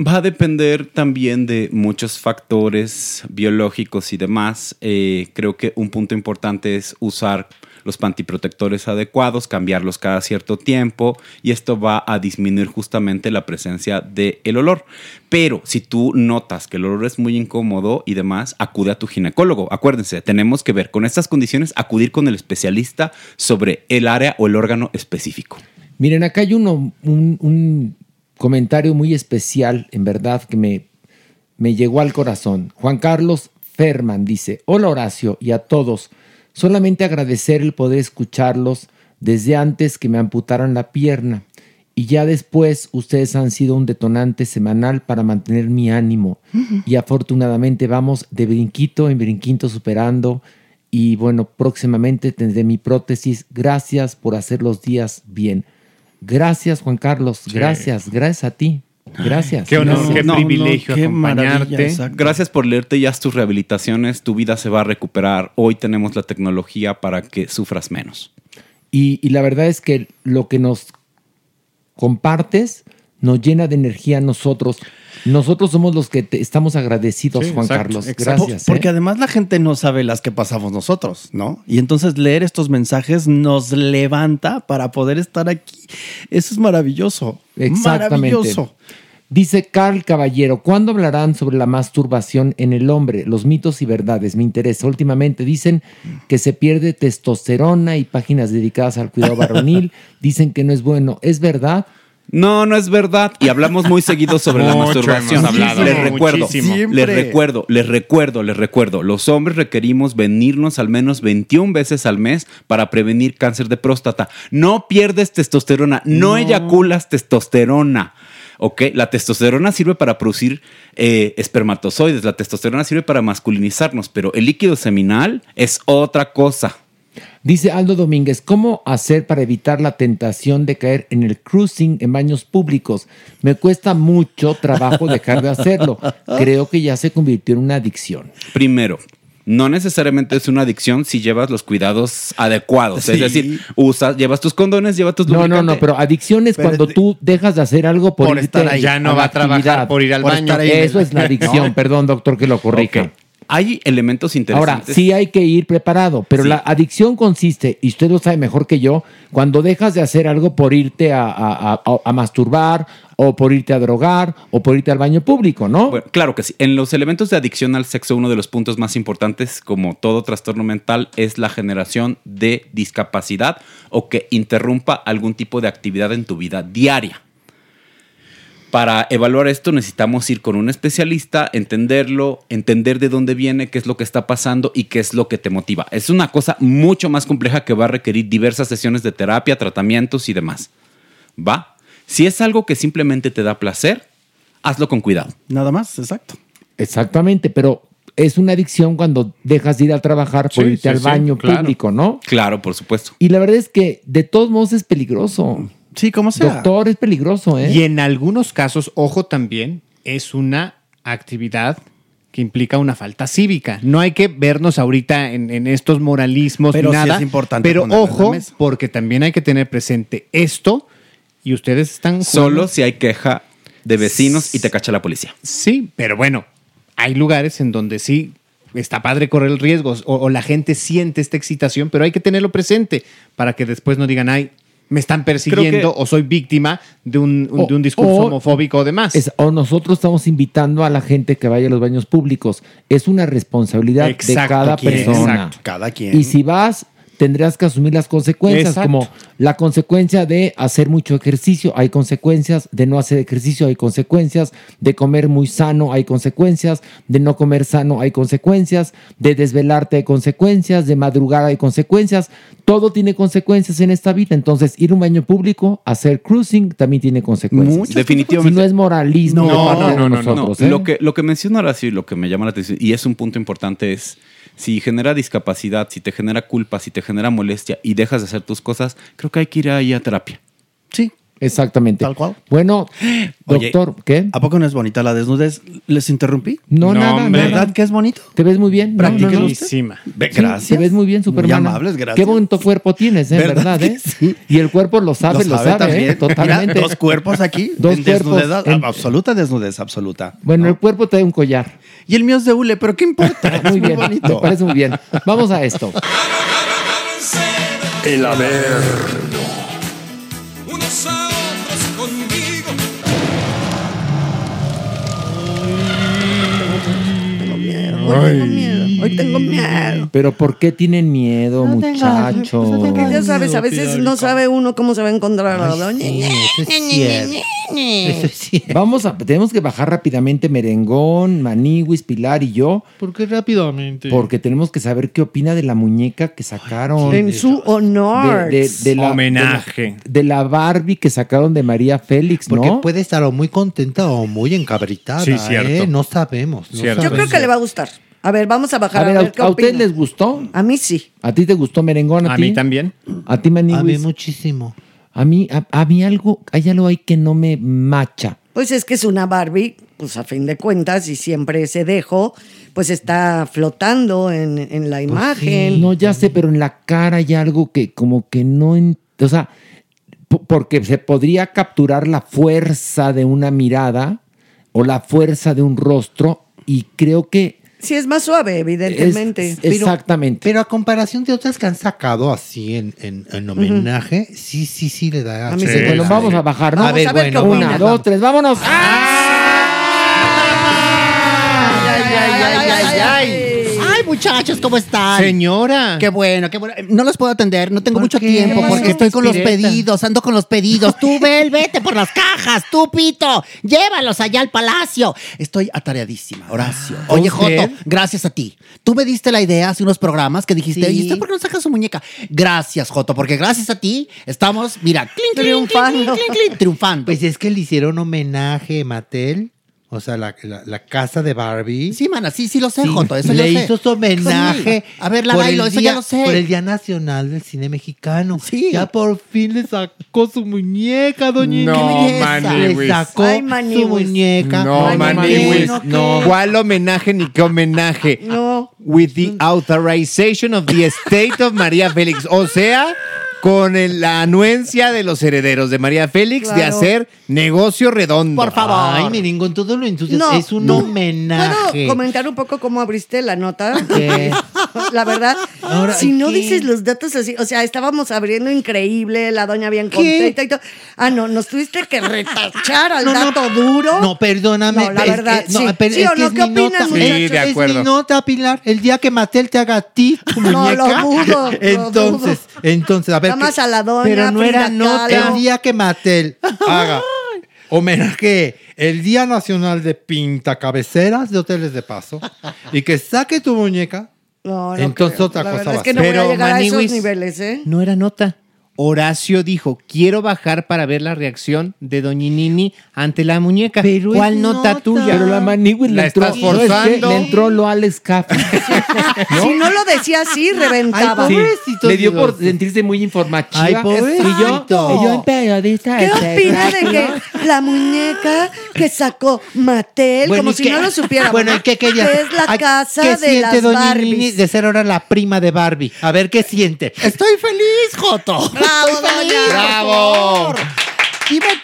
Va a depender también de muchos factores biológicos y demás. Eh, creo que un punto importante es usar los pantiprotectores adecuados, cambiarlos cada cierto tiempo y esto va a disminuir justamente la presencia del olor. Pero si tú notas que el olor es muy incómodo y demás, acude a tu ginecólogo. Acuérdense, tenemos que ver con estas condiciones, acudir con el especialista sobre el área o el órgano específico. Miren, acá hay uno, un, un comentario muy especial, en verdad, que me, me llegó al corazón. Juan Carlos Ferman dice, hola Horacio y a todos, solamente agradecer el poder escucharlos desde antes que me amputaran la pierna y ya después ustedes han sido un detonante semanal para mantener mi ánimo y afortunadamente vamos de brinquito en brinquito superando y bueno, próximamente tendré mi prótesis. Gracias por hacer los días bien. Gracias, Juan Carlos. Gracias, gracias a ti. Gracias. Qué honor, qué privilegio acompañarte. Gracias por leerte y haz tus rehabilitaciones. Tu vida se va a recuperar. Hoy tenemos la tecnología para que sufras menos. Y, y la verdad es que lo que nos compartes nos llena de energía a nosotros. Nosotros somos los que te estamos agradecidos, Sí, Juan exacto, Carlos. exacto. Gracias. Porque ¿eh? además la gente no sabe las que pasamos nosotros, ¿no? Y entonces leer estos mensajes nos levanta para poder estar aquí. Eso es maravilloso. Exactamente. Maravilloso. Dice Carl Caballero, ¿cuándo hablarán sobre la masturbación en el hombre? Los mitos y verdades, me interesa. Últimamente dicen que se pierde testosterona y páginas dedicadas al cuidado varonil dicen que no es bueno. ¿Es verdad? No, no es verdad. Y hablamos muy seguido sobre la masturbación. hablado. Les recuerdo, Muchísimo. les recuerdo, les recuerdo, les recuerdo. Los hombres requerimos venirnos al menos 21 veces al mes para prevenir cáncer de próstata. No pierdes testosterona, no, eyaculas testosterona. ¿Ok? La testosterona sirve para producir eh, espermatozoides, la testosterona sirve para masculinizarnos, pero el líquido seminal es otra cosa. Dice Aldo Domínguez, ¿cómo hacer para evitar la tentación de caer en el cruising en baños públicos? Me cuesta mucho trabajo dejar de hacerlo. Creo que ya se convirtió en una adicción. Primero, no necesariamente es una adicción si llevas los cuidados adecuados. Sí. Es decir, usas, llevas tus condones, llevas tus No, no, lubricantes. no, pero adicción es Pero cuando de- tú dejas de hacer algo por, Por irte estar ahí. Ya no va a trabajar por ir al baño. estar ahí. Eso es la adicción, No. perdón, doctor, que lo corrija. Ok. Hay elementos Ahora, interesantes. sí hay que ir preparado, pero Sí. la adicción consiste, y usted lo sabe mejor que yo, cuando dejas de hacer algo por irte a, a- a- a masturbar, o por irte a drogar, o por irte al baño público, ¿no? Bueno, claro que sí. En los elementos de adicción al sexo, uno de los puntos más importantes, como todo trastorno mental, es la generación de discapacidad o que interrumpa algún tipo de actividad en tu vida diaria. Para evaluar esto necesitamos ir con un especialista, entenderlo, entender de dónde viene, qué es lo que está pasando y qué es lo que te motiva. Es una cosa mucho más compleja que va a requerir diversas sesiones de terapia, tratamientos y demás. ¿Va? Si es algo que simplemente te da placer, hazlo con cuidado. Nada más, exacto. Exactamente, pero es una adicción cuando dejas de ir a trabajar por Sí, irte sí, al sí, baño claro. público, ¿no? Claro, por supuesto. Y la verdad es que de todos modos es peligroso. Sí, ¿cómo sea. Doctor, es peligroso, ¿eh? Y en algunos casos, ojo también, es una actividad que implica una falta cívica. No hay que vernos ahorita en, en estos moralismos Pero ni sí nada. es importante Pero ojo, porque también hay que tener presente esto y ustedes están Solo jugando- si hay queja de vecinos y te cacha la policía. Sí, pero bueno, hay lugares en donde sí está padre correr el riesgo o, o la gente siente esta excitación, pero hay que tenerlo presente para que después no digan, ay, me están persiguiendo que- o soy víctima de un, un- O- de un discurso o- homofóbico o demás. Es- o nosotros estamos invitando a la gente que vaya a los baños públicos. Es una responsabilidad de cada persona. Exacto. Cada quien. Y si vas, tendrás que asumir las consecuencias, Exacto. como la consecuencia de hacer mucho ejercicio, hay consecuencias, de no hacer ejercicio, hay consecuencias, de comer muy sano, hay consecuencias, de no comer sano, hay consecuencias, de desvelarte, hay consecuencias, de madrugar, hay consecuencias. Todo tiene consecuencias en esta vida. Entonces, ir a un baño público, hacer cruising, también tiene consecuencias. Muchas Definitivamente. Si no es moralismo de parte de nosotros. ¿eh? Lo, que, lo que menciona Horacio y lo que me llama la atención, y es un punto importante, es si genera discapacidad, si te genera culpa, si te genera molestia y dejas de hacer tus cosas, creo que hay que ir ahí a terapia. Sí. Exactamente. Tal cual. Bueno, Oye, doctor, ¿qué? ¿A poco no es bonita la desnudez? ¿Les interrumpí? No, nada, hombre. nada. ¿Verdad que es bonito? ¿Te ves muy bien? No, Practíquelo no, no. Sí, gracias. Te ves muy bien, Superman. Muy amables, gracias. Qué bonito cuerpo tienes, ¿eh? ¿Verdad ¿Verdad? eh? Y el cuerpo lo sabe, lo sabe, también. ¿eh? Totalmente. Mira, dos cuerpos aquí. Dos en cuerpos. desnudez, en- Absoluta desnudez, absoluta. Bueno, el cuerpo trae un collar. Y el mío es de hule, pero ¿qué importa? Muy bien, bonito. me parece muy bien. Vamos a esto. El Averno. Hoy tengo miedo. Hoy tengo miedo. Pero ¿por qué tienen miedo, muchachos? Porque ya sabes, a veces no sabe uno cómo se va a encontrar a la doña. Vamos a, tenemos que bajar rápidamente Merengón, Maniwis, Pilar y yo. ¿Por qué rápidamente? Porque tenemos que saber qué opina de la muñeca que sacaron. En su honor. De, de- de la, Homenaje. De la, de la Barbie que sacaron de María Félix, ¿no? Porque puede estar o muy contenta o muy encabritada. Sí, cierto. ¿eh? No sabemos. no Cierto. Yo creo que le va a gustar. A ver, vamos a bajar A ver, a ¿a, ver qué a ustedes opina. les gustó? A mí sí. ¿A ti te gustó Merengón? ¿A, A ti? mí también. ¿A ti, Maniwis? A mí muchísimo. A mí, a, a mí algo, hay algo ahí que no me macha. Pues es que es una Barbie, pues a fin de cuentas, y siempre ese dejo, pues está flotando en, en la imagen. No, ya sé, pero en la cara hay algo que como que no... o sea, po- porque se podría capturar la fuerza de una mirada o la fuerza de un rostro y creo que... Sí, es más suave, evidentemente. Es- exactamente. Pero a comparación de otras que han sacado así en, en- en homenaje, sí, sí, sí le da. A mí sí sí Bueno, vamos a bajar, ¿no? A ver, a ver bueno. Una, vamos. dos, tres, vámonos. Ay, muchachos, ¿cómo están? Señora. Qué bueno, qué bueno. No los puedo atender, no tengo ¿Por mucho qué? tiempo ¿Qué porque estoy con los pedidos, ando con los pedidos. Tú, Bel, vete por las cajas, tú, Pito, llévalos allá al palacio. Estoy atareadísima, Horacio. Oye, ¿usted? Joto, gracias a ti. Tú me diste la idea hace unos programas que dijiste, Sí. ¿y usted por qué no saca su muñeca? Gracias, Joto, porque gracias a ti estamos, mira, clink, clink, Triunfando. clink, triunfando. Pues es que le hicieron homenaje Mattel, o sea, la, la- la casa de Barbie. Sí, mana, sí, sí lo sé, Sí, Joto, eso le yo sé. hizo su homenaje. Sí. A ver, la el eso día- ya lo sé. Por el Día Nacional del Cine Mexicano. Sí. Ya por fin le sacó su muñeca, doña No. Le sacó Ay, su muñeca. No, Maniwis. no, No. ¿Cuál homenaje ni qué homenaje? No. With the authorization of the estate of María Félix. O sea, con el- la anuencia de los herederos de María Félix de hacer negocio redondo. Por favor. Ay, mi ningún todo lo entusiasma. No, es un no. homenaje. ¿Puedo comentar un poco cómo abriste la nota? ¿Qué? La verdad, Ahora, si no ¿qué? dices los datos así, o sea, estábamos abriendo increíble, la doña bien contenta y todo. Ah, no, nos tuviste que retachar al No, no. dato duro. No, perdóname. No, la es verdad, no, sí. pero ¿Sí es o que no? es ¿Qué mi opinan, nota. muchachos? Sí, de acuerdo. Es mi nota, Pilar. El día que Mattel te haga a ti tu No, muñeca. lo dudo, lo entonces, entonces, a ver. Nada más ¿qué- a la doña. Pero no era Frida nota. Kahlo. El día que Mattel haga homenaje el Día Nacional de Pinta Cabeceras de Hoteles de Paso y que saque tu muñeca. No, no Entonces creo. otra La cosa va es a que ser. no voy a Pero, llegar a esos Maniwis, niveles, ¿eh? No era nota. Horacio dijo, quiero bajar para ver la reacción de Doña Nini ante la muñeca. Pero ¿Cuál nota, nota. tuya? Pero la Maniwis le La entró, estás forzando. Le entró lo Alex Café. Si no lo decía así, reventaba. Ay, Sí, Pobrecito le dio por sentirse muy informativa. Ay, Y yo, pobrecito. y yo en periodista. ¿Qué opina de que la muñeca que sacó Mattel, Bueno, como ¿y si qué? no lo supiera? Bueno, ¿y qué quería? Que es la Ay, casa ¿qué de siente las doña Nini Barbies. de ser ahora la prima de Barbie? A ver, ¿qué siente? Estoy feliz, Joto. Bravo, Estoy feliz, doña. por ¡Bravo!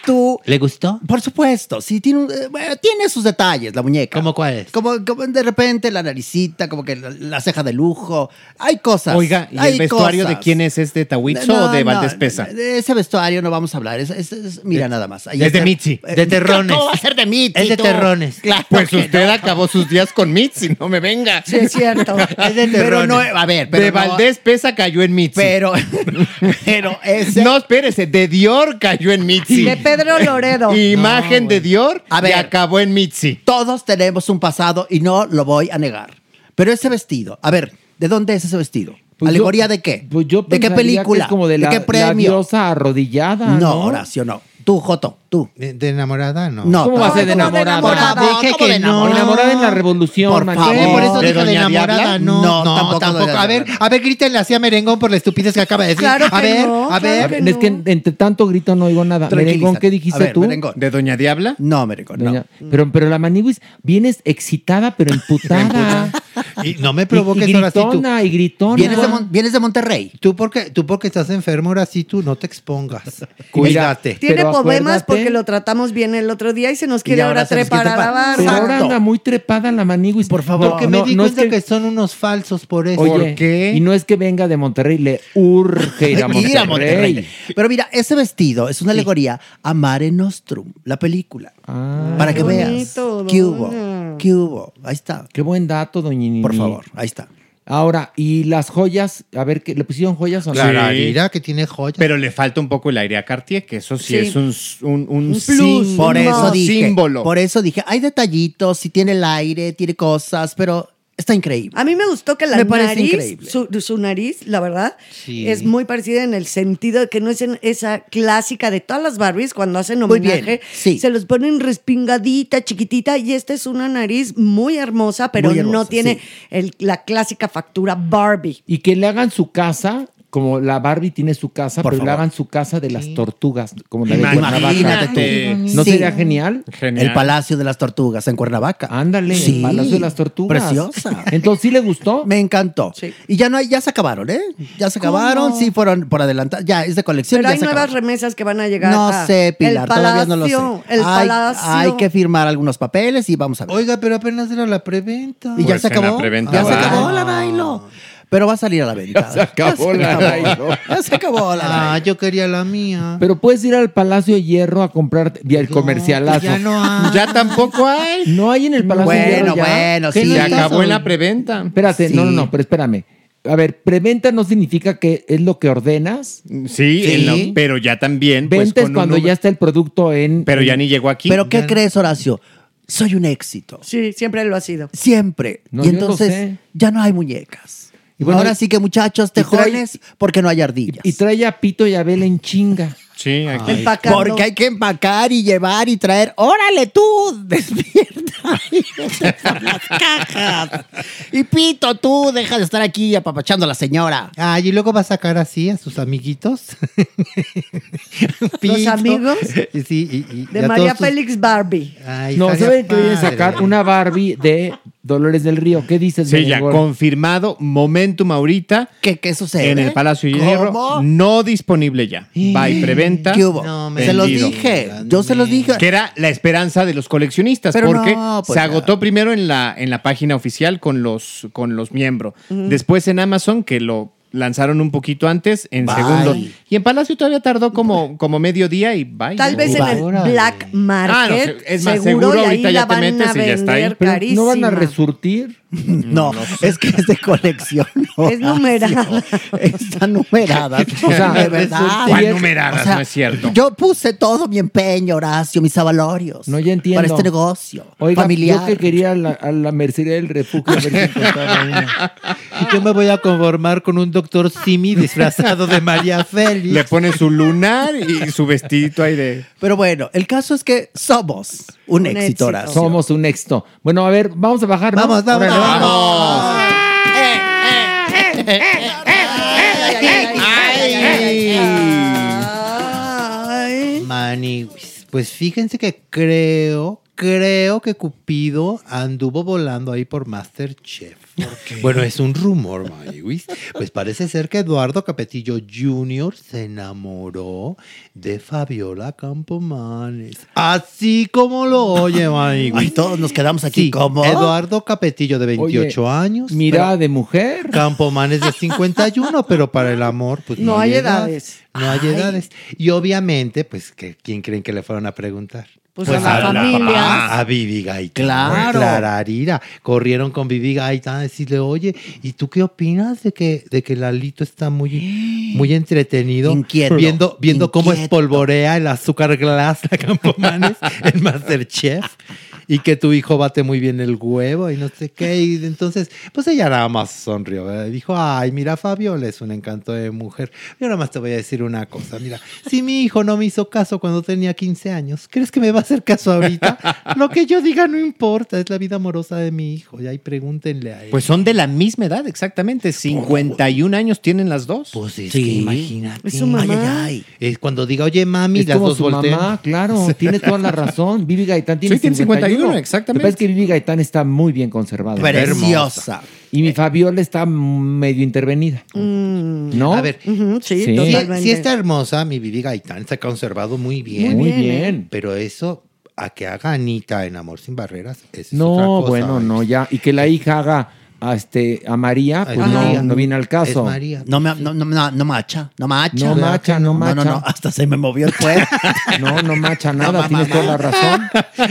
Tú. ¿Le gustó? Por supuesto, sí, tiene, un- eh, tiene sus detalles la muñeca. ¿Cómo cuáles? Como, como de repente la naricita, como que la, la ceja de lujo. Hay cosas. Oiga, ¿y el vestuario de quién es? ¿Es de Tawitzo No, o de no, Valdés Pesa? De ese vestuario no vamos a hablar. Es, es- es- mira nada más. Ahí Es de. Mitzi. Eh, De terrones. ¿Cómo va a ser de Mitzi? Es de terrones. Claro Pues usted no. acabó sus días con Mitzi, no me venga. Sí, es cierto. Es de Pero terrones. no, a ver, pero de no- Valdés Pesa cayó en Mitzi. Pero, pero ese. No, espérese, de Dior cayó en Mitzi. De Pedro Loredo. Imagen de Dior A ver. y acabó en Mitzi. Todos tenemos un pasado y no lo voy a negar. Pero ese vestido, a ver, ¿de dónde es ese vestido? Pues ¿Alegoría yo- de qué? Pues yo ¿De qué que película? es como de, la, qué la premio? diosa arrodillada. no, No, Horacio, no. Tú, Joto, tú. ¿De, de enamorada? No. No. ¿Cómo va a ser de ¿cómo de enamorada? enamorada? Dije ¿Cómo de que no. Enamorada en la revolución, Por favor. Por eso ¿De dije de Doña enamorada, Diabla? no, No, no, tampoco A ver, a ver, grítenle así a Merengón por la estupidez que acaba de decir. Claro a que ver, no, a claro ver. Ver, es que entre tanto grito no oigo nada. Merengón, ¿qué dijiste ver, tú? merengón. ¿De Doña Diabla? No, merengón, no. Pero, pero la Maniwis vienes excitada, pero emputada. Y no me y, provoques ahora sí tú. gritona, y gritona. ¿Vienes de, vienes de Monterrey? Tú porque, tú porque estás enfermo, ahora sí tú no te expongas. Mira, Cuídate. Tiene Pero problemas acuérdate- porque lo tratamos bien el otro día y se nos quiere ahora ahora trepar a la. Pero ahora anda muy trepada la Maniwis. Por favor. Porque me di no es cuenta que... que, son unos falsos por eso. Oye, ¿Por qué? Y no es que venga de Monterrey, le urge ir a Monterrey. Ir a Monterrey. Pero mira, ese vestido es una alegoría a Mare Nostrum, la película. Ah, para que veas. ¿Qué hubo? ¿Qué hubo? Ahí está. qué buen dato, doña Por favor, ahí está. Ahora, y las joyas, a ver, ¿qué, ¿le pusieron joyas o no? Clara, Sí. mira que tiene joyas. Pero le falta un poco el aire a Cartier, que eso sí, Sí. es un, un, un Un plus. símbolo. Por eso dije. símbolo. Por eso dije, hay detallitos, si tiene el aire, tiene cosas, pero está increíble. A mí me gustó que la Me nariz, su, su nariz, la verdad, Sí. es muy parecida en el sentido de que no es en esa clásica de todas las Barbies cuando hacen Muy bien, homenaje, sí. se los ponen respingadita, chiquitita, y esta es una nariz muy hermosa, pero Muy hermosa, no tiene sí. el- la clásica factura Barbie. Y que le hagan su casa, como la Barbie tiene su casa, Por pero le favor. hagan su casa de las tortugas, como la de Imagínate. Cuernavaca. ¿No Sí. sería genial? Genial. El Palacio de las Tortugas en Cuernavaca. Ándale, Sí. el Palacio de las Tortugas. Preciosa. Entonces, ¿sí le gustó? Me encantó. Sí. Y ya no hay, ya se acabaron, ¿eh? Ya se acabaron, sí fueron por adelantar. Ya es de colección. Pero ya hay se nuevas acabaron. remesas que van a llegar. No a- sé, Pilar, el todavía no lo sé. Palacio, El hay, Palacio. hay que firmar algunos papeles y vamos a ver. Oiga, pero apenas era la preventa. y ya Pues se en la acabó. preventa Ya se va. acabó la Nailo. Pero va a salir a la venta. Ya se acabó la acabó. Nailo. Ya se acabó la Ah, yo quería la mía. Pero puedes ir al Palacio de Hierro a comprar vía el comercialazo. Ya no hay. Ya tampoco hay. No hay en el Palacio de Bueno, Hierro ya. bueno, ¿Qué sí. no Se acabó en la preventa. Espérate, no, no, no, pero espérame. A ver, preventa no significa que es lo que ordenas. Sí, Sí. en la- pero ya también. pues, Venta es con un cuando ya está el producto en. Pero ya ni llegó aquí. ¿Pero qué Ya- crees, Horacio? Soy un éxito. Sí, siempre lo ha sido. Siempre. No, y entonces ya no hay muñecas. Y bueno, Ahora y- sí que muchachos, y trae- tejones, porque no hay ardillas. Y trae a Pito y a Bela en chinga. Sí, aquí. Empacando. Porque hay que empacar y llevar y traer. ¡Órale tú! ¡Despierta! y las cajas. Y Pito, tú, deja de estar aquí apapachando a la señora. Ah, y luego va a sacar así a sus amiguitos. Los Pito. amigos Sí, y, y- y de María sus- Félix Barbie. Ay, No, ¿saben que viene a padre. sacar? Una Barbie de Dolores del Río. ¿Qué dices, Sí, ya confirmado. Momentum ahorita. ¿Qué, qué sucede? En el Palacio de Hierro. No disponible ya. Va y preventa. ¿Qué hubo? No, me se los dije. Yo se los dije. Que era la esperanza de los coleccionistas. Pero porque no, pues se ya. agotó primero en la, en la página oficial con los, con los miembros. Después en Amazon, que lo lanzaron un poquito antes, en Bye. segundo. Y en Palacio todavía tardó como, como medio día y bye. Tal vez en el. Black Market. Ah, no, es más, seguro, seguro ahorita ya te metes y ya está ahí. Pero no van a resurtir. No, es que es de colección. Es numerada. Está numerada. O sea, de verdad. ¿Cuál numeradas? O sea, no es cierto. Yo puse todo mi empeño, Horacio, mis avalorios. No, ya entiendo. Para este negocio Oiga, familiar. yo que quería a la, a la mercería del refugio a ver si encontraba una. Y yo me voy a conformar con un doctor Simi disfrazado de María Félix. Le pone su lunar y su vestidito ahí de. Pero bueno, el caso es que somos un, Un éxito, éxito. Horacio. Somos un éxito. Bueno, a ver, vamos a bajar. Vamos, vamos, vamos. Ay. Pues fíjense que creo creo que Cupido anduvo volando ahí por Masterchef. Bueno, es un rumor, Maywis. Pues parece ser que Eduardo Capetillo Jr. se enamoró de Fabiola Campomanes. Así como lo oye, Maywis. Ay, todos nos quedamos aquí Sí, como. Eduardo Capetillo de 28 Oye, años. pero de mujer. Campomanes de 51, pero para el amor, pues No hay edades. No hay edades. Y obviamente, pues, ¿que- ¿quién creen que le fueron a preguntar? Pues a la familia. A Vivi Gaitán. Claro. Clararira. Corrieron con Vivi Gaitán a decirle, oye, ¿y tú qué opinas de que, de que Lalito está muy, muy entretenido? Inquieto. Viendo, viendo cómo espolvorea el azúcar glass a Campomanes en Masterchef. Y que tu hijo bate muy bien el huevo y no sé qué. Y entonces, pues ella nada más sonrió. ¿verdad? Y dijo, ay, mira, Fabiola es un encanto de mujer. Yo nada más te voy a decir una cosa. Mira, si mi hijo no me hizo caso cuando tenía 15 años, ¿crees que me va a hacer caso ahorita? Lo que yo diga no importa, es la vida amorosa de mi hijo. Y ahí pregúntenle a él. Pues son de la misma edad, exactamente. 51 años tienen las dos. Pues es Sí. que imagínate. Es su mamá. Ay, ay, ay. Es cuando diga, oye, mami, Es las como dos su voltean. mamá, claro, tiene toda la razón. Vivi Gaitán tiene Sí, tiene 51. 51, exactamente. Lo que pasa es que Vivi Gaitán está muy bien conservada. Preciosa. Y mi Fabiola está medio intervenida. ¿No? A ver, Ujú, sí, Sí. totalmente. Si está hermosa, mi Vivi Gaitán se ha conservado muy bien. Muy bien. Pero eso, a que haga Anita en Amor sin Barreras, es No, otra cosa. bueno, no, ya. Y que la hija haga a, este, a María, pues no, María. no viene al caso. Es María. No, me, no, no, no, no macha, no macha. No macha, no No, macha. no, no, hasta se me movió el cuerpo. No, no macha nada, mamá, tienes toda la razón.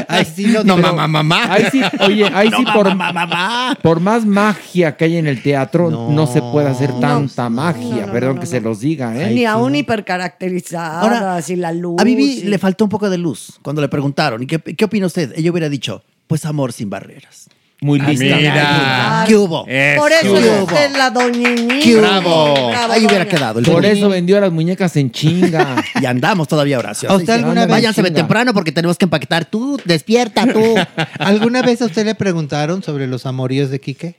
Ay, sí, no, No, mamá, mamá. Ahí sí, oye, ahí sí por, mamá, mamá. por más magia que hay en el teatro, no, No. se puede hacer tanta magia, no, no, perdón no, que no. se los diga, ¿eh? Ni aún hipercaracterizadas Ahora, y la luz. A Vivi y- le faltó un poco de luz cuando le preguntaron. ¿Y qué, qué opina usted? Ella hubiera dicho, pues amor sin barreras. Muy lista. mira. ¿Qué hubo? Por eso ¿Qué es hubo? usted la doñinita. ¿Qué hubo? Bravo. Ahí hubiera doña. quedado. El Por eso vendió las muñecas en chinga. Y andamos todavía, Horacio. ¿A usted alguna vez- Váyanse Chinga. temprano porque tenemos que empaquetar. Tú, despierta tú. ¿Alguna vez a usted le preguntaron sobre los amoríos de Quique?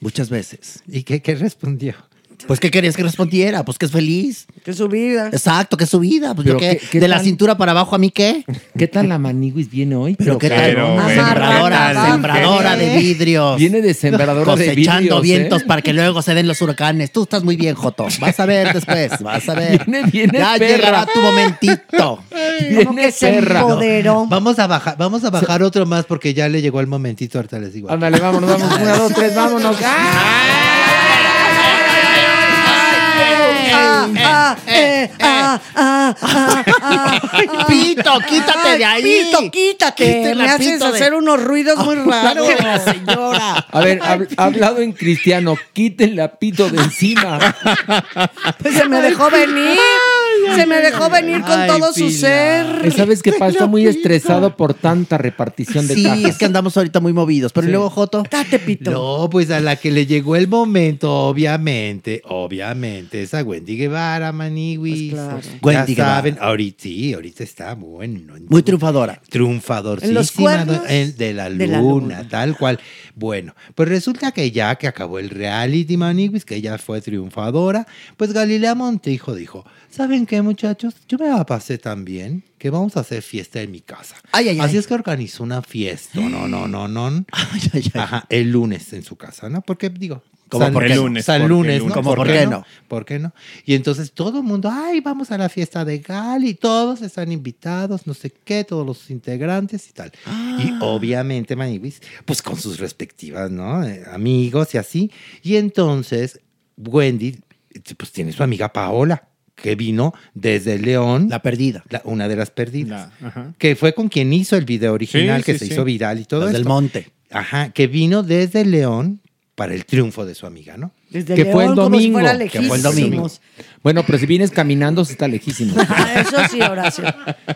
Muchas veces. ¿Y qué, qué respondió? Pues, ¿qué querías que respondiera? Pues que es feliz. Que su vida. Exacto, que es su vida. Pues, Pero ¿yo qué? ¿qué- qué de la cintura para abajo, ¿a mí qué? ¿Qué tal la maniguis viene hoy? Pero qué tal. Pero, sembradora, sembradora de vidrios. Viene de sembradora de Cosechando vidrios, ¿eh? vientos para que luego se den los huracanes. Tú estás muy bien, Joto. Vas a ver después. Vas a ver. Viene, viene ya perra. llegará tu momentito. Como Viene que se perra. empoderó. Vamos a bajar, vamos a bajar otro más porque ya le llegó el momentito, ahorita les digo. Ándale, vámonos, vámonos. Una, dos, tres, vámonos. Ah, Pito, quítate de ahí. Pito, quítate. Quítate Me haces de- hacer unos ruidos muy raros. la señora. A ver, hab- hablado en cristiano, quiten la pito de encima. Pues se me dejó venir. Se me dejó venir con Ay, todo su ser. ¿Sabes qué pasa? Está muy estresado por tanta repartición de Sí, cajas. es que andamos ahorita muy movidos. Pero ¿y luego, Joto. Date, Pito. No, pues a la que le llegó el momento, obviamente, obviamente, es a Wendy Guevara, Maniwis. Pues claro. Ya Wendy Guevara. saben, ahorita sí, ahorita está bueno. Muy triunfadora. triunfadorcísima ¿En los cuernos? en- de, la De la luna, luna. tal cual. Bueno, pues resulta que ya que acabó el reality Maniwis, que ella fue triunfadora, pues Galilea Montijo dijo, ¿saben qué muchachos? Yo me la pasé tan bien que vamos a hacer fiesta en mi casa. Ay, ay, Así ay. es que organizó una fiesta, no, no, no, no. Ay, ay, ay. Ajá, el lunes en su casa, ¿no? Porque digo, ¿Cómo San- por no? lunes, San ¿Por qué lunes? ¿no? ¿Cómo por qué no? ¿Por qué no? Y entonces todo el mundo, ay, vamos a la fiesta de Gali, todos están invitados, no sé qué, todos los integrantes y tal. Y obviamente, Manibis, pues con sus respectivas, ¿no? Eh, amigos y así. Y entonces, Wendy, pues tiene su amiga Paola, que vino desde León. La perdida. la- una de las perdidas. La-. Que fue con quien hizo el video original Sí, que sí, se sí. hizo viral y todo Las del monte. Ajá, que vino desde León para el triunfo de su amiga, ¿no? Desde Que fue el León, como si domingo, fuera que fue el domingo. Bueno, pero si vienes caminando, sí está lejísimo. Ah, Eso sí, Horacio.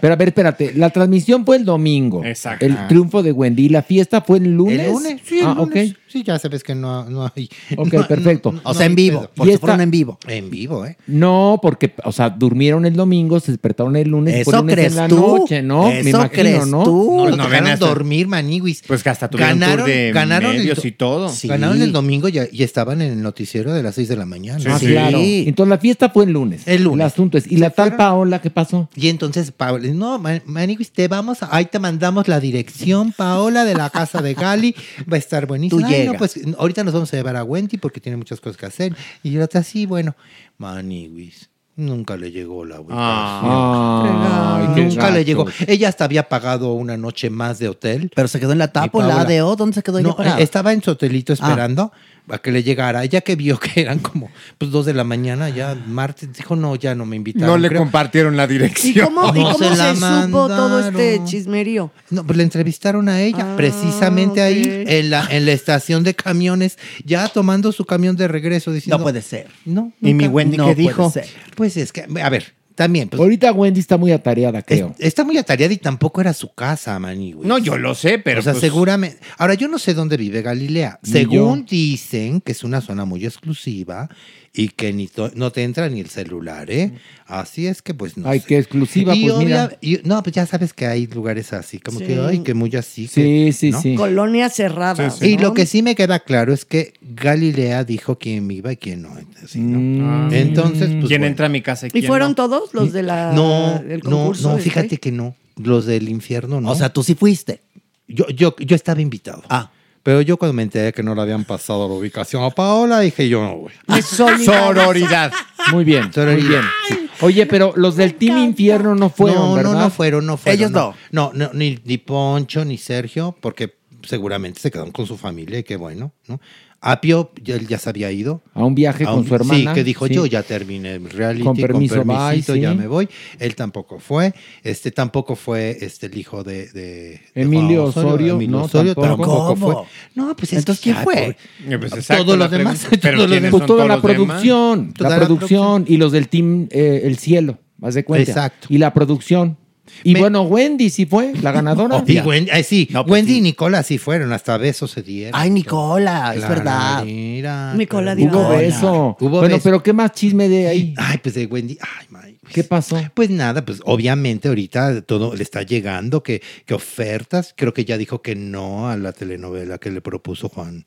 Pero a ver, espérate. La transmisión fue el domingo. Exacto. El triunfo de Wendy. ¿Y la fiesta fue el lunes? El lunes, sí, el ah, lunes. ok. Sí, ya sabes que no, no hay. Ok, no- perfecto. no- O sea, en vivo. pedo. Porque esta- fueron en vivo. En vivo, ¿eh? No, porque, o sea, durmieron el domingo, se despertaron el lunes, ¿Eso lunes crees en la tú? noche, ¿no? Me ¿Eso imagino, crees ¿no? tú? No, dejaron hasta- dormir, maniwis. Pues que hasta tuvieron tour de medios y todo. Ganaron Sí. el domingo y, y estaban en el Sí. noticiero de las 6 de la mañana. ah, claro. Entonces la fiesta fue el lunes. El lunes. El asunto es, ¿y la tal Paola qué pasó? Y entonces Paola, no, Man- Maniguis, te vamos, a- ahí te mandamos la dirección, Paola, de la casa de Gali, va a estar buenísimo. Ay, no, pues ahorita nos vamos a llevar a Wendy porque tiene muchas cosas que hacer. Y yo otra así, bueno, Maniguis. Nunca le llegó la ubicación. Ay, Nunca le llegó. Ella hasta había pagado una noche más de hotel. Pero se quedó en la tapa, en la ADO, ¿dónde se quedó ella No, estaba en su hotelito Ah. A que le llegara. Ella que vio que eran como pues dos de la mañana, ya martes, dijo, no, ya no me invitaron. No le creo. compartieron la ¿Y dirección. cómo, y cómo se se, la supo todo este chismerío? No, pues le entrevistaron a ella, Ah, precisamente ahí, en la, en la estación de camiones, ya tomando su camión de regreso, diciendo... No puede ser. No. ¿Y mi Wendy no qué puede dijo? ser. Pues es que, a ver, también, pues... Ahorita Wendy está muy atareada, es- creo. está muy atareada y tampoco era su casa, güey. No, yo lo sé, pero o sea, pues- seguramente. Ahora, yo no sé dónde vive Galilea. Según yo. dicen que es una zona muy exclusiva y que ni no te entra ni el celular, ¿eh? Así es que, pues no Ay, sé. qué exclusiva, Y pues mira. y- no, pues ya sabes que hay lugares así, como que, ay, que muy así. Sí, que- sí, ¿no? sí. Colonia cerrada. Y ¿no? lo que sí me queda claro es que Galilea dijo quién iba y quién no. así, ¿no? Mm. Entonces, pues. ¿Quién bueno. entra a mi casa y ¿Y quién fueron no? todos los de la, No, del no, concurso? no, este? fíjate que no. Los del infierno no. O sea, tú sí fuiste. Yo, yo, yo estaba invitado. Ah. Pero yo cuando me enteré que no le habían pasado la ubicación a Paola, dije yo no, güey. Sororidad. Muy bien, muy Sororidad. bien. sí. Oye, pero los del Team Infierno no fueron, no, ¿verdad? no, no fueron, no fueron. Ellos no. No, no, ni, ni Poncho, ni Sergio, porque seguramente se quedaron con su familia y qué bueno, ¿no? Apio, ya- él ya se había ido. A un viaje A con un- su hermana. Sí, que dijo sí. yo ya terminé el reality, Con con permiso, permisito, bye, ya sí. me voy. Él tampoco fue, este tampoco fue este el hijo de, de- de Emilio Juan Osorio, Emilio no, Osorio tampoco. tampoco, ¿Cómo? fue. No, pues es Entonces, ¿quién fue? Eh, pues, exacto, todos la los demás. Pero ¿quiénes demás. Pues toda la producción, Toda la producción y los del Team eh, El Cielo, haz de cuenta. Exacto. Y la producción. Y Me- bueno, Wendy sí fue la ganadora. Y Wendy, eh, sí, No, pues Wendy sí. y Nicola sí fueron, hasta besos se dieron. Ay, Nicola, es Claro, verdad. mira, Nicola Diva. Hubo beso. Hubo bueno, beso. pero ¿qué más chisme de ahí? Ay, pues de Wendy. Ay, my, ¿Qué pasó? Pues nada, pues obviamente ahorita todo le está llegando, que, que ofertas. Creo que ya dijo que no a la telenovela que le propuso Juan,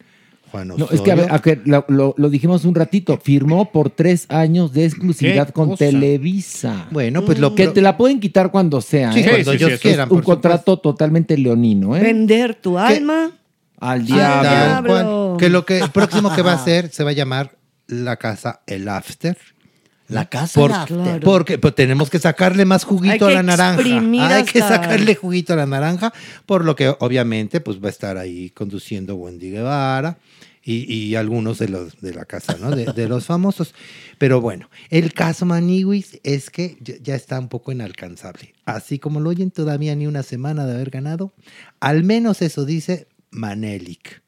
Juan No, Osorio. es que, a ver, a que lo, lo- lo dijimos un ratito, firmó por tres años de exclusividad ¿Qué con cosa? Televisa. Bueno, pues lo Que te la pueden quitar cuando sea, Sí, ¿eh? cuando sí, ellos sí, quieran. un por contrato totalmente leonino, ¿eh? Vender tu alma. Al diablo. Cual. Diablo. Que lo que el próximo que va a hacer se va a llamar la casa El After. La casa Por- la- Claro. Porque pues, tenemos que sacarle más juguito a la naranja. Hay que sacarle juguito a la naranja, por lo que obviamente pues va a estar ahí conduciendo Wendy Guevara y, y algunos de los de la casa, ¿no? De, de los famosos. Pero bueno, el caso Maniwis es que ya, ya está un poco inalcanzable. Así como lo oyen todavía ni una semana de haber ganado, al menos eso dice Manelik.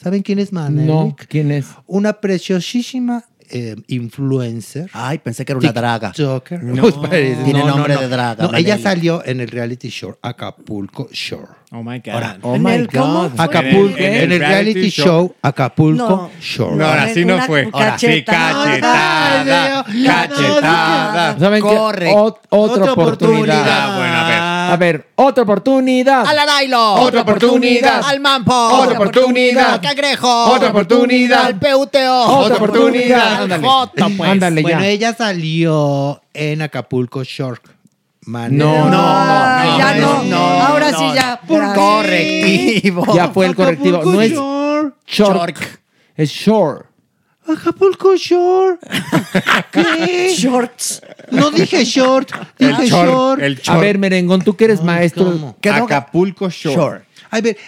¿Saben quién es Manelik? No, ¿quién es? Una preciosísima eh, influencer. Ay, pensé que era una draga. TikToker. No. Tiene no, no, nombre no. de draga, No, ella salió en el reality show Acapulco Shore. Oh my God. Ahora, Oh ¿En my God. Acapulco, En el- en el, reality show, Acapulco No. Shore. No, ahora sí no fue. Ahora sí, cachetada. cachetada. Otra, Otra oportunidad. oportunidad. Ah, bueno, a ver. A ver, otra oportunidad. ¡A la Nailo! Otra oportunidad. ¡Al Mampo! Otra oportunidad. ¡Al Cangrejo! Otra oportunidad. ¡Al Peuteo! Otra oportunidad. ¡Al Ándale. Pues! Ándale Bueno, ya. ella salió en Acapulco Shore. Man- No, no, no, ya no, no. no, Ahora no, sí ya. Correctivo. Ya fue el correctivo. No es short. Es shore. Acapulco Shore. ¿Qué? Shorts. No dije short, dije El short. short. El A short. ver, Merengón, tú que eres maestro. ¿Qué? Acapulco Shore. Shore. A ver,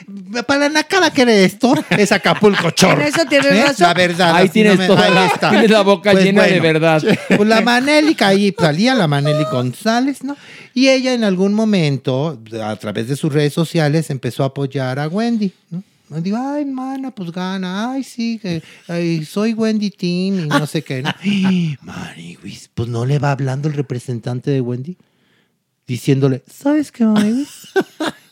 para la nacada que eres esto, es Acapulco En Shore. eso tienes ¿Eh? razón. La verdad. Ahí tienes no me- toda la- está. tienes la boca llena de verdad. Pues la Manélica ahí salía, la Maneli González, ¿no? Y ella en algún momento, a través de sus redes sociales, empezó a apoyar a Wendy, ¿no? Me digo, ay, mana, pues gana. Ay, sí, que ay, soy Wendy Team y no sé qué. ¿no? Maniwis, pues no le va hablando el representante de Wendy, diciéndole, ¿sabes qué, Maniwis?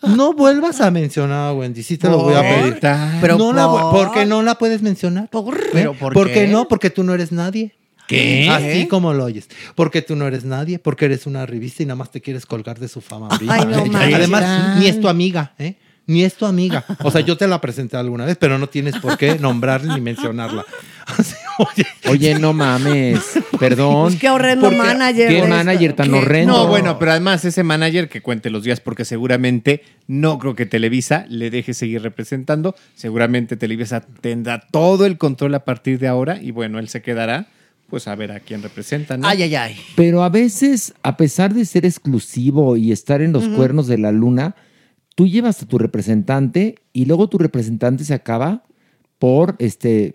No vuelvas a mencionar a Wendy, sí te lo voy a pedir. Pero no la, ¿por? voy- ¿por qué no la puedes mencionar? Por- ¿Pero por ¿Por qué? qué no? Porque tú no eres nadie. ¿Qué? Así como lo oyes. Porque tú no eres nadie, porque eres una revista y nada más te quieres colgar de su fama. Ay, no ¿eh? Además, ni es tu amiga, ¿eh? Ni es tu amiga. O sea, yo te la presenté alguna vez, pero no tienes por qué nombrarla ni mencionarla. Así, Oye, no mames. Perdón. Pues qué horrendo manager. ¿Qué manager tan ¿Qué? horrendo? No, bueno, pero además ese manager que cuente los días porque seguramente no creo que Televisa le deje seguir representando. Seguramente Televisa tendrá todo el control a partir de ahora y bueno, él se quedará pues a ver a quién representa. ¿no? Ay, ay, ay. Pero a veces, a pesar de ser exclusivo y estar en los cuernos de la luna, tú llevas a tu representante y luego tu representante se acaba por este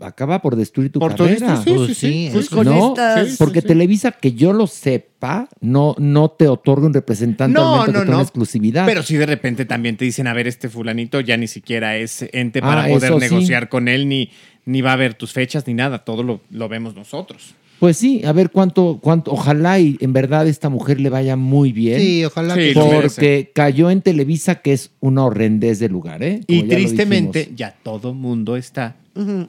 acaba por destruir tu Por todo carrera. esto, sí, Pues sí, sí. sí. Pues con ¿No? estas- Porque sí. Televisa, que yo lo sepa, no, no te otorga un representante No, no, que no. exclusividad. Pero si de repente también te dicen, a ver, este fulanito ya ni siquiera es ente para Ah, poder eso negociar con él, ni, ni va a ver tus fechas, ni nada. Todo lo, lo vemos nosotros. Pues sí, a ver cuánto, cuánto, ojalá y en verdad esta mujer le vaya muy bien. Sí, ojalá Sí, que. Porque cayó en Televisa, que es una horrendez de lugar, ¿eh? Como Y ya tristemente, ya todo mundo está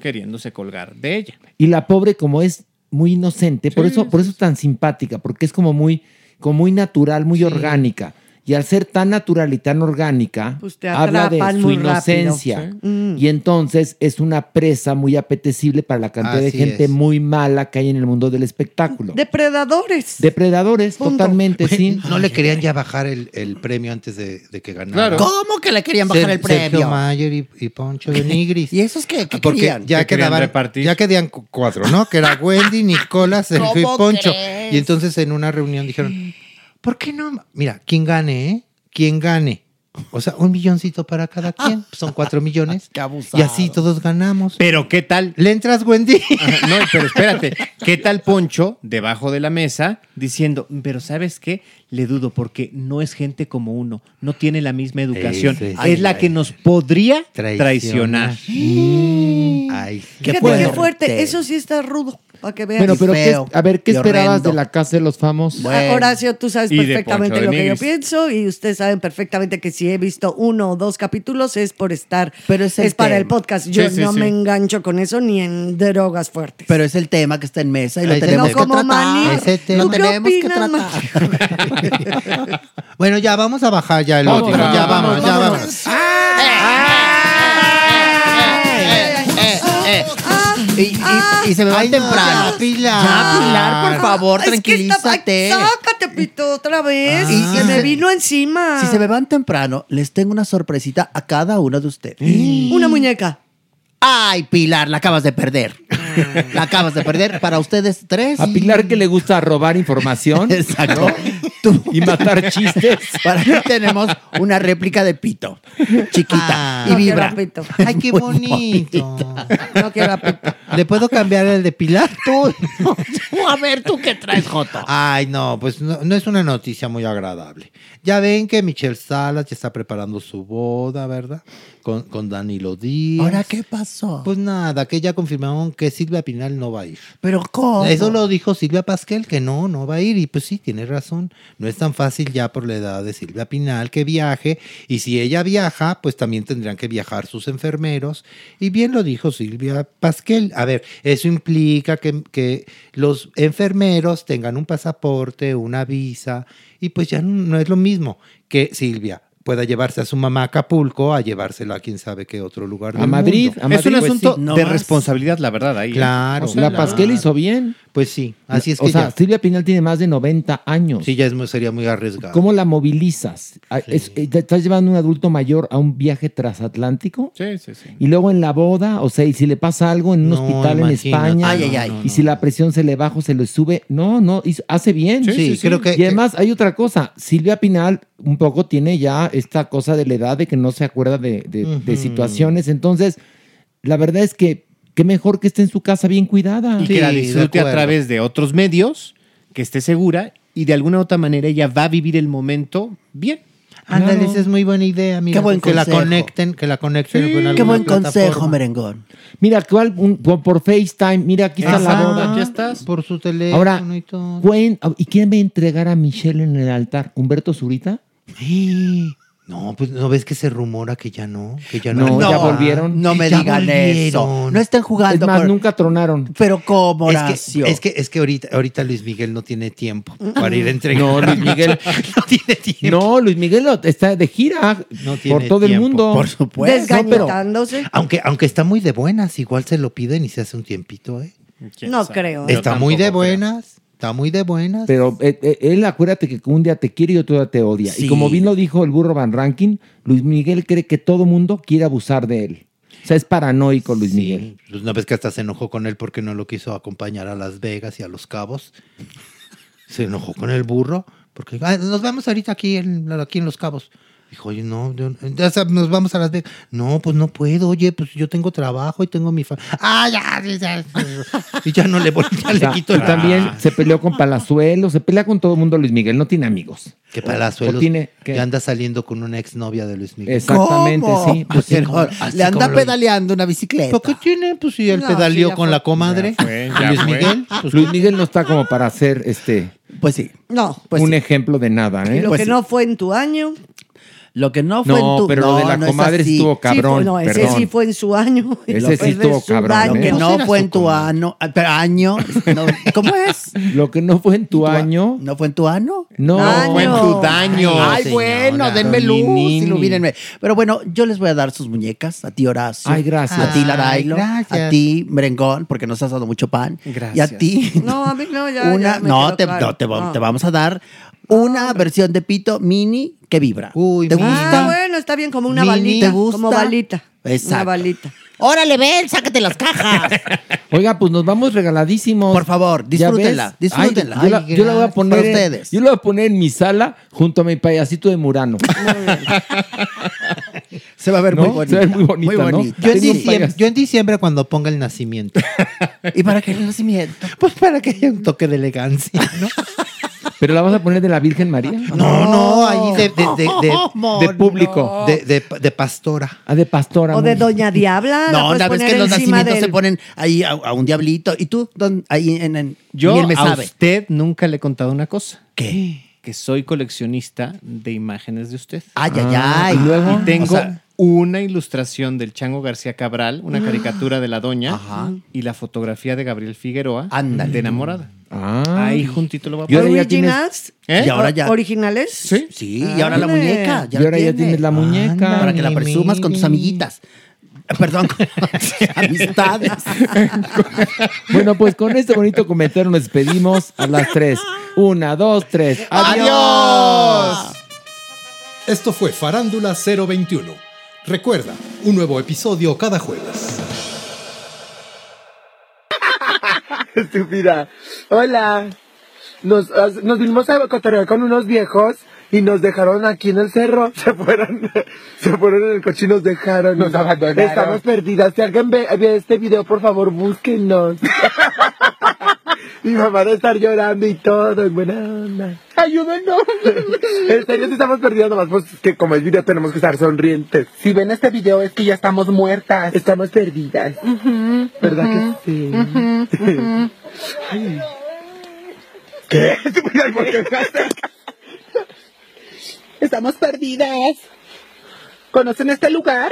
queriéndose colgar de ella. Y la pobre, como es muy inocente, por Sí, eso, por eso es tan simpática, porque es como muy, como muy natural, muy orgánica. Y al ser tan natural y tan orgánica, Pues te habla de su rápido. inocencia. Sí. Mm. Y entonces es una presa muy apetecible para la cantidad de gente es. muy mala que hay en el mundo del espectáculo. Depredadores. Depredadores, totalmente, sí. No le querían ya bajar el, el premio antes de, de que ganara. ¿Cómo que le querían bajar Ser- el premio? Sergio Mayer y, y Poncho de Nigris. ¿Y esos qué? ¿Qué Porque querían? ya ¿Qué querían quedaban, repartir? ya quedaban cu- cuatro, ¿no? Que era Wendy, Nicolas, Sergio y ¿Cómo Poncho. crees? Y entonces en una reunión dijeron, ¿por qué no? Mira, quien gane, ¿eh? Quien gane. O sea, un milloncito para cada quien. Son cuatro millones. Qué abusado. Y así todos ganamos. Pero ¿qué tal? ¿Le entras, Wendy? Ajá, No, pero espérate. ¿Qué tal Poncho debajo de la mesa diciendo, pero ¿sabes qué? Le dudo porque no es gente como uno, no tiene la misma educación. Es- es Ay, la ay, que nos podría Traicionar. traicionar. Ay, Fíjate fuerte. qué fuerte. Eso sí está rudo. Para que veas. Bueno, pero ¿qué- feo, a ver, ¿qué esperabas horrendo. de la casa de los famosos? Ah, Horacio, tú sabes perfectamente lo que yo pienso y ustedes saben perfectamente que si he visto uno o dos capítulos es por estar, Pero es el es para el podcast. Yo Sí, sí, no sí. me engancho con eso ni en drogas fuertes. Pero es el tema que está en mesa y lo tenemos no que como tratar. Manny. Ese tema. Lo ¿Tú qué tenemos que opinas, tratar. Bueno, ya vamos a bajar ya el último. Ya vamos, vamos, ya vamos. Y, y- y se me no, temprano. ya, Pilar. Ya, Pilar, por favor, Es que estaba- tranquilízate. sácate, Pito, otra vez. Y- se me vino encima. Si se me van temprano, les tengo una sorpresita a cada uno de ustedes. Una muñeca. Ay, Pilar, la acabas de perder. La acabas de perder para ustedes tres. A Pilar que le gusta robar información Exacto. y matar chistes. Para aquí tenemos una réplica de Pito. Chiquita. Ah. y No vibra. quiero Pito. Ay, qué bonito. No quiero a Pito. ¿Le puedo cambiar el de Pilar? Tú, a ver, ¿tú qué traes, Joto? Ay, no, pues no, no es una noticia muy agradable. Ya ven que Michelle Salas ya está preparando su boda, ¿verdad? Con, con Danilo Díaz. ¿Ahora qué pasó? Pues nada, que ya confirmaron que Silvia Pinal no va a ir. Pero ¿cómo? Eso lo dijo Silvia Pasquel, que no, no va a ir. Y pues sí, tiene razón. No es tan fácil ya por la edad de Silvia Pinal que viaje. Y si ella viaja, pues también tendrán que viajar sus enfermeros. Y bien lo dijo Silvia Pasquel. A ver, eso implica que, que los enfermeros tengan un pasaporte, una visa. Y pues ya no, no es lo mismo que Silvia pueda llevarse a su mamá a Acapulco a llevársela a quién sabe qué otro lugar A Madrid, mundo. a Es un Madrid, pues asunto sí, no de más. responsabilidad, la verdad, ahí. ¿eh? Claro. O sea, La claro. Pasquel hizo bien. Pues sí, así es o que sea, ya. Silvia Pinal tiene más de 90 años. Sí, ya es muy- sería muy arriesgado. ¿Cómo la movilizas? Ah, es- eh, ¿te ¿Estás llevando a un adulto mayor a un viaje transatlántico? Sí, sí, sí. Y luego en la boda, o sea, y si le pasa algo en un No, hospital en. España, Ay, ay, ay. No, no, y si la presión se le baja o se le sube, no, no, hizo- hace bien. Sí, sí, creo que- Y además hay otra cosa, Silvia Pinal un poco tiene ya esta cosa de la edad de que no se acuerda de, de- situaciones, entonces la verdad es que qué mejor que esté en su casa bien cuidada. Y Sí, que la disfrute a través de otros medios, que esté segura y de alguna u otra manera ella va a vivir el momento bien. Ándale, Claro. esa es muy buena idea, mira. Qué buen que la conecten, que la conecten con Qué buen consejo, merengón. Mira, ¿cuál? Un- por, FaceTime, mira, aquí está la boda. aquí estás. Por su teléfono Ahora, y todo. ¿y quién va a entregar a Michelle en el altar? ¿Humberto Zurita? No, No, pues no ves que se rumora que ya no, que ya No, no. ya volvieron. No me Ya digan eso. No estén jugando Es más, nunca tronaron. Pero como Es que, es que, es que ahorita, ahorita Luis Miguel no tiene tiempo para ir a entregar. No, Luis Miguel. no tiene tiempo. No, Luis Miguel está de gira No tiene por todo el mundo. por supuesto. Desgañitándose. Aunque, aunque está muy de buenas, igual se lo piden y se hace un tiempito, ¿eh? No creo. Está muy de buenas, está muy de buenas. Pero eh, eh, él, acuérdate que un día te quiere y otro día te odia. Sí. Y como bien lo dijo el burro Van Ranking, Luis Miguel cree que todo mundo quiere abusar de él. O sea, es paranoico Luis Miguel. Pues una vez que hasta se enojó con él porque no lo quiso acompañar a Las Vegas y a Los Cabos. Se enojó con el burro porque "Ah, nos vamos ahorita aquí en, aquí en Los Cabos. Dijo, oye, no, yo- ya nos vamos a Las Vegas. No, pues no puedo, oye, pues yo tengo trabajo y tengo mi familia. Ah, ya, ya, ya. Y ya no le voy, ya O le quito y el también se peleó con Palazuelo, se pelea con todo el mundo Luis Miguel, no tiene amigos. Que O Palazuelos tiene que- anda saliendo con una exnovia de Luis Miguel. Exactamente, ¿Cómo? sí. Pues sí. Pero Así le anda pedaleando una bicicleta. ¿Por qué tiene? Pues si él No, pedaleó sí, con fue. la comadre. Ya fue, ¿Y ya Luis fue. Miguel. Pues, Luis Miguel no está como para hacer este Pues sí. No. Pues un sí. ejemplo de nada, Y ¿eh? lo Pues que sí. no fue en tu año. Lo que no fue en No, tu pero lo de la no comadre estuvo Sí, fue- cabrón. no, ese perdón. sí fue en su año. Ese sí estuvo cabrón, daño. Lo que ¿eh? no fue en tu ano, pero año, no, ¿cómo es? Lo que no fue en tu año, ¿No fue en tu ano? no. Año. Fue en tu daño. Ay, bueno, denme luz, ni, ni. ilumínenme. Pero bueno, yo les voy a dar sus muñecas, a ti Horacio. Ay, gracias. A ti Larailo, a ti Merengón, porque nos has dado mucho pan. Gracias. Y a ti No, a mí no, ya. una, ya me no, te, claro. no, te, No. te vamos a dar una versión de pito mini que vibra. Uy, ¿Te mini. gusta? Ah, bueno, está bien, como una Mini, balita. ¿te gusta? Como balita. Una Exacto. balita. Órale, ven, sácate las cajas. Oiga, pues nos vamos regaladísimos. Por favor, ¿Ya disfrútenla, ves? disfrútenla. Ay, yo, la, Ay, yo la voy a poner Para en, ustedes. yo la voy a poner en mi sala junto a mi payasito de Murano. Se va a ver ¿No? muy bonita. Se va a ver muy bonita, ¿no? bonita. Yo en, Tengo un diciembre, yo en diciembre cuando ponga el nacimiento. ¿Y para qué el nacimiento? Pues para que haya un toque de elegancia, ¿no? Pero la vas a poner de la Virgen María. No, no, ahí de, de, de, de- De público. de, de- de pastora. Ah, de pastora. O de. Doña Diabla. la No, una vez que los nacimientos se ponen ahí a, a un diablito. ¿Y tú? ¿Dónde? Ahí en, en Yo ni él me a sabe. usted nunca le he contado una cosa. ¿Qué? Que soy coleccionista de imágenes de usted. Ay, ay, Ah, ay. ¿y luego? Y tengo O sea, una ilustración del Chango García Cabral, una caricatura de la doña, Ajá. y la fotografía de Gabriel Figueroa, Ándale. de enamorada. Ah. Ahí juntito lo va a Y ahora poner. ya tienes-. ¿Eh? Y ahora ya. ¿Originales? Sí. Sí, y ahora la muñeca. Ya y ahora ya tiene. tienes la muñeca. Para que la presumas con tus amiguitas. Eh, Perdón, con amistades. Bueno, pues con este bonito comentario nos despedimos a las tres. Una, dos, tres. ¡Adiós! Esto fue Farándula 021. Recuerda, un nuevo episodio cada jueves. Estúpida. Hola. Nos, nos vinimos a cotorrear con unos viejos y nos dejaron aquí en el cerro. Se fueron, se fueron en el coche y nos dejaron. Nos abandonaron. Estamos perdidas. Si alguien ve, ve este video, por favor, búsquenos. Mi mamá debe estar llorando y todo, en buena onda. Ayúdenos. en serio, si estamos perdidas, nomás pues que como es video tenemos que estar sonrientes. Si ven este video es que ya estamos muertas. Estamos perdidas. ¿Verdad que sí? Ay. ¿Qué? Ay, ¿por qué me acercas? Estamos perdidas. ¿Conocen este lugar?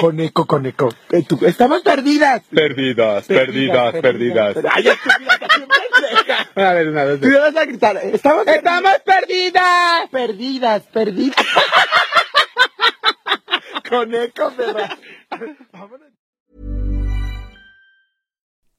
Con eco, con eco. Eh, tú- Estamos perdidas. Perdidas, perdidas, perdidas. Ay, estúpida, pendeja. A ver, una vez. Tú a gritar. Estamos, Estamos perdidas. Perdidas, perdidas. con eco, perra. Vámonos.